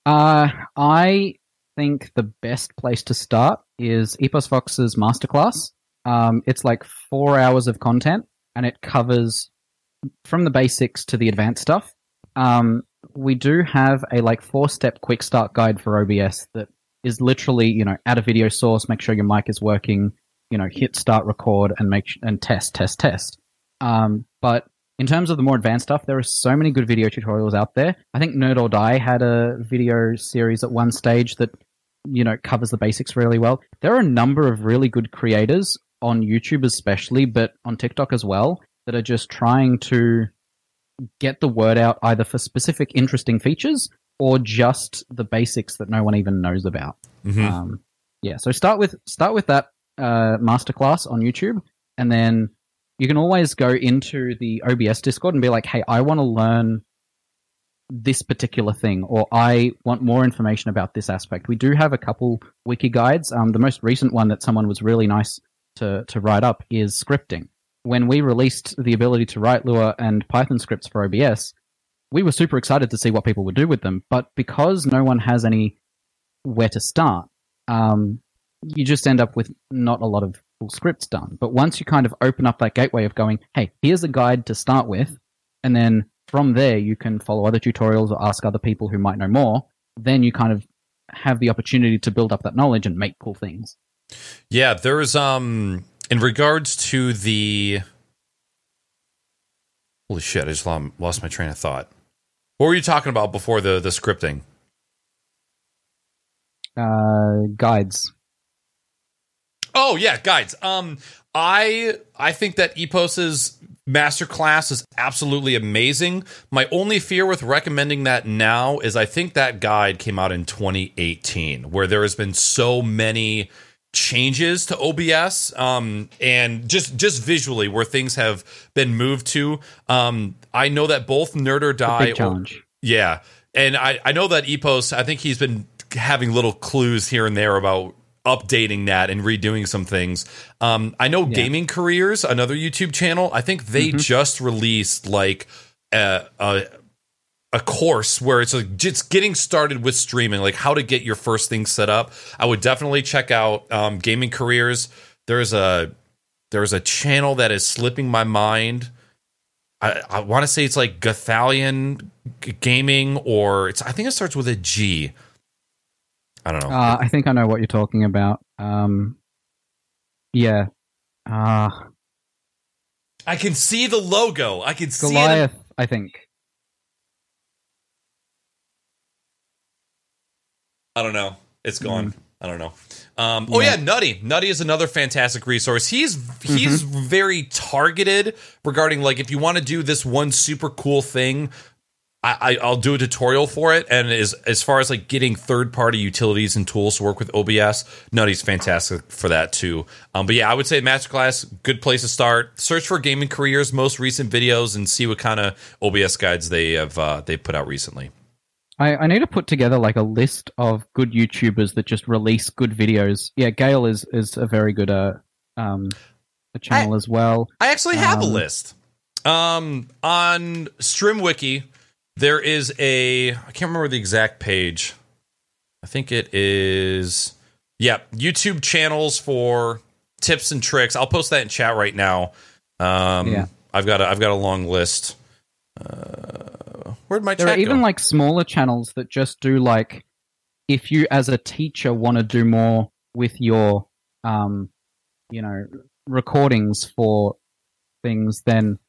Uh, I think the best place to start is EposVox's masterclass. Um, it's like four hours of content and it covers from the basics to the advanced stuff. Um, we do have a like four step quick start guide for OBS that is literally, you know, add a video source, make sure your mic is working, you know, hit start record and make, and test, test, test. Um, but in terms of the more advanced stuff, there are so many good video tutorials out there. I think Nerd or Die had a video series at one stage that, you know, covers the basics really well. There are a number of really good creators on YouTube, especially, but on TikTok as well, that are just trying to get the word out either for specific interesting features or just the basics that no one even knows about. Mhm. Um, yeah, so start with start with that uh, masterclass on YouTube, and then you can always go into the OBS Discord and be like, "Hey, I want to learn this particular thing, or I want more information about this aspect." We do have a couple wiki guides. Um, the most recent one that someone was really nice to to write up is scripting. When we released the ability to write Lua and Python scripts for OBS, we were super excited to see what people would do with them. But because no one has any where to start, um, you just end up with not a lot of cool scripts done. But once you kind of open up that gateway of going, hey, here's a guide to start with, and then from there you can follow other tutorials or ask other people who might know more, then you kind of have the opportunity to build up that knowledge and make cool things. Yeah, there's um in regards to the holy shit, I just lost my train of thought. What were you talking about before the the scripting? Uh, guides. Oh yeah, guides. Um, I I think that Epos's masterclass is absolutely amazing. My only fear with recommending that now is I think that guide came out in 2018, where there has been so many changes to OBS, um, and just just visually where things have been moved to. Um, I know that both Nerd or Die challenge. yeah, and I I know that Epos. I think he's been having little clues here and there about updating that and redoing some things. Um, I know Gaming Careers, another YouTube channel. I think they just released like a, a a course where it's like just getting started with streaming, like how to get your first thing set up. I would definitely check out um, Gaming Careers. There's a there's a channel that is slipping my mind. I, I want to say it's like Gathalion Gaming, or it's I think it starts with a G. I don't know. Uh, I think I know what you're talking about. Um, yeah. Uh, I can see the logo. I can see it. Goliath, I think. I don't know. It's gone. I don't know. Um, oh yeah. Nutty. Nutty is another fantastic resource. He's he's very targeted regarding like if you want to do this one super cool thing, I, I I'll do a tutorial for it. And as as far as like getting third party utilities and tools to work with OBS, Nutty's fantastic for that too. Um, but yeah, I would say masterclass good place to start. Search for gaming careers most recent videos and see what kind of OBS guides they have uh, they put out recently. I, I need to put together like a list of good YouTubers that just release good videos. Yeah, Gale is is a very good uh um a channel as well. I actually have a Um, list. Um, on StrimWiki, there is a I can't remember the exact page. I think it is yeah, YouTube channels for tips and tricks. I'll post that in chat right now. Um, Yeah. I've got a, I've got a long list. Uh, where'd my There chat are even go? like smaller channels that just do like if you as a teacher want to do more with your um, you know, recordings for things, then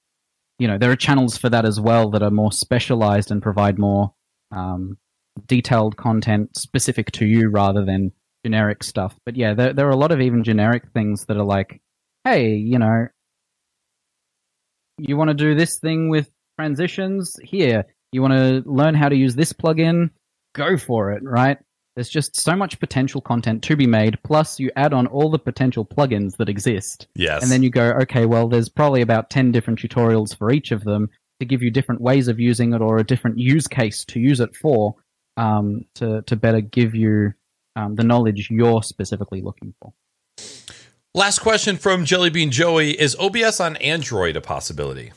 you know there are channels for that as well that are more specialized and provide more um, detailed content specific to you rather than generic stuff. But yeah, there there are a lot of even generic things that are like, hey, you know, you want to do this thing with transitions here. You want to learn how to use this plugin? Go for it, right? There's just so much potential content to be made. Plus, you add on all the potential plugins that exist. Yes. And then you go, okay, well, there's probably about 10 different tutorials for each of them to give you different ways of using it or a different use case to use it for um, to, to better give you um, the knowledge you're specifically looking for. Last question from Jellybean Joey Is OBS on Android a possibility?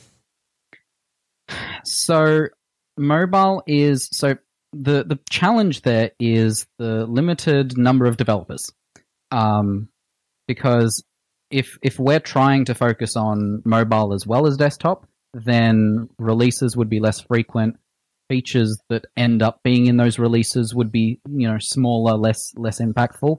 So, mobile is so the the challenge there is the limited number of developers, um, because if if we're trying to focus on mobile as well as desktop, then releases would be less frequent. Features that end up being in those releases would be you know smaller, less less impactful.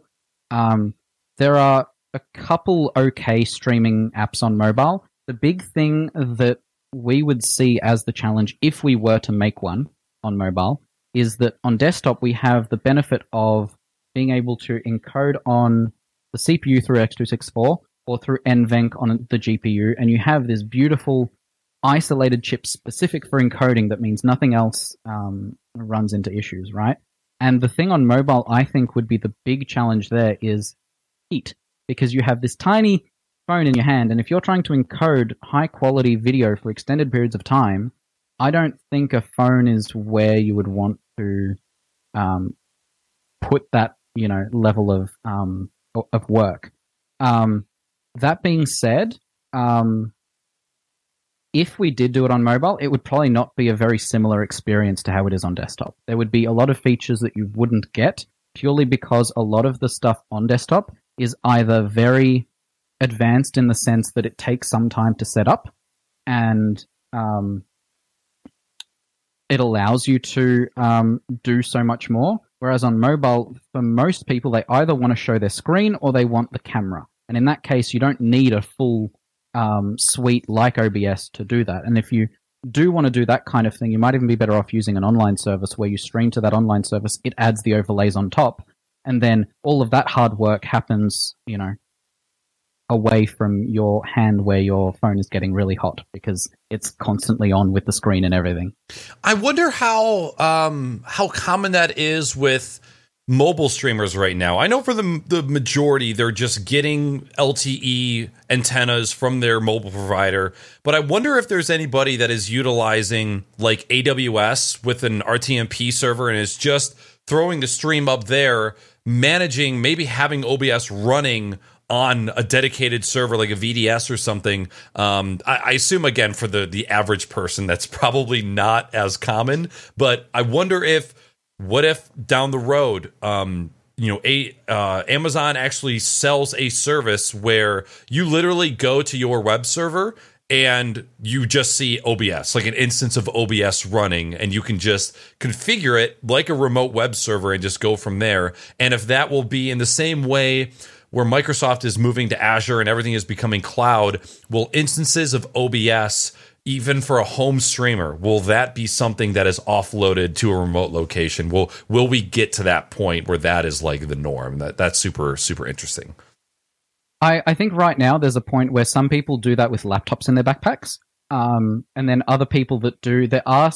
Um, there are a couple okay streaming apps on mobile. The big thing that we would see as the challenge if we were to make one on mobile is that on desktop we have the benefit of being able to encode on the CPU through X264 or through NVENC on the GPU, and you have this beautiful isolated chip specific for encoding that means nothing else um, runs into issues, right? And the thing on mobile, I think, would be the big challenge there is heat, because you have this tiny phone in your hand, and if you're trying to encode high quality video for extended periods of time, I don't think a phone is where you would want to um, put that you know level of um, of work. Um, that being said, um, if we did do it on mobile, it would probably not be a very similar experience to how it is on desktop. There would be a lot of features that you wouldn't get purely because a lot of the stuff on desktop is either very advanced in the sense that it takes some time to set up and um, it allows you to um, do so much more. Whereas on mobile, for most people, they either want to show their screen or they want the camera. And in that case, you don't need a full um, suite like OBS to do that. And if you do want to do that kind of thing, you might even be better off using an online service where you stream to that online service, it adds the overlays on top, and then all of that hard work happens, you know, away from your hand where your phone is getting really hot because it's constantly on with the screen and everything. I wonder how um, how common that is with mobile streamers right now. I know for the the majority they're just getting LTE antennas from their mobile provider, but I wonder if there's anybody that is utilizing like AWS with an RTMP server and is just throwing the stream up there, managing maybe having OBS running on a dedicated server like a VDS or something. Um, I, I, assume again for the the average person that's probably not as common, but I wonder if what if down the road, um, you know, a uh, Amazon actually sells a service where you literally go to your web server and you just see OBS, like an instance of OBS running, and you can just configure it like a remote web server and just go from there. And if that will be in the same way where Microsoft is moving to Azure and everything is becoming cloud, will instances of OBS, even for a home streamer, will that be something that is offloaded to a remote location? Will will we get to that point where that is like the norm? That that's super super interesting. I, I think right now there's a point where some people do that with laptops in their backpacks. Um, and then other people that do there are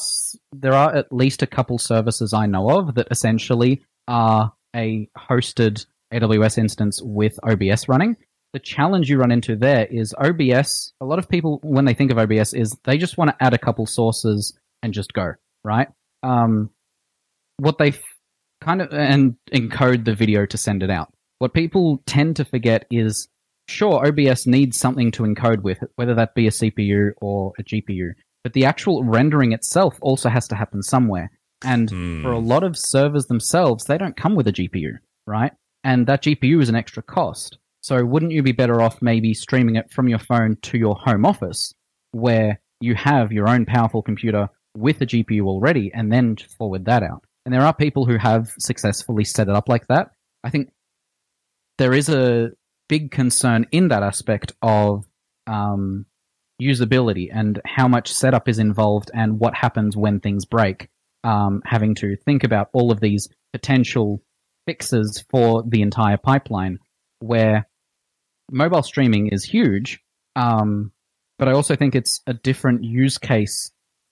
there are at least a couple services I know of that essentially are a hosted AWS instance with OBS running. The challenge you run into there is OBS. A lot of people, when they think of OBS, is they just want to add a couple sources and just go, right? Um, what they f- kind of, and encode the video to send it out. What people tend to forget is sure, OBS needs something to encode with, whether that be a CPU or a GPU. But the actual rendering itself also has to happen somewhere. And hmm. for a lot of servers themselves, they don't come with a GPU, right? And that GPU is an extra cost. So wouldn't you be better off maybe streaming it from your phone to your home office where you have your own powerful computer with a GPU already and then forward that out? And there are people who have successfully set it up like that. I think there is a big concern in that aspect of um, usability and how much setup is involved and what happens when things break. Um, having to think about all of these potential fixes for the entire pipeline, where mobile streaming is huge, um, but I also think it's a different use case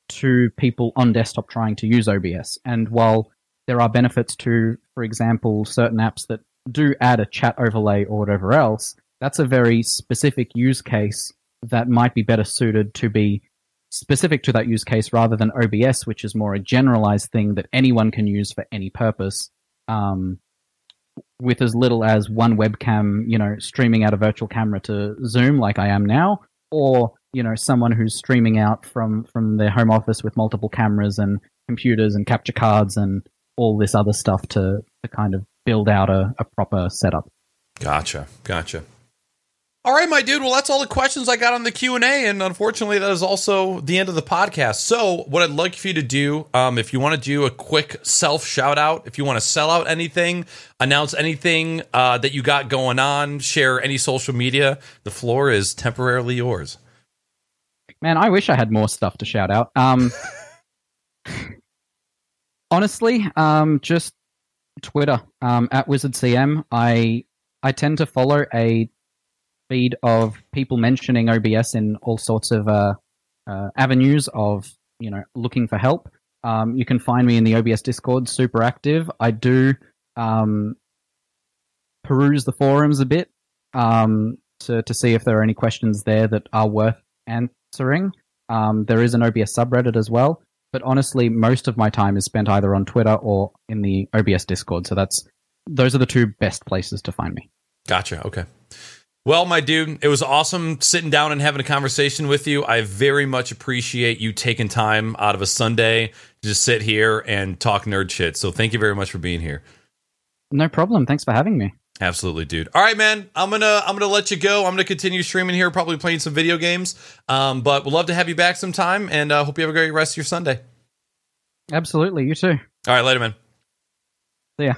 to people on desktop trying to use OBS. And while there are benefits to, for example, certain apps that do add a chat overlay or whatever else, that's a very specific use case that might be better suited to be specific to that use case rather than OBS, which is more a generalized thing that anyone can use for any purpose. Um, with as little as one webcam, you know, streaming out a virtual camera to Zoom like I am now, or you know, someone who's streaming out from from their home office with multiple cameras and computers and capture cards and all this other stuff to to kind of build out a, a proper setup. Gotcha, gotcha. All right, my dude. Well, that's all the questions I got on the Q and A, and unfortunately, that is also the end of the podcast. So, what I'd like for you to do, um, if you want to do a quick self shout out, if you want to sell out anything, announce anything uh, that you got going on, share any social media, the floor is temporarily yours. Man, I wish I had more stuff to shout out. Um, honestly, um, just Twitter um, at WizardCM. I I tend to follow a feed of people mentioning OBS in all sorts of uh, uh, avenues of you know looking for help. Um, you can find me in the OBS Discord, super active. I do um, peruse the forums a bit um, to to see if there are any questions there that are worth answering. Um, there is an OBS subreddit as well, but honestly, most of my time is spent either on Twitter or in the OBS Discord. So that's those are the two best places to find me. Gotcha. Okay. Well, my dude, it was awesome sitting down and having a conversation with you. I very much appreciate you taking time out of a Sunday to just sit here and talk nerd shit. So thank you very much for being here. No problem. Thanks for having me. Absolutely, dude. All right, man. I'm gonna I'm gonna let you go. I'm gonna continue streaming here, probably playing some video games. Um, but we'd love to have you back sometime, and uh, hope you have a great rest of your Sunday. Absolutely. You too. All right, later, man. See ya.